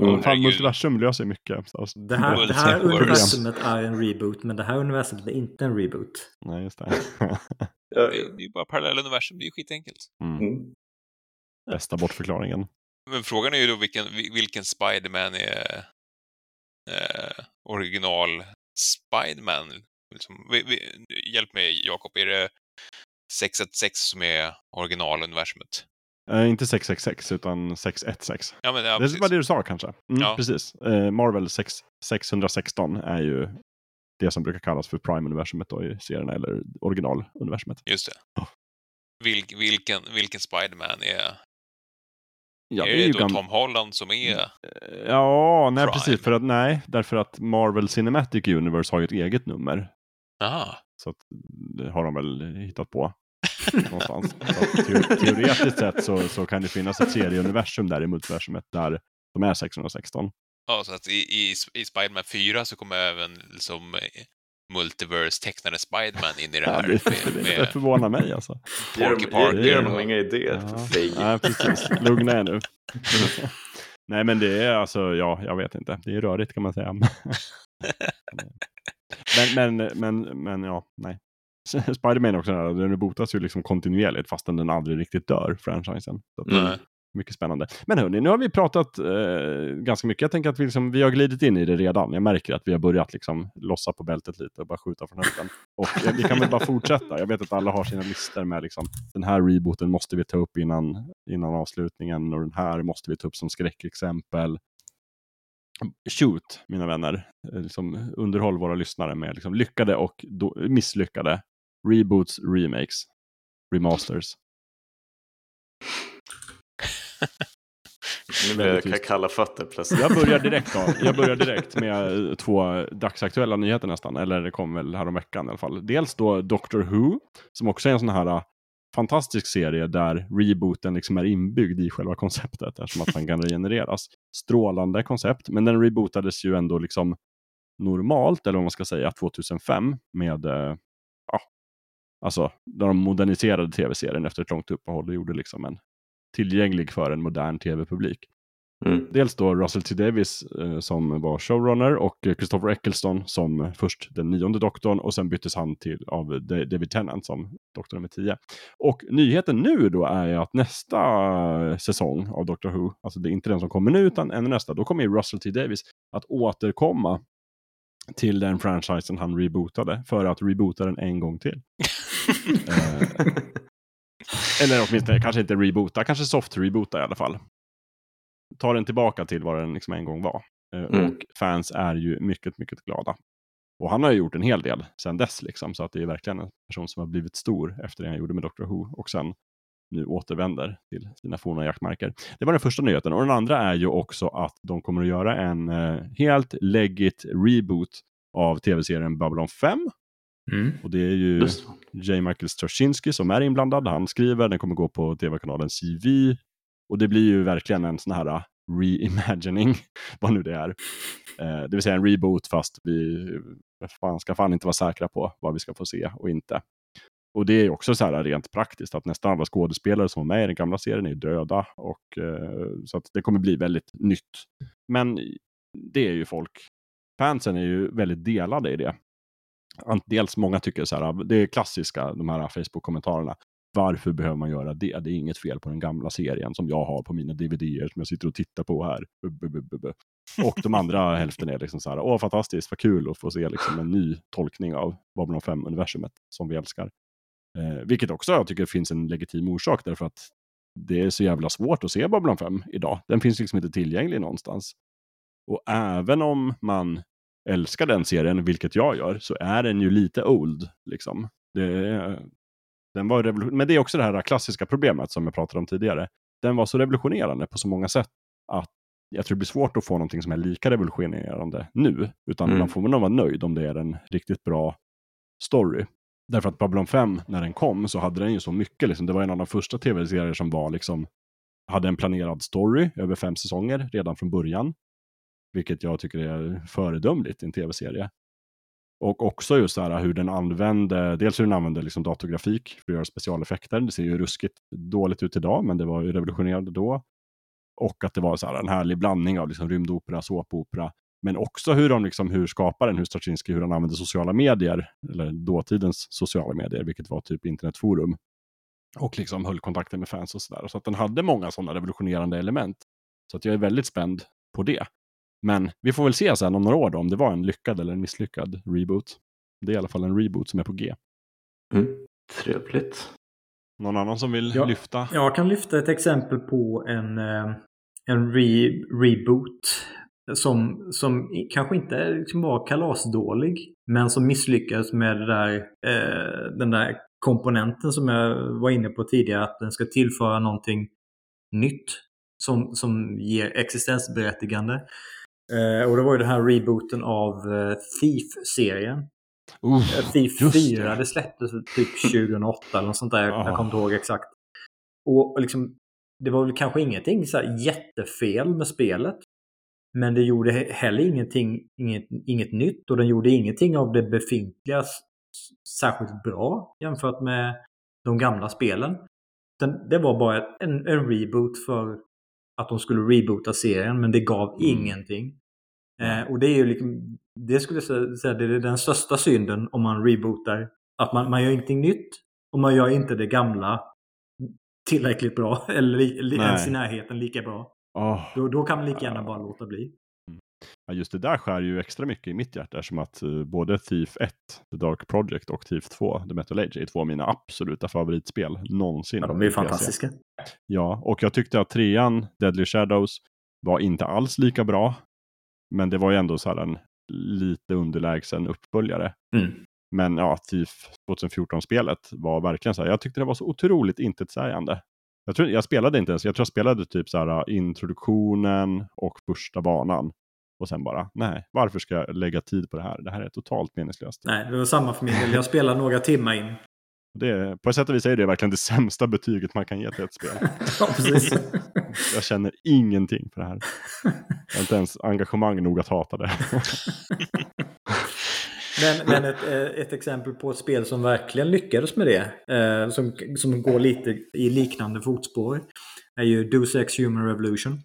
Ja, fan, multiversum löser mycket. Alltså, Det här, det här universumet är en reboot, men det här universumet är inte en reboot. Nej, just det. Det är det är ju bara parallella universum, det är ju skitenkelt. Mm. Bästa bortförklaringen. Men frågan är ju då vilken, vil- vilken Spiderman är eh, original Spiderman. Liksom, vi, vi, hjälp mig Jakob, är det 616 som är originaluniversumet? Eh, inte 666 utan 616. Ja, men ja, det precis. var det du sa kanske. Mm, Ja. Precis. Eh, Marvel 6, 616 är ju det som brukar kallas för Prime-universumet då i serierna, eller originaluniversumet. Just det. Ja. Vilk, vilken, vilken Spiderman är... Ja, är det det är ju då gam- Tom Holland som är... Eh, Ja, nej Prime? precis. För att, nej, därför att Marvel Cinematic Universe har ju ett eget nummer. Aha. Så att, det har de väl hittat på någonstans. Så te- teoretiskt sett så, så kan det finnas ett serieuniversum där i multiversumet där de är 616. Ja, så att i, i, i Spiderman 4 så kommer även liksom eh, Multiverse-tecknade Spiderman in i det Ja, här. det, med, det, förvånar mig alltså. Porky dem- Parker. dem och- inga idéer. Ja. precis. Lugna er nu. Nej, men det är alltså, ja, jag vet inte. Det är rörigt kan man säga. men, men, men, men ja, nej. Spiderman är också där, den botas ju liksom kontinuerligt fastän den aldrig riktigt dör, franchisen. Så att, Nej. Mycket spännande. Men hörni, nu har vi pratat eh, ganska mycket. Jag tänker att vi, liksom, vi har glidit in i det redan. Jag märker att vi har börjat liksom, lossa på bältet lite och bara skjuta från höften. Och eh, vi kan väl bara fortsätta. Jag vet att alla har sina listor med liksom, den här rebooten måste vi ta upp innan, innan avslutningen och den här måste vi ta upp som skräckexempel. Shoot, mina vänner. Eh, Liksom, underhåll våra lyssnare med liksom, lyckade och misslyckade reboots, remakes, remasters. Nu tyst. kalla fötter plötsligt. Jag börjar direkt då. Jag börjar direkt med eh, två dagsaktuella nyheter nästan. Eller det kom väl häromveckan i alla fall. Dels då Doctor Who, som också är en sån här eh, fantastisk serie där rebooten liksom är inbyggd i själva konceptet eftersom att den kan regenereras. Strålande koncept, men den rebootades ju ändå liksom normalt, eller vad man ska säga, 2005 med, eh, ja, alltså, när de moderniserade tv-serien efter ett långt uppehåll och gjorde liksom en tillgänglig för en modern tv-publik. Mm. Dels då Russell T Davis eh, som var showrunner och eh, Christopher Eccleston som eh, först den nionde doktorn och sen byttes han till av Da- David Tennant som doktor nummer 10. Och nyheten nu då är att nästa eh, säsong av Doctor Who, alltså det är inte den som kommer nu utan ännu nästa, då kommer ju Russell T Davis att återkomma till den franchisen han rebootade för att reboota den en gång till. Eh, eller åtminstone, kanske inte reboota, kanske soft reboota i alla fall. Ta den tillbaka till vad den liksom en gång var. Eh, Mm. Och fans är ju mycket, mycket glada. Och han har ju gjort en hel del sedan dess, liksom, så att det är verkligen en person som har blivit stor efter det han gjorde med Doctor Who. Och sen nu återvänder till sina forna jaktmarker. Det var den första nyheten. Och den andra är ju också att de kommer att göra en eh, helt legit reboot av tv-serien Babylon 5. Mm. Och det är ju J. Michael Straczynski som är inblandad. Han skriver, den kommer gå på tv-kanalen CV. Och det blir ju verkligen en sån här uh, reimagining, vad nu det är. Eh, det vill säga en reboot fast vi fan, ska fan inte vara säkra på vad vi ska få se och inte. Och det är också så här rent praktiskt att nästan alla skådespelare som var med i den gamla serien är döda. Och, eh, så att det kommer bli väldigt nytt. Men det är ju folk, fansen är ju väldigt delade i det. Dels många tycker så här, det är klassiska, de här Facebook-kommentarerna. Varför behöver man göra det? Det är inget fel på den gamla serien som jag har på mina DVD-er som jag sitter och tittar på här. Och de andra hälften är liksom så här, åh fantastiskt, vad kul att få se liksom en ny tolkning av Babylon 5-universumet som vi älskar. Eh, vilket också jag tycker finns en legitim orsak därför att det är så jävla svårt att se Babylon 5 idag. Den finns liksom inte tillgänglig någonstans. Och även om man älskar den serien, vilket jag gör, så är den ju lite old. Liksom. Det, den var Men det är också det här klassiska problemet som jag pratade om tidigare. Den var så revolutionerande på så många sätt att jag tror det blir svårt att få någonting som är lika revolutionerande nu. Utan Mm. man får nog vara nöjd om det är en riktigt bra story. Därför att Babylon 5, när den kom, så hade den ju så mycket. Liksom. Det var en av de första tv-serier som var liksom, hade en planerad story över fem säsonger redan från början. Vilket jag tycker är föredömligt i en tv-serie. Och också just här hur den använde, dels hur den använde liksom datorgrafik för att göra specialeffekter. Det ser ju ruskigt dåligt ut idag, men det var ju revolutionerande då. Och att det var så här en härlig blandning av liksom rymdopera, såpopera, men också hur, de liksom, hur skaparen, hur Straczynski, hur han använde sociala medier, eller dåtidens sociala medier, vilket var typ internetforum. Och liksom höll kontakten med fans och sådär. Så att den hade många sådana revolutionerande element. Så att jag är väldigt spänd på det. Men vi får väl se sen om några år då, om det var en lyckad eller en misslyckad reboot. Det är i alla fall en reboot som är på G. Mm. Trevligt. Någon annan som vill Ja. lyfta? Jag kan lyfta ett exempel på en, eh, en re, reboot som, som kanske inte liksom var kalasdålig men som misslyckades med det där, eh, den där komponenten som jag var inne på tidigare att den ska tillföra någonting nytt som, som ger existensberättigande. Eh, och det var ju den här rebooten av eh, Thief-serien. Uh, Thief just 4, det. det släpptes typ 2008 eller något sånt där. Jag, Ja. jag kommer inte ihåg exakt. Och liksom, det var väl kanske ingenting så jättefel med spelet. Men det gjorde he- heller ingenting, inget, inget nytt och den gjorde ingenting av det befintliga särskilt bra jämfört med de gamla spelen. Den, det var bara en, en reboot för att de skulle reboota serien men det gav Mm. ingenting. Eh, och det är ju liksom, det skulle jag säga, det är den största synden om man rebootar. Att man, man gör ingenting nytt och man gör inte det gamla tillräckligt bra eller li, ens i närheten lika bra. Åh, Då, då kan man lika gärna bara låta bli. Ja, just det där skär ju extra mycket i mitt hjärta som att eh, både Thief 1, The Dark Project och Thief 2, The Metal Age är två av mina absoluta favoritspel någonsin. Ja, de är ju fantastiska. Ja, och jag tyckte att trean, Deadly Shadows, var inte alls lika bra. Men det var ju ändå så här en lite underlägsen uppföljare. Mm. Men ja, Thief 2014-spelet var verkligen så här, jag tyckte det var så otroligt intetsägande. Jag, tror, jag spelade inte ens, jag tror jag spelade typ så här introduktionen och första banan. Och sen bara, nej, varför ska jag lägga tid på det här? Det här är totalt meningslöst. Nej, det var samma för min del. Jag spelade några timmar in. Det, på ett sätt och vis är det verkligen det sämsta betyget man kan ge till ett spel. ja, precis. Jag känner ingenting för det här. Jag har inte ens engagemang nog att hata det. Men, men ett, eh, ett exempel på ett spel som verkligen lyckades med det, eh, som, som går lite i liknande fotspår, är ju Deus Ex Human Revolution.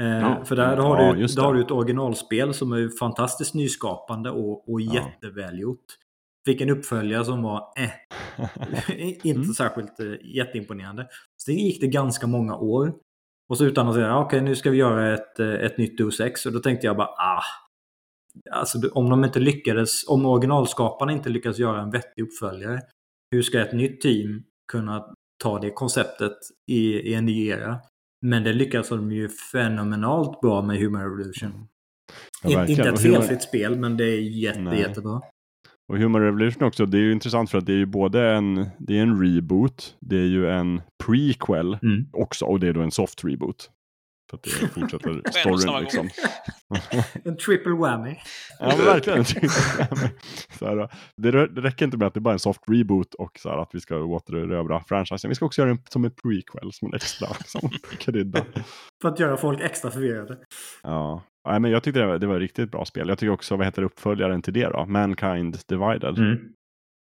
Eh, Ja, för där har, ja, du, där har du ett originalspel som är fantastiskt nyskapande och, och Ja. jättevälgjort. Fick en uppföljare som var eh, inte Mm. särskilt eh, jätteimponerande. Så det gick det ganska många år. Och så utan att säga, "Ah, okej nu ska vi göra ett, eh, ett nytt Deus Ex. Och då tänkte jag bara, ah. Alltså om de inte lyckades, om originalskaparna inte lyckas göra en vettig uppföljare. Hur ska ett nytt team kunna ta det konceptet i, i en ny era? Men det lyckas de ju fenomenalt bra med Human Revolution. Ja, In, verkligen. inte ett felfritt spel, men det är jätte, Nej. jättebra. Och Human Revolution också, det är ju intressant för att det är ju både en, det är en reboot, det är ju en prequel Mm. också och det är då en soft reboot. För att det fortsätter storyn liksom. En triple whammy. Ja men verkligen. så här, det, det räcker inte med att det bara är en soft reboot och så här, att vi ska återerövra franchisen. Vi ska också göra den som en prequel, som en extra liksom, krydda. För att göra folk extra förvirrade. Ja. Nej, men jag tyckte det var, det var ett riktigt bra spel. Jag tycker också, vad heter uppföljaren till det då? Mankind Divided. Mm.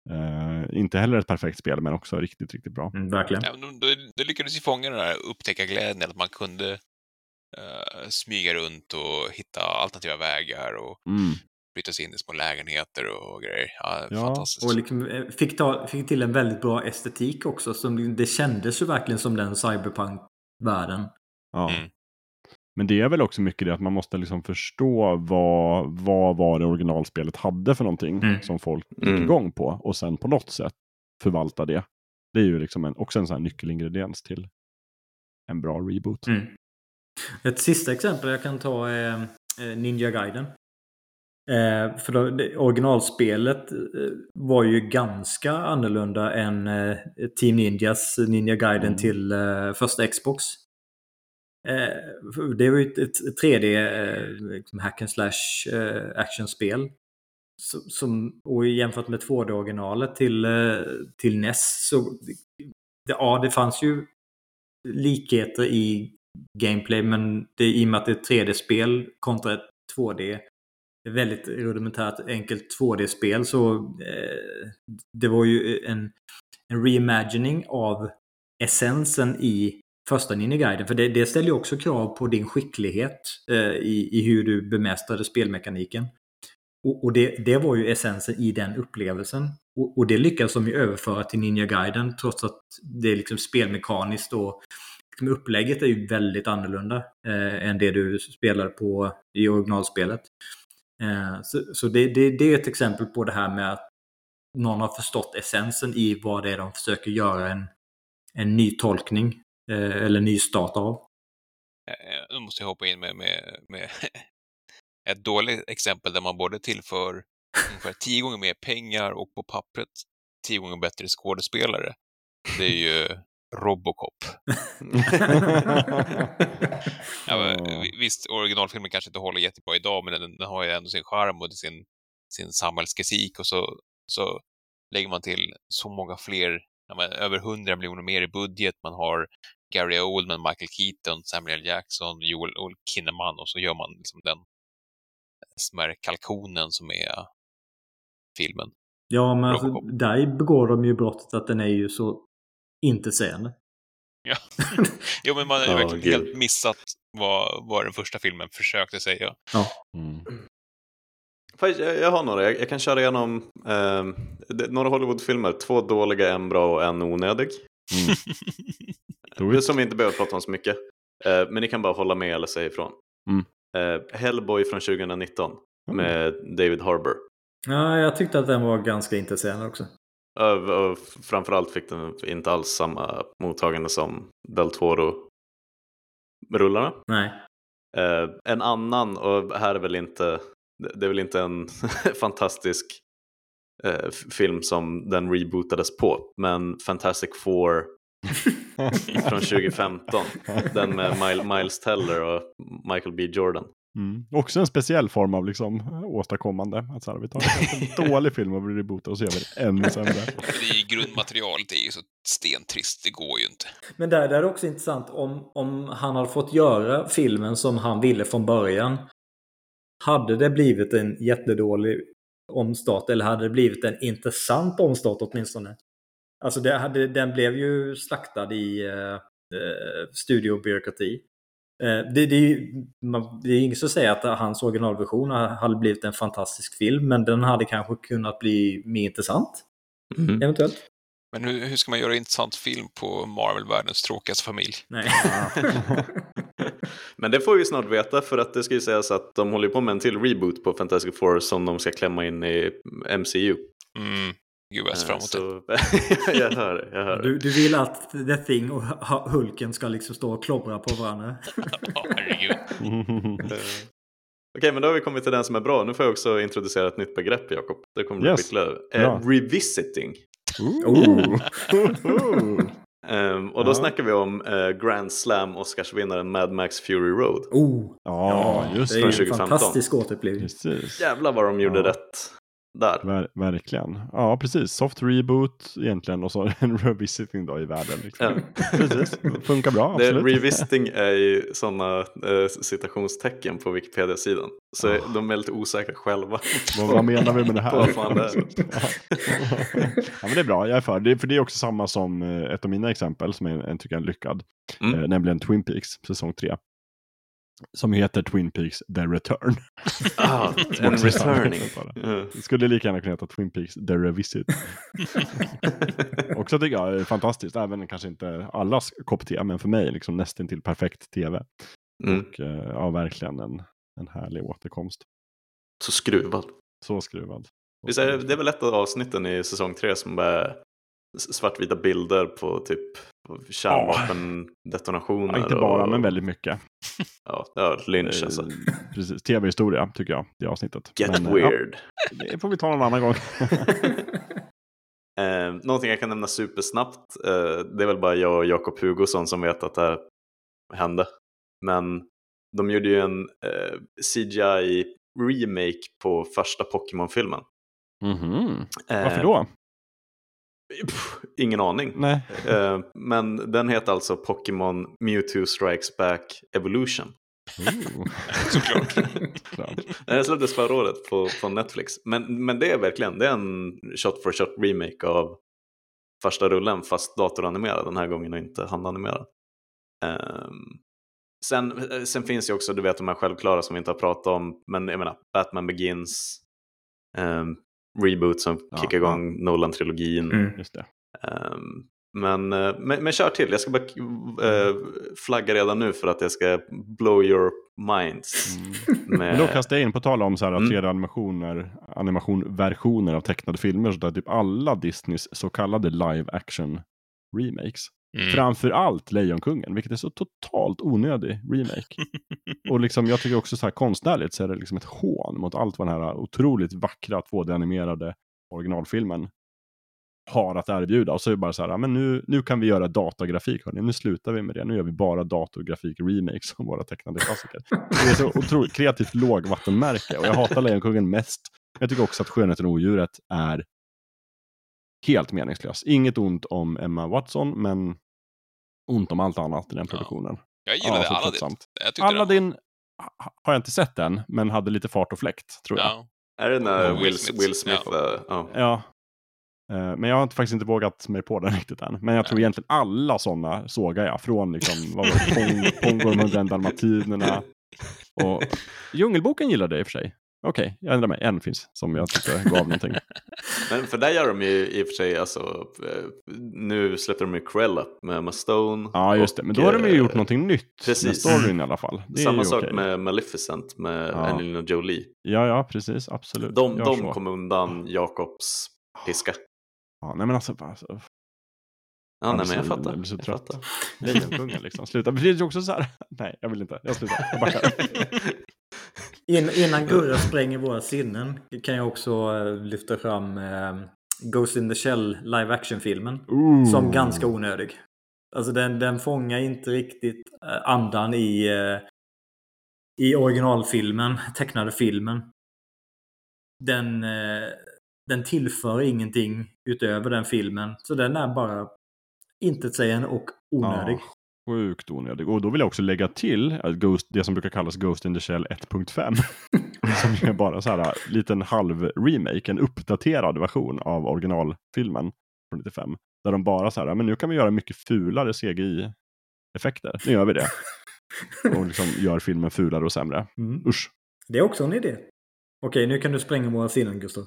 Eh, inte heller ett perfekt spel, men också riktigt, riktigt bra. Mm, verkligen. Ja, de, de lyckades ju fånga den här upptäckarglädjen, att man kunde eh, smyga runt och hitta alternativa vägar och Mm. bryta sig in i små lägenheter och grejer. Ja, Ja, fantastiskt. Och liksom eh, fick, ta, fick till en väldigt bra estetik också. Som, det kändes ju verkligen som den cyberpunk-världen. Ja. Mm. Men det är väl också mycket det att man måste liksom förstå vad, vad var det originalspelet hade för någonting Mm. som folk gick Mm. igång på och sen på något sätt förvalta det. Det är ju liksom en, också en sån här nyckelingrediens till en bra reboot. Mm. Ett sista exempel jag kan ta är eh, Ninja Gaiden. Eh, för då, det, originalspelet eh, var ju ganska annorlunda än eh, Team Ninjas Ninja Gaiden Mm. till första Xbox. Det var ju ett, ett 3D eh, liksom hack and slash actionspel. Som, som, och jämfört med 2D-originalet till, till NES så det, ja, det fanns ju likheter i gameplay men det, i och med att det är ett 3D-spel kontra ett 2D ett väldigt rudimentärt enkelt 2D-spel så eh, det var ju en, en reimagining av essensen i första Ninja Guiden. För det, det ställer ju också krav på din skicklighet eh, i, i hur du bemästrade spelmekaniken. Och, och det, det var ju essensen i den upplevelsen. Och, och det lyckas de ju överföra till Ninja Guiden trots att det är liksom spelmekaniskt och upplägget är ju väldigt annorlunda eh, än det du spelade på i originalspelet. Eh, så så det, det, det är ett exempel på det här med att någon har förstått essensen i vad det är de försöker göra en, en ny tolkning eh, eller ny start av. Eh, Nu måste jag hoppa in med, med, med ett dåligt exempel där man både tillför ungefär tio gånger mer pengar och på pappret tio gånger bättre skådespelare. Det är ju Robocop. Ja, men, Visst, originalfilmen kanske inte håller jättebra idag, men den, den har ju ändå sin charm och sin, sin samhällskritik och så, så lägger man till så många fler, ja, men, över 100 miljoner mer i budget. Man har Gary Oldman, Michael Keaton, Samuel. Jackson, Joel Joel Kinnaman och så gör man liksom den smärre kalkonen som är filmen. Ja, men alltså, där begår de ju brottet att den är ju så intetsägande. Ja. jo, men man har ju Ja, verkligen gud. helt missat vad, vad den första filmen försökte säga. Mm. Faktiskt, Jag, jag har några. Jag, jag kan köra igenom det- några Hollywoodfilmer. Två dåliga, en bra och en onödig. Mm. Som vi inte behöver prata om så mycket. Eh, men ni kan bara hålla med eller säga ifrån. Mm. Eh, Hellboy från 2019 Mm. med David Harbour. Ja, jag tyckte att den var ganska intetsägande också. Och, framförallt fick den inte alls samma mottagande som Del Toro-rullarna. Nej. Eh, en annan, och här är väl inte, det är väl inte en fantastisk eh, film som den rebootades på, men Fantastic Four från 2015. Den med Mil- Miles Teller och Michael B Jordan. Mm. Också en speciell form av liksom, åstadkommande. Att så här, vi tar en dålig film och rebootar och så gör vi det ännu sämre. Det är grundmaterialet är ju så stentrist, det går ju inte. Men där, där är det också intressant om, om han hade fått göra filmen som han ville från början. Hade det blivit en jättedålig omstart eller hade det blivit en intressant omstart åtminstone? Alltså det hade, den blev ju slaktad i eh, eh, studiobyråkrati. Eh, det, det, är ju, man, det är inget som säger att hans originalversion hade blivit en fantastisk film men den hade kanske kunnat bli mer intressant. Mm. Eventuellt. Men hur, hur ska man göra intressant film på Marvel-världens tråkigaste familj? Nej. Men det får vi snart veta för att det ska ju sägas att de håller på med en till reboot på Fantastic Four som de ska klämma in i MCU. Mm, gud vad jag ser fram emot det. Så, jag hör det, jag hör det. Du, du vill att The Thing och Hulken ska liksom stå och klobbra på varandra? Ja, herregud. Eh, Okej, men då har vi kommit till den som är bra. Nu får jag också introducera ett nytt begrepp, Jakob. Det kommer bli Yes. skitlöv. Bra. Eh, revisiting. Ooh. Ooh. Ehm, och då Ja. snackar vi om eh, Grand Slam Oscarsvinnaren Mad Max Fury Road. Oh, Ja, just det är det. ju en 2015. fantastisk återupplivning. Precis. Jävlar vad de gjorde Ja. rätt där. Ver verkligen. Ja, precis. Soft reboot egentligen och så en revisiting då i världen. Liksom. Ja. Precis. Funkar bra, Det, absolut. revisiting är ju sådana eh, citationstecken på Wikipedia-sidan. Så Ah. de är lite osäkra själva. Vad, vad menar vi med det här? Vad det är. ja, men det är bra, jag är för. Det, för det är också samma som eh, ett av mina exempel som jag en tycker är lyckad. Mm. Eh, nämligen Twin Peaks, säsong 3. Som heter Twin Peaks The Return. Ah, Som en också är samma returning. Det skulle lika gärna kunna heta Twin Peaks The Revisit. Också tycker jag är fantastiskt, även kanske inte allas kopp te, men för mig liksom nästan till perfekt tv. Mm. Och eh, ja, verkligen en, en härlig återkomst. Så skruvad. Så skruvad. Visst är det, det är väl ett av avsnitten i säsong tre som är svartvita bilder på typ kärnvapendetonationer. Ja, inte bara, och, men väldigt mycket. Ja, ja lynch alltså. Eh, Precis, tv-historia tycker jag, det avsnittet. Get Men, eh, weird. Ja, det får vi ta någon annan gång. Eh, någonting jag kan nämna supersnabbt, eh, det är väl bara jag och Jakob Hugosson som vet att det här hände. Men de gjorde ju en eh, CGI-remake på första Pokémon-filmen. Mhm. Eh, Varför då? Pff, ingen aning. Nej. Eh, men den heter alltså Pokémon Mewtwo Strikes Back Evolution. Såklart. Klart. Den släpptes förra året på, på Netflix. Men, men det är verkligen det är en shot for shot remake av första rullen fast datoranimerad den här gången och inte handanimerad. Ehm, sen, sen finns ju också, du vet de här självklara som vi inte har pratat om, men jag menar Batman Begins, um, reboot som Ja, kickar igång Nolan-trilogin. Mm. Just det. Ehm, men, eh, men, men kör till, jag ska bara eh, flagga redan nu för att jag ska blow your minds. Mm. Med, Men då kastar jag in, på tal om så här, Mm. 3D-animationer, animationversioner av tecknade filmer, så där typ alla Disneys så kallade live action remakes. Mm. Framför allt Lejonkungen, vilket är så totalt onödig remake. Och liksom, jag tycker också så här konstnärligt så är det liksom ett hån mot allt vad den här otroligt vackra 2D-animerade originalfilmen har att erbjuda. Och så är det bara så här, men nu, nu kan vi göra datagrafik, hörni. nu slutar vi med det. Nu gör vi bara datorgrafik remakes av våra tecknade klassiker. Det är så otroligt kreativt lågvattenmärke och jag hatar Lejonkungen mest. Jag tycker också att Skönheten och odjuret är helt meningslös. Inget ont om Emma Watson, men ont om allt annat i den Ja. produktionen. Jag gillade så Aladdin. Jag den Aladdin ha- har jag inte sett än, men hade lite fart och fläkt, tror jag. Ja. Är det när Och Will, Will Smith? Smith. Will Smith Ja. eh, ja. Ja. Eh, Men jag har inte- faktiskt inte vågat mig på den riktigt än. Men jag tror Nej. egentligen alla sådana sågar jag. Från liksom, vad var det, Pong- Pongo de 101 dalmatinerna. Och Djungelboken gillade jag i och för sig. Okej, jag ändrar mig. En finns som jag tyckte gav någonting. Men för där gör de ju i och för sig, alltså, nu släpper de ju Cruella med Emma Stone. Ja, just det. Men då har de ju eh, gjort någonting nytt precis. med storyn i alla fall. Det är Samma sak okej. med Maleficent med Ja. Angelina Jolie. Ja, ja, precis. Absolut. De, de så. kom undan Jakobs piska. Ja, nej men alltså, alltså Ja, nej, men jag jag fattar. blir så Jag trött. Lejonkungen liksom. Sluta. Men det är ju också så här. Nej, jag vill inte. Jag slutar. Jag backar. In, innan Gurra spränger våra sinnen kan jag också eh, lyfta fram eh, Ghost in the Shell live action-filmen. Som ganska onödig. Alltså den, den fångar inte riktigt eh, andan i, eh, i originalfilmen, tecknade filmen. Den, eh, den tillför ingenting utöver den filmen. Så den är bara intetsägande och onödig. Ja, sjukt onödig. Och då vill jag också lägga till att Ghost, det som brukar kallas Ghost in the Shell 1.5. som är bara så här liten halv remake, en uppdaterad version av originalfilmen från 95. Där de bara så här, "Ja, men nu kan vi göra mycket fulare CGI-effekter. Nu gör vi det. Och liksom gör filmen fulare och sämre. Mm. Usch. Det är också en idé. Okej, nu kan du spränga våra sinnen Gustav.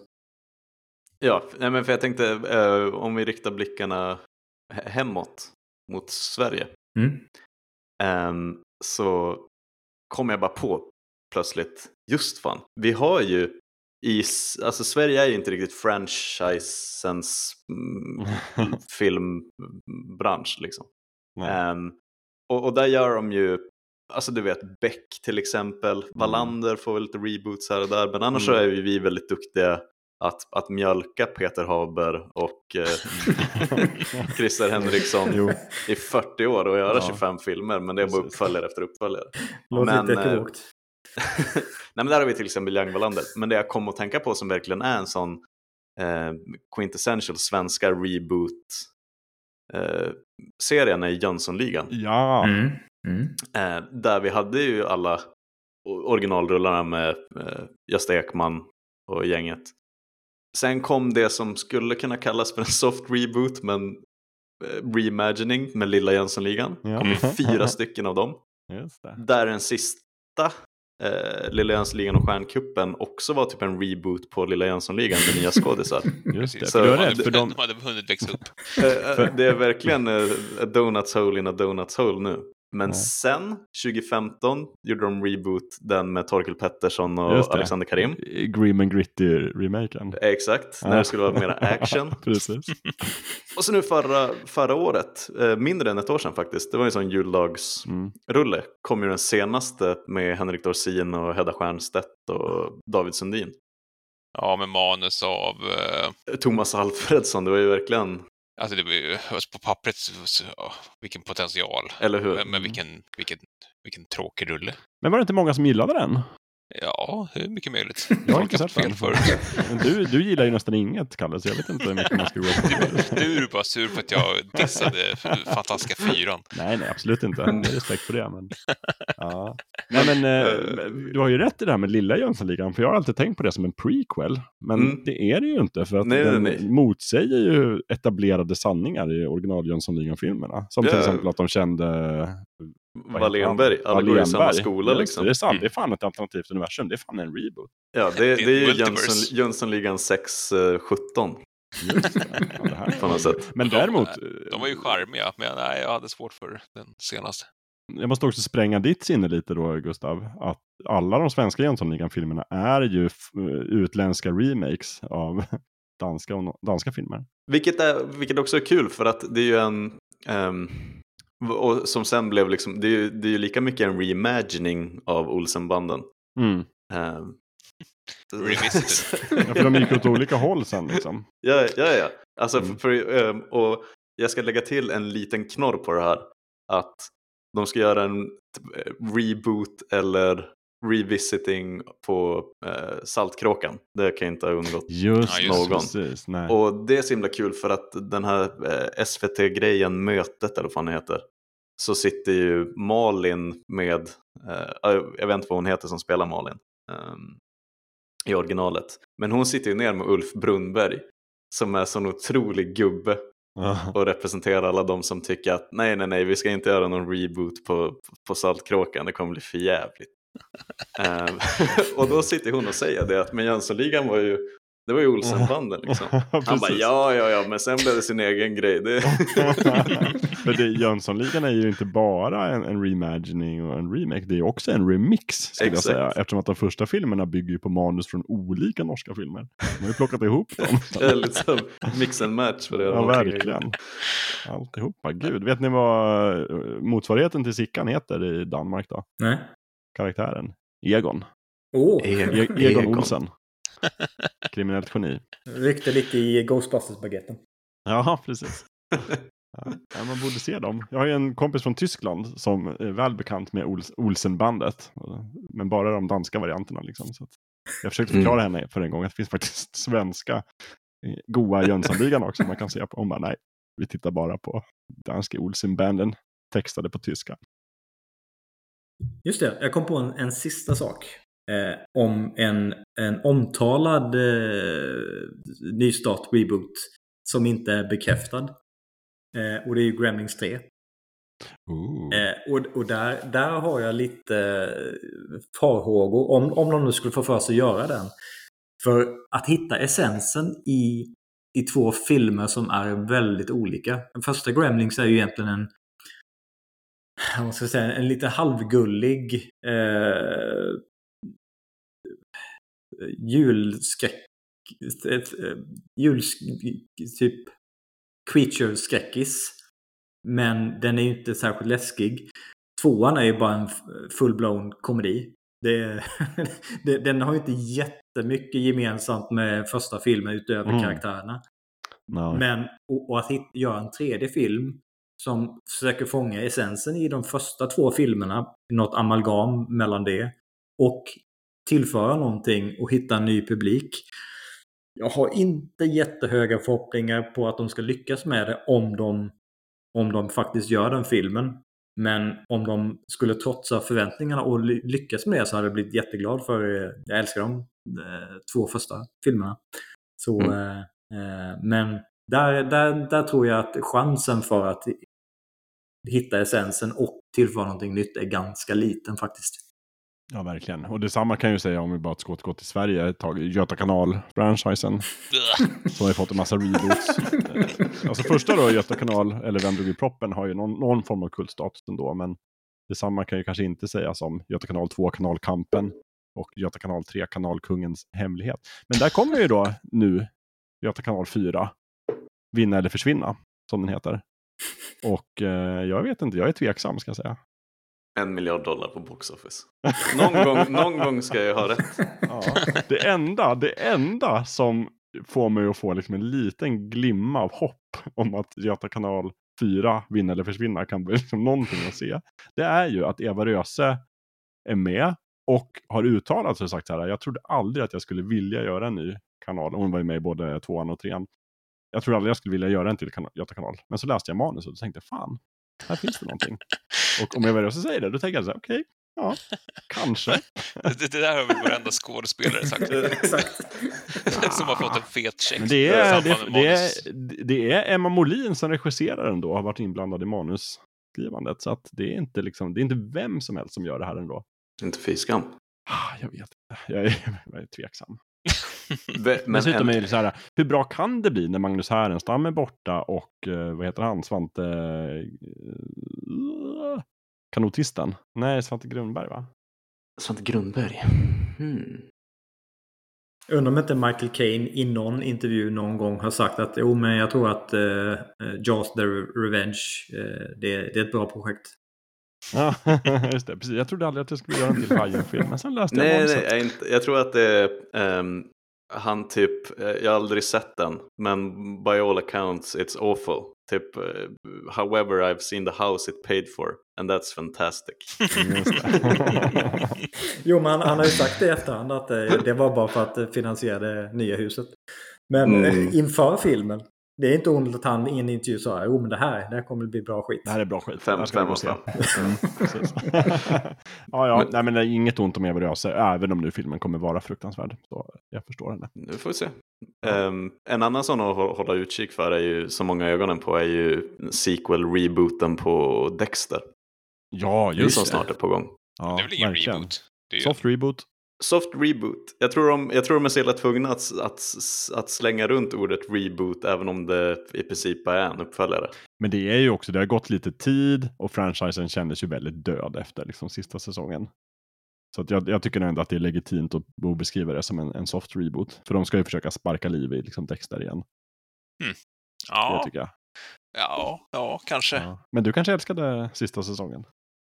Ja, nej, men för jag tänkte eh, om vi riktar blickarna he- hemåt mot Sverige. Mm. Ehm, så kom jag bara på plötsligt, just fan, vi har ju i, alltså Sverige är ju inte riktigt franchisens mm, filmbransch liksom. Ehm, och, och där gör de ju alltså du vet Beck till exempel, Wallander får väl lite reboots här och där, men annars Mm. så är vi väldigt duktiga att, att mjölka Peter Haber och eh, Christer Henriksson Jo, i 40 år och göra Ja. 25 filmer, men det är bara uppföljare efter uppföljare. Låter Men, lite eh. Nej men där har vi till exempel Young Wallander, men det jag kom att tänka på som verkligen är en sån eh, quintessential svenska reboot eh, serien är Jönssonligan. ja. Mm. Mm. Eh, där vi hade ju alla originalrullarna med eh, Gösta Ekman och gänget. Sen kom det som skulle kunna kallas för en soft reboot men eh, reimagining med Lilla Jönssonligan. Ja. kom fyra stycken av dem. Just det. Där den sista eh, Lilla Jönssonligan och Stjärnkuppen också var typ en reboot på Lilla Jönssonligan med nya skådisar. Just det. Så- För hade, för de, de hade hunnit växa upp. Eh, eh, det är verkligen a donuts hole in a donuts hole nu. Men Ja. sen, 2015, gjorde de reboot den med Torkel Pettersson och. Alexander Karim. Grim and Gritty-remaken. Exakt, Ja. när det skulle vara mera action. Precis. Och så nu förra, förra året, eh, mindre än ett år sedan faktiskt, det var en sån juldagsrulle, Mm. kom ju den senaste med Henrik Dorsin och Hedda Stiernstedt och David Sundin. Ja, med manus av... eh, Thomas Alfredsson, det var ju verkligen, Alltså det var ju, alltså på pappret, så, så, ja, vilken potential. eller hur? Men, men vilken, vilken, vilken tråkig rulle. Men var det inte många som gillade den? Ja, det är mycket möjligt. Jag har inte sett fel. Men Du, du gillar ju nästan inget, Kalle, så jag vet inte hur mycket man ska gå på. Du är bara sur för att jag dissade Fantastiska Fyran. Nej, nej, absolut inte. Jag har respekt för det. Men... Ja. Nej, men eh, du har ju rätt i det här med Lilla Jönssonligan, för jag har alltid tänkt på det som en prequel. Men Mm. det är det ju inte, för att Nej, den nej, motsäger ju etablerade sanningar i original Jönssonligan-filmerna. Som till Ja. exempel att de kände... Wallenberg, alla går i samma skola Just liksom. Det, är sant, Mm. det är fan ett alternativt universum. Det är fan en reboot. Ja, det, Det är ju. Jönsson, Jönssonligan 617 Just det. Ja, det här. på något sätt. Men De- däremot... De var ju charmiga, men nej, jag hade svårt för den senaste. Jag måste också spränga ditt sinne lite då, Gustav. Att alla de svenska Jönssonligan-filmerna är ju f- utländska remakes av danska, och no- danska filmer. Vilket, är, vilket också är kul för att det är ju en... ehm, och som sen blev liksom, det är ju, det är ju lika mycket en reimagining av Olsenbanden. Mm. Revisited. Ja, för de gick åt olika håll sen liksom. ja, ja, ja. Alltså, Mm. för, ehm, och jag ska lägga till en liten knorr på det här. Att de ska göra en typ, eh, reboot eller revisiting på eh, Saltkråkan. Det kan inte ha undgått Just, någon. precis. Nej. Och det är så himla kul för att den här eh, SVT-grejen, Mötet eller vad fan det heter, så sitter ju Malin med, eh, jag vet inte vad hon heter som spelar Malin ehm, i originalet, men hon sitter ju ner med Ulf Brunnberg som är sån otrolig gubbe Och representerar alla de som tycker att nej, nej, nej, vi ska inte göra någon reboot på, på Saltkråkan, det kommer bli för jävligt. Ehm, och då sitter hon och säger det att men Jönssonligan var ju, det var ju Olsenbanden liksom. Han bara ja, ja, ja, men sen blev det sin egen grej. Det... För det, Jönssonligan är ju inte bara en, en reimagining och en remake, det är också en remix skulle Exakt. jag säga. Eftersom att de första filmerna bygger ju på manus från olika norska filmer. De har ju plockat ihop dem. det är liksom mix and match för det. Ja, verkligen. Alltihopa. Gud, vet ni vad eh, motsvarigheten till Sickan heter i Danmark då? Nej. Karaktären? Egon. E- Egon, Egon. Olsen. Kriminellt geni. Ryckte lite i Ghostbusters-baguetten. Ja, precis. Ja, man borde se dem. Jag har ju en kompis från Tyskland som är väl bekant med Ols Olsenbandet. Men bara de danska varianterna. Liksom, så att jag försökte förklara henne för en gång att det finns faktiskt svenska eh, goa Jönssonligan också man kan se på. Hon bara nej, vi tittar bara på danska Olsenbanden textade på tyska. Just det, jag kom på en, en sista sak. Eh, om en, en omtalad eh, nystart, reboot, som inte är bekräftad. Eh, och det är ju Gremlings 3. Ooh. Eh, och och där, där har jag lite eh, farhågor om, om de nu skulle få för sig att göra den. För att hitta essensen i, i två filmer som är väldigt olika. Den första Gremlings är ju egentligen en vad ska jag säga, en lite halvgullig eh, julskräck eh, jul, typ creature-skräckis. Men den är ju inte särskilt läskig. tvåan är ju bara en full-blown komedi. Det, den har ju inte jättemycket gemensamt med första filmen utöver Mm. karaktärerna. Nej. Men och, och att hit, göra en tredje film som försöker fånga essensen i de första två filmerna, något amalgam mellan det, och tillföra någonting och hitta en ny publik. Jag har inte jättehöga förhoppningar på att de ska lyckas med det om de, om de faktiskt gör den filmen. Men om de skulle trotsa förväntningarna och ly- lyckas med det så hade jag blivit jätteglad för eh, jag älskar de eh, två första filmerna. Så, Mm. eh, eh, men där, där, där tror jag att chansen för att hitta essensen och tillföra någonting nytt är ganska liten faktiskt. Ja, verkligen. Och detsamma kan jag ju säga om vi bara ska återgå till Sverige tag. Göta kanal-franchisen. Som har ju fått en massa reboots. Alltså första då, Göta kanal, eller Vem drog i proppen, har ju någon, någon form av kultstatus ändå. Men detsamma kan ju kanske inte sägas om Göta kanal 2, Kanalkampen. Och Göta kanal 3, Kanalkungens hemlighet. Men där kommer ju då nu Göta kanal 4, Vinna eller försvinna, som den heter. Och eh, jag vet inte, jag är tveksam ska jag säga. En miljard dollar på box office. Någon gång, någon gång ska jag ha rätt. Ja, det, enda, det enda som får mig att få liksom en liten glimma av hopp om att Göta kanal 4, vinna eller försvinna, kan bli liksom någonting att se. Det är ju att Eva Röse är med och har uttalat sig och sagt så här. Jag trodde aldrig att jag skulle vilja göra en ny kanal. Hon var ju med i både tvåan och trean. Jag trodde aldrig jag skulle vilja göra en till kan- Göta kanal. Men så läste jag manus och tänkte fan, här finns det någonting. Och om Eva Röse säger det, då tänker jag så här, okej, ja, kanske. Det, det där har väl varenda skådespelare sagt. Exakt. Som har fått en fet check. Men det är, det, det, är, det är Emma Molin som regisserar ändå, har varit inblandad i manusskrivandet. Så att det är inte liksom, det är inte vem som helst som gör det här ändå. Inte fy skam. Ah, Jag vet inte, jag är, jag är tveksam. Men Dessutom är det så här, hur bra kan det bli när Magnus Härenstam är borta och eh, vad heter han, Svante... Uh, kanotisten? Nej, Svante Grundberg va? Svante Grundberg. Hmm. Undrar om inte Michael Caine i någon intervju någon gång har sagt att jo men jag tror att uh, Jaws the Revenge eh, det, det är ett bra projekt. Ja, just det. Precis. Jag trodde aldrig att jag skulle göra en till Hajen-film, men sen läste jag Nej, nej jag, inte, jag tror att det är ehm, han typ, eh, jag har aldrig sett den, men by all accounts it's awful. Typ, eh, however I've seen the house it paid for, and that's fantastic. Det. Jo men han, han har ju sagt det i efterhand att eh, det var bara för att finansiera det nya huset. Men Mm. inför filmen, det är inte ovanligt att han i en intervju sa jo men det här, det här kommer bli bra skit. Det här är bra skit. Fem- Det se. fem. Mm, ja, ja. Men- Nej, men det är inget ont om Eva Röse, även om nu filmen kommer vara fruktansvärd. Så jag förstår henne. Nu får vi se. Ehm, en annan sån att hå- hålla utkik för är ju, som många ögonen på, är ju sequel-rebooten på Dexter. Ja, Just som snart är på gång. Ja, det är väl ingen verkligen. reboot? Det Soft reboot. Soft reboot. Jag tror de, jag tror de är så illa tvungna att, att, att slänga runt ordet reboot även om det i princip bara är en uppföljare. Men det är ju också, det har gått lite tid och franchisen kändes ju väldigt död efter liksom, sista säsongen. Så att jag, jag tycker nog ändå att det är legitimt att beskriva det som en, en soft reboot. För de ska ju försöka sparka liv i liksom, Dexter igen. Det ja, tycker jag. ja, ja, kanske. Ja. Men du kanske älskade sista säsongen?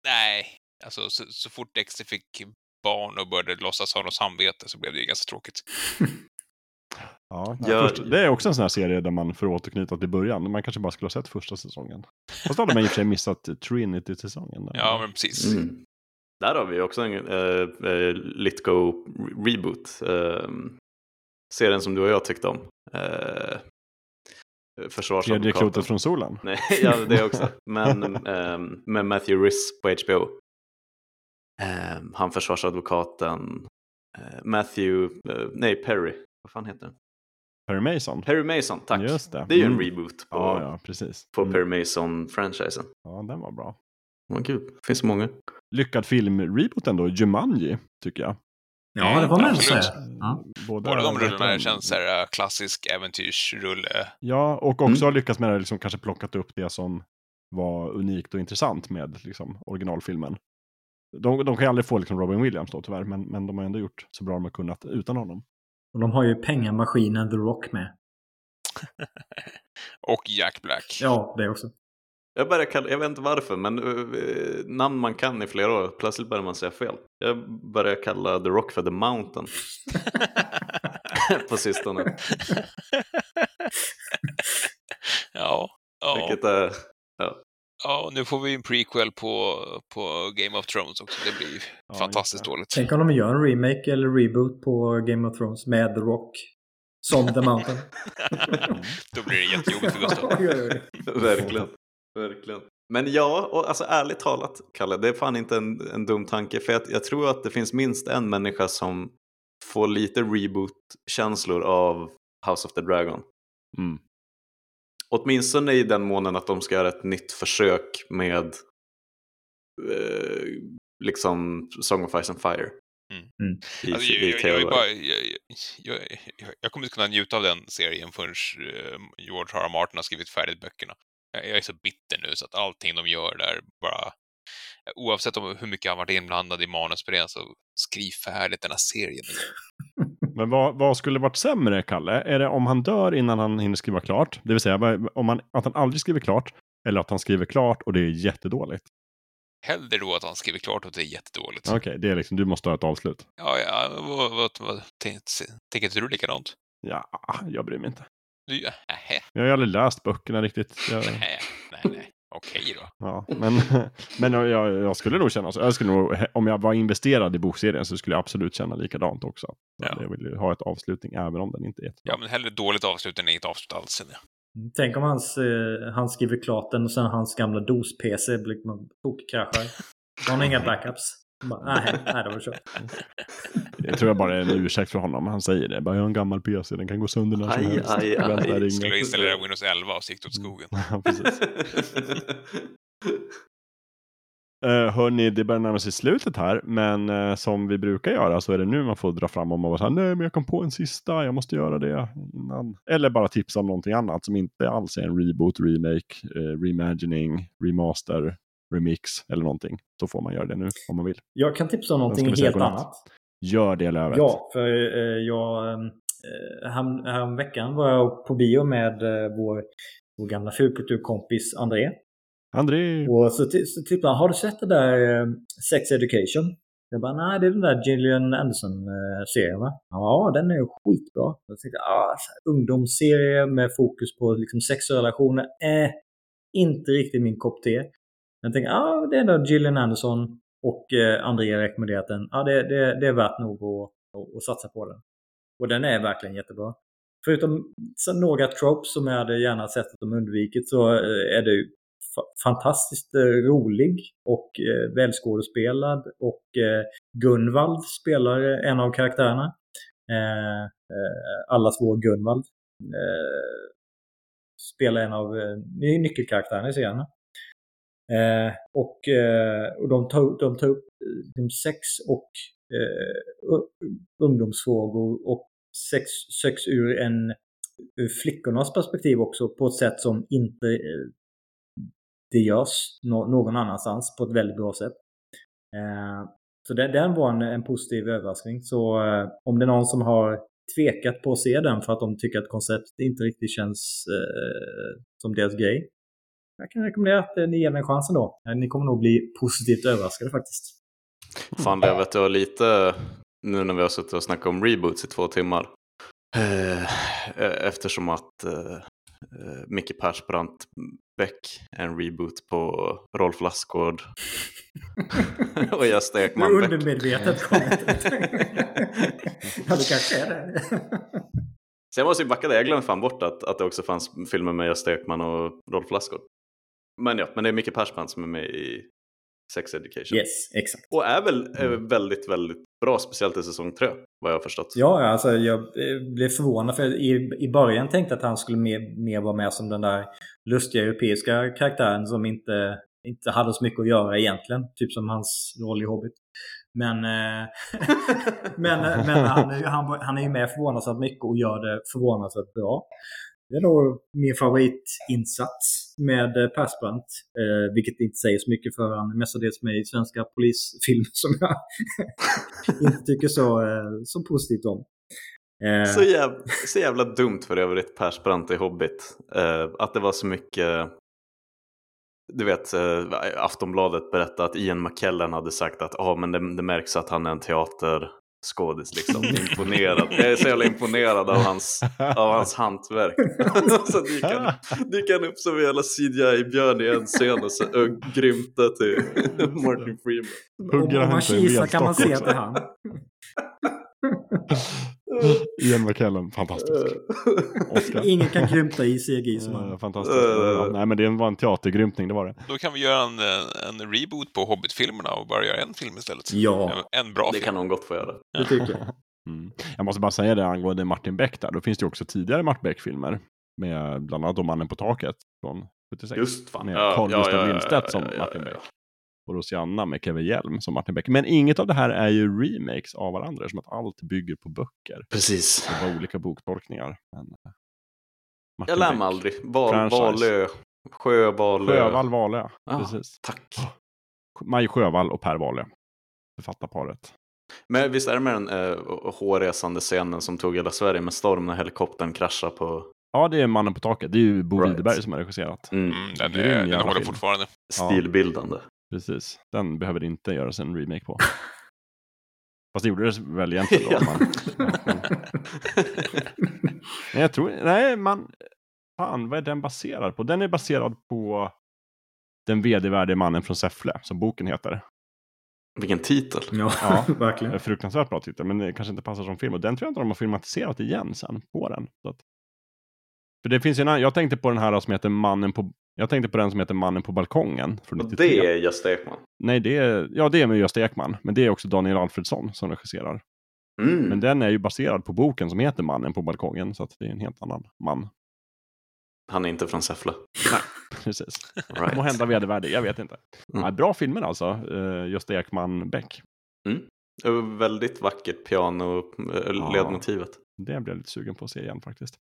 Nej, alltså så, så fort Dexter fick barn och började låtsas ha något samvete så blev det ju ganska tråkigt. Ja, Ja. först, det är också en sån här serie där man får återknyta till början. Man kanske bara skulle ha sett första säsongen. Fast då hade man i och för sig missat Trinity-säsongen. Ja, men precis. Mm. Där har vi också en uh, uh, Litgo reboot. Uh, serien som du och jag tyckte om. Uh, Tredje Försvarsadvokaten. klotet från solen. Nej, ja, det också. Men ehm, med Matthew Riss på HBO. Ehm, han försvarsadvokaten. eh, Matthew, eh, nej Perry. Vad fan heter den? Perry Mason. Perry Mason, tack. Just det. Det är ju en Mm. reboot på, Ja, ja, precis. på Mm. Perry Mason-franchisen. Ja, den var bra. Åh gud, det finns många. Lyckad film-reboot ändå, Jumanji, tycker jag. Ja, det var man säga. Ja. Båda, Båda de om- känns så här, klassisk äventyrsrulle. Ja, och också Mm. har lyckats med det, liksom, kanske plockat upp det som var unikt och intressant med liksom, originalfilmen. De, de kan ju aldrig få liksom, Robin Williams då tyvärr, men, men de har ändå gjort så bra de har kunnat utan honom. Och de har ju pengamaskinen The Rock med. Och Jack Black. Ja, det också. Jag, börjar kalla, jag vet inte varför, men uh, namn man kan i flera år, plötsligt börjar man säga fel. Jag börjar kalla The Rock för The Mountain på sistone. ja, ja. Vilket är, ja, och nu får vi en prequel på, på Game of Thrones också. Det blir Ja, fantastiskt dåligt. Tänk om de gör en remake eller reboot på Game of Thrones med The Rock. Som The Mountain. Då blir det jättejobbigt för Gustav. Verkligen. verkligen. Men ja, och alltså ärligt talat, Kalle, det är fan inte en, en dum tanke. För jag, jag tror att det finns minst en människa som får lite reboot-känslor av House of the Dragon. Mm. Åtminstone i den månen att de ska göra ett nytt försök med eh, liksom Song of Ice and Fire. Mm. Mm. I, Alltså, i jag, bara, kommer inte kunna njuta av den serien förrän eh, George R. R. Martin har skrivit färdigt böckerna. Jag, jag är så bitter nu så att allting de gör där bara... Oavsett om hur mycket han varit inblandad i manus på det så skriv färdigt den här serien. Men vad, vad skulle varit sämre, Kalle? Är det om han dör innan han hinner skriva klart? Det vill säga om han, att han aldrig skriver klart, eller att han skriver klart och det är jättedåligt? Hellre då att han skriver klart och det är jättedåligt. Okej, det är liksom, du måste ha ett avslut. Ja, ja, vad, vad, vad, tänk- tänker inte du likadant? Ja, jag bryr mig inte. Du, nähä, Jag har ju aldrig läst böckerna riktigt. Jag, okej då. ja, men men jag, jag skulle nog känna så. Jag skulle nog, om jag var investerad i bokserien så skulle jag absolut känna likadant också. Ja. Jag vill ju ha ett avslutning även om den inte är jättebra. Ja, men hellre dåligt avslut än inget avslut alls. jag. Tänk om hans, eh, han skriver klart den och sen hans gamla DOS-PC blir man tokkraschar. Har han inga backups? Nej, nej, det var kört. Det tror jag bara är en ursäkt för honom. Han säger det. Bara, jag har en gammal PC, den kan gå sönder när som Aj, helst. aj, aj. Vänta, ring. Skulle installera Windows 11 och det åt skogen. Ja, precis. Uh, hörni, det börjar närma sig slutet här, men eh, som vi brukar göra så är det nu man får dra fram om och vara så här, nej men jag kom på en sista, jag måste göra det innan. Eller bara tipsa om någonting annat som inte alls är en reboot, remake, eh, reimagining, remaster, remix eller någonting. Så får man göra det nu om man vill. Jag kan tipsa om någonting helt godnatt? annat. Gör det Lövet. Ja, för eh, jag... Eh, härom, härom veckan var jag på bio med eh, vår, vår gamla fulkulturkompis André. André, Och så, så tippade han, har du sett det där eh, Sex Education? Jag bara, nej det är den där Gillian Anderson-serien va? Ja, den är ju skitbra. Jag tänkte, ah, ungdomsserie med fokus på liksom, sexrelationer. Eh, inte riktigt min kopp te. Jag tänker ja ah, det är då Gillian Anderson och eh, André har rekommenderat den. Ja, det, det, det är värt nog att, att, att satsa på den. Och den är verkligen jättebra. Förutom så några tropes som jag hade gärna sett att de undvikit så eh, är det ju fa- fantastiskt eh, rolig och eh, välskådespelad och eh, Gunvald spelar eh, en av karaktärerna. Eh, eh, allas vår Gunvald eh, spelar en av eh, nyckelkaraktärerna i serien. Eh, och, eh, och de tar, de tar upp eh, liksom sex och eh, ungdomsfrågor och sex, sex ur en ur flickornas perspektiv också på ett sätt som inte eh, det görs någon annanstans på ett väldigt bra sätt. Eh, så den, den var en, en positiv överraskning. Så eh, om det är någon som har tvekat på att se den för att de tycker att konceptet inte riktigt känns eh, som deras grej. Jag kan rekommendera att eh, ni ger den en chans ändå. Eh, Ni kommer nog bli positivt överraskade faktiskt. Fan, det vet jag lite nu när vi har suttit och snackat om reboots i två timmar. Eh, eftersom att eh, Micke Persbrandt Beck är en reboot på Rolf Lassgård och Gösta Ekman Beck. undermedvetet kommit. ja, det kanske är det. Så jag måste ju backa det, jag glömde fan bort att, att det också fanns filmer med Gösta Ekman och Rolf Lassgård. Men ja, men det är Micke Persbrandt som är med i Sex Education. Yes, exakt. Och är väl eh, väldigt, väldigt bra, speciellt i säsong tre, vad jag har förstått. Ja, alltså jag eh, blev förvånad för i, i början tänkte jag att han skulle mer, mer vara med som den där lustiga europeiska karaktären som inte, inte hade så mycket att göra egentligen. Typ som hans roll i Hobbit. Men, eh, men, men han, är han, han är ju med förvånansvärt mycket och gör det förvånansvärt bra. Det är nog min favoritinsats med eh, Persbrandt. Eh, vilket inte säger så mycket för han är mestadels med i svenska polisfilmer som jag inte tycker så, eh, så positivt om. Eh, Så jävla, så jävla dumt för övrigt Persbrandt i Hobbit. Eh, att det var så mycket du vet, eh, Aftonbladet berättade att Ian McKellen hade sagt att ah, men det, det märks att han är en teater teaterskådis. Liksom. Imponerad. Jag är så jävla imponerad av hans, av hans hantverk. så dyker han, dyker han upp som en jävla CGI-björn i en scen och, så, och grymtar till Martin Freeman. Om, Hugger om han man kisar kan man se att det är han. Ian McKellen, fantastisk. Oscar. Ingen kan grymta i CGI som Eh, han. Fantastiskt. Eh. Ja, nej, men det var en teatergrymtning, det var det. Då kan vi göra en, eh, en reboot på Hobbit-filmerna och bara göra en film istället. Ja, En, en bra Det film. kan hon gott få göra. det tycker jag. Mm. Jag måste bara säga det angående Martin Beck där. Då finns det ju också tidigare Martin Beck-filmer. Med bland annat om Mannen på taket från 76. Just fan. Med Ja, Carl ja, Gustaf ja, ja, Lindstedt ja, som ja, ja, Martin ja. Beck. Och Rosianna med Kevin Hjelm som Martin Beck. Men inget av det här är ju remakes av varandra. Som att allt bygger på böcker. Precis. Det var olika boktolkningar. Men, eh, Martin Jag lär Beck. mig aldrig. Val. Valö. Sjö, Valö. Sjövall Wahlöö. Ja. Precis. Tack. Maj Sjövall och Per Wahlöö. Författarparet. Men visst är det med den eh, hårresande scenen som tog hela Sverige med storm när helikoptern kraschar på... Ja, det är Mannen på taket. Det är ju Bo Right. Widerberg som har regisserat. Mm. Mm, den, är, den jävla håller film. fortfarande. Stilbildande. Precis. Den behöver det inte göras en remake på. Fast det gjorde det väl egentligen då. Man, men jag tror, nej man, fan vad är den baserad på? Den är baserad på Den vedervärdige mannen från Säffle, som boken heter. Vilken titel. Ja, Ja. verkligen. En fruktansvärt bra titel, men det kanske inte passar som film. Och den tror jag inte de har filmatiserat igen sen på den. Så att, för det finns ju en annan, jag tänkte på den här som heter Mannen på, jag tänkte på den som heter Mannen på balkongen från Och 93. det är Gösta Ekman. Nej, det är, ja det är med Gösta Ekman, men det är också Daniel Alfredsson som regisserar. Mm. Men den är ju baserad på boken som heter Mannen på balkongen, så att det är en helt annan man. Han är inte från Säffle. Precis. Right. Må hända vedervärdig, jag vet inte. Mm. Ja, bra filmer alltså, uh, Gösta Ekman. Det var väldigt vackert piano-ledmotivet. Det blir jag lite sugen på att se igen faktiskt.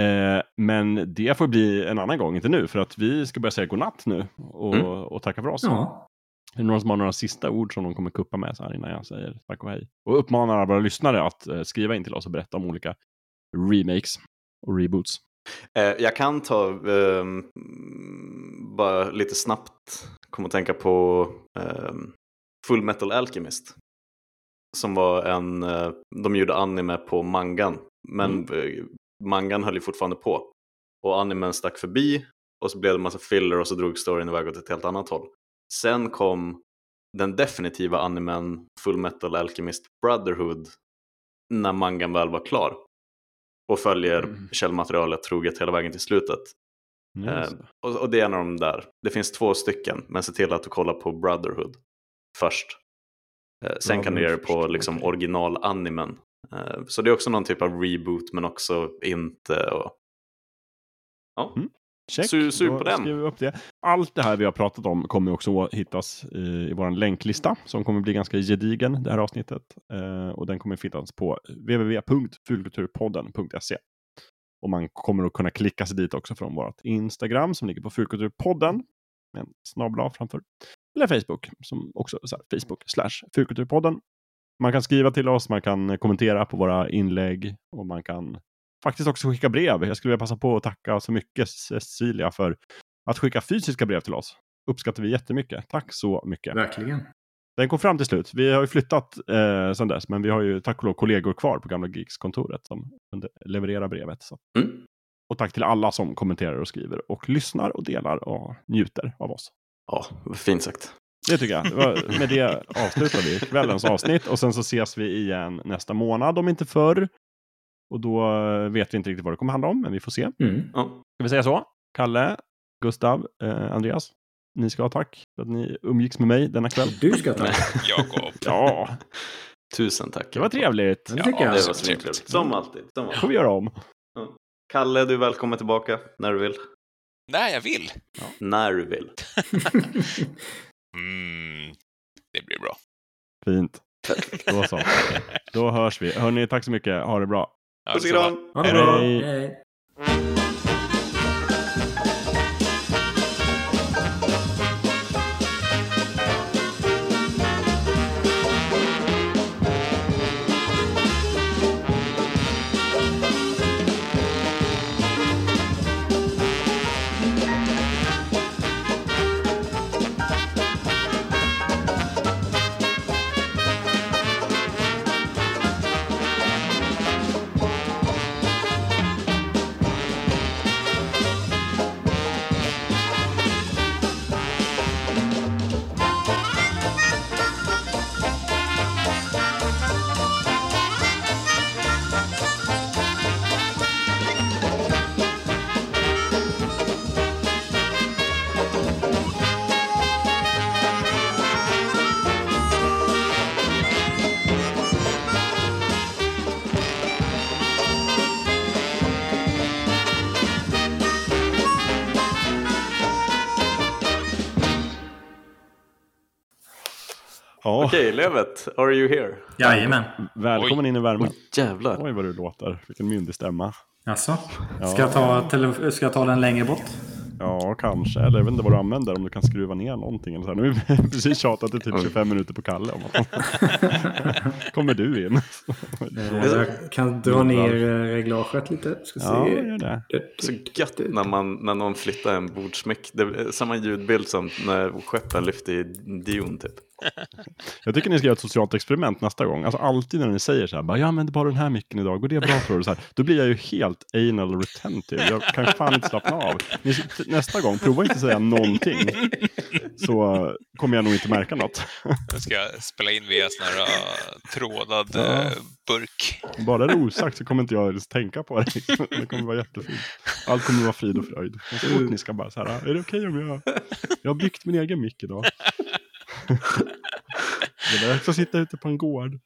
Eh, men det får bli en annan gång, inte nu, för att vi ska börja säga godnatt nu och, Mm. och tacka för oss. Ja, Är det någon som har några sista ord som de kommer kuppa med så här innan jag säger tack och hej? Och uppmanar våra lyssnare att eh, skriva in till oss och berätta om olika remakes och reboots. Eh, jag kan ta ehm, bara lite snabbt komma att tänka på ehm, Full Metal Alchemist. Som var en, eh, de gjorde anime på mangan. Men eh, mangan höll ju fortfarande på. Och animen stack förbi och så blev det en massa filler och så drog storyn iväg åt ett helt annat håll. Sen kom den definitiva animen Full Metal Alchemist Brotherhood när mangan väl var klar. Och följer Mm. källmaterialet troget hela vägen till slutet. Eh, och, och det är en av de där. Det finns två stycken, men se till att du kollar på Brotherhood först. Eh, sen kan du göra det på liksom, original-animen. Eh, så det är också någon typ av reboot, men också inte. Och... Ja, Mm. Check, Su- sug på den. skriver vi upp det. Allt det här vi har pratat om kommer också hittas i, i vår länklista som kommer bli ganska gedigen det här avsnittet. Eh, och den kommer finnas på www.fulkulturpodden.se. Och man kommer att kunna klicka sig dit också från vårt Instagram som ligger på Fulkulturpodden med en snabel A framför. Eller Facebook som också så här, Facebook slash Fulkulturpodden. Man kan skriva till oss, man kan kommentera på våra inlägg och man kan faktiskt också skicka brev. Jag skulle vilja passa på att tacka så mycket Cecilia för att skicka fysiska brev till oss. Uppskattar vi jättemycket. Tack så mycket. verkligen. Den kom fram till slut. Vi har ju flyttat eh, sedan dess, men vi har ju tack och lov kollegor kvar på gamla Geeks-kontoret som kunde leverera brevet. Så. Mm. Och tack till alla som kommenterar och skriver och lyssnar och delar och njuter av oss. Ja fint sagt. Det tycker jag. Det Med det avslutar vi kvällens avsnitt och sen så ses vi igen nästa månad om inte förr. Och då eh, vet vi inte riktigt vad det kommer handla om, men vi får se. Mm. Ja. Ska vi säga så? Kalle, Gustav, eh, Andreas. Ni ska ha tack för att ni umgicks med mig denna kväll. Du ska ta. Jakob. Ja, Tusen tack. det var trevligt. Det tycker Ja, jag. Det var trevligt. Som alltid. Som Det alltid. får vi göra om. Kalle, du är välkommen tillbaka när du vill. Nej, jag vill. När du vill. Mm, det blir bra. Fint. Då så. Då hörs vi. Hörni, tack så mycket. Ha det bra. Ja, Puss och kram! Hej. Okej, Levet, are you here? Jajamän. välkommen in i värmen. Jävlar. Oj vad du låter, vilken myndig stämma. Alltså, Ja. ska, jag ta tele- ska jag ta den längre bort? Ja, kanske. Eller jag vet inte vad du använder, om du kan skruva ner någonting. Eller så här. Nu har vi precis tjatat i typ 25 minuter på Kalle. Om att Kommer du in? Eh, Jag kan dra ner eh, reglaget lite. Ska Ja, se. gör det. Så gött när, man, när någon flyttar en är samma ljudbild som när skeppen lyfter i Dune typ. Jag tycker ni ska göra ett socialt experiment nästa gång. Alltså alltid när ni säger så här, bara, jag använder bara den här micken idag, går det bra tror du? Så här, då blir jag ju helt anal retentive. Jag kan fan inte slappna av. Ni, nästa gång, prova inte säga någonting. Så eh, kommer jag nog inte märka något. Jag ska spela in via sån här uh, trådad Ja. uh, burk. Bara det är osagt så kommer inte jag ens tänka på det. Det kommer vara jättefint. Allt kommer vara frid och fröjd. Och så fort ni ska bara så här, är det okej om jag... Jag har byggt min egen mick idag. Det är dags att sitta ute på en gård.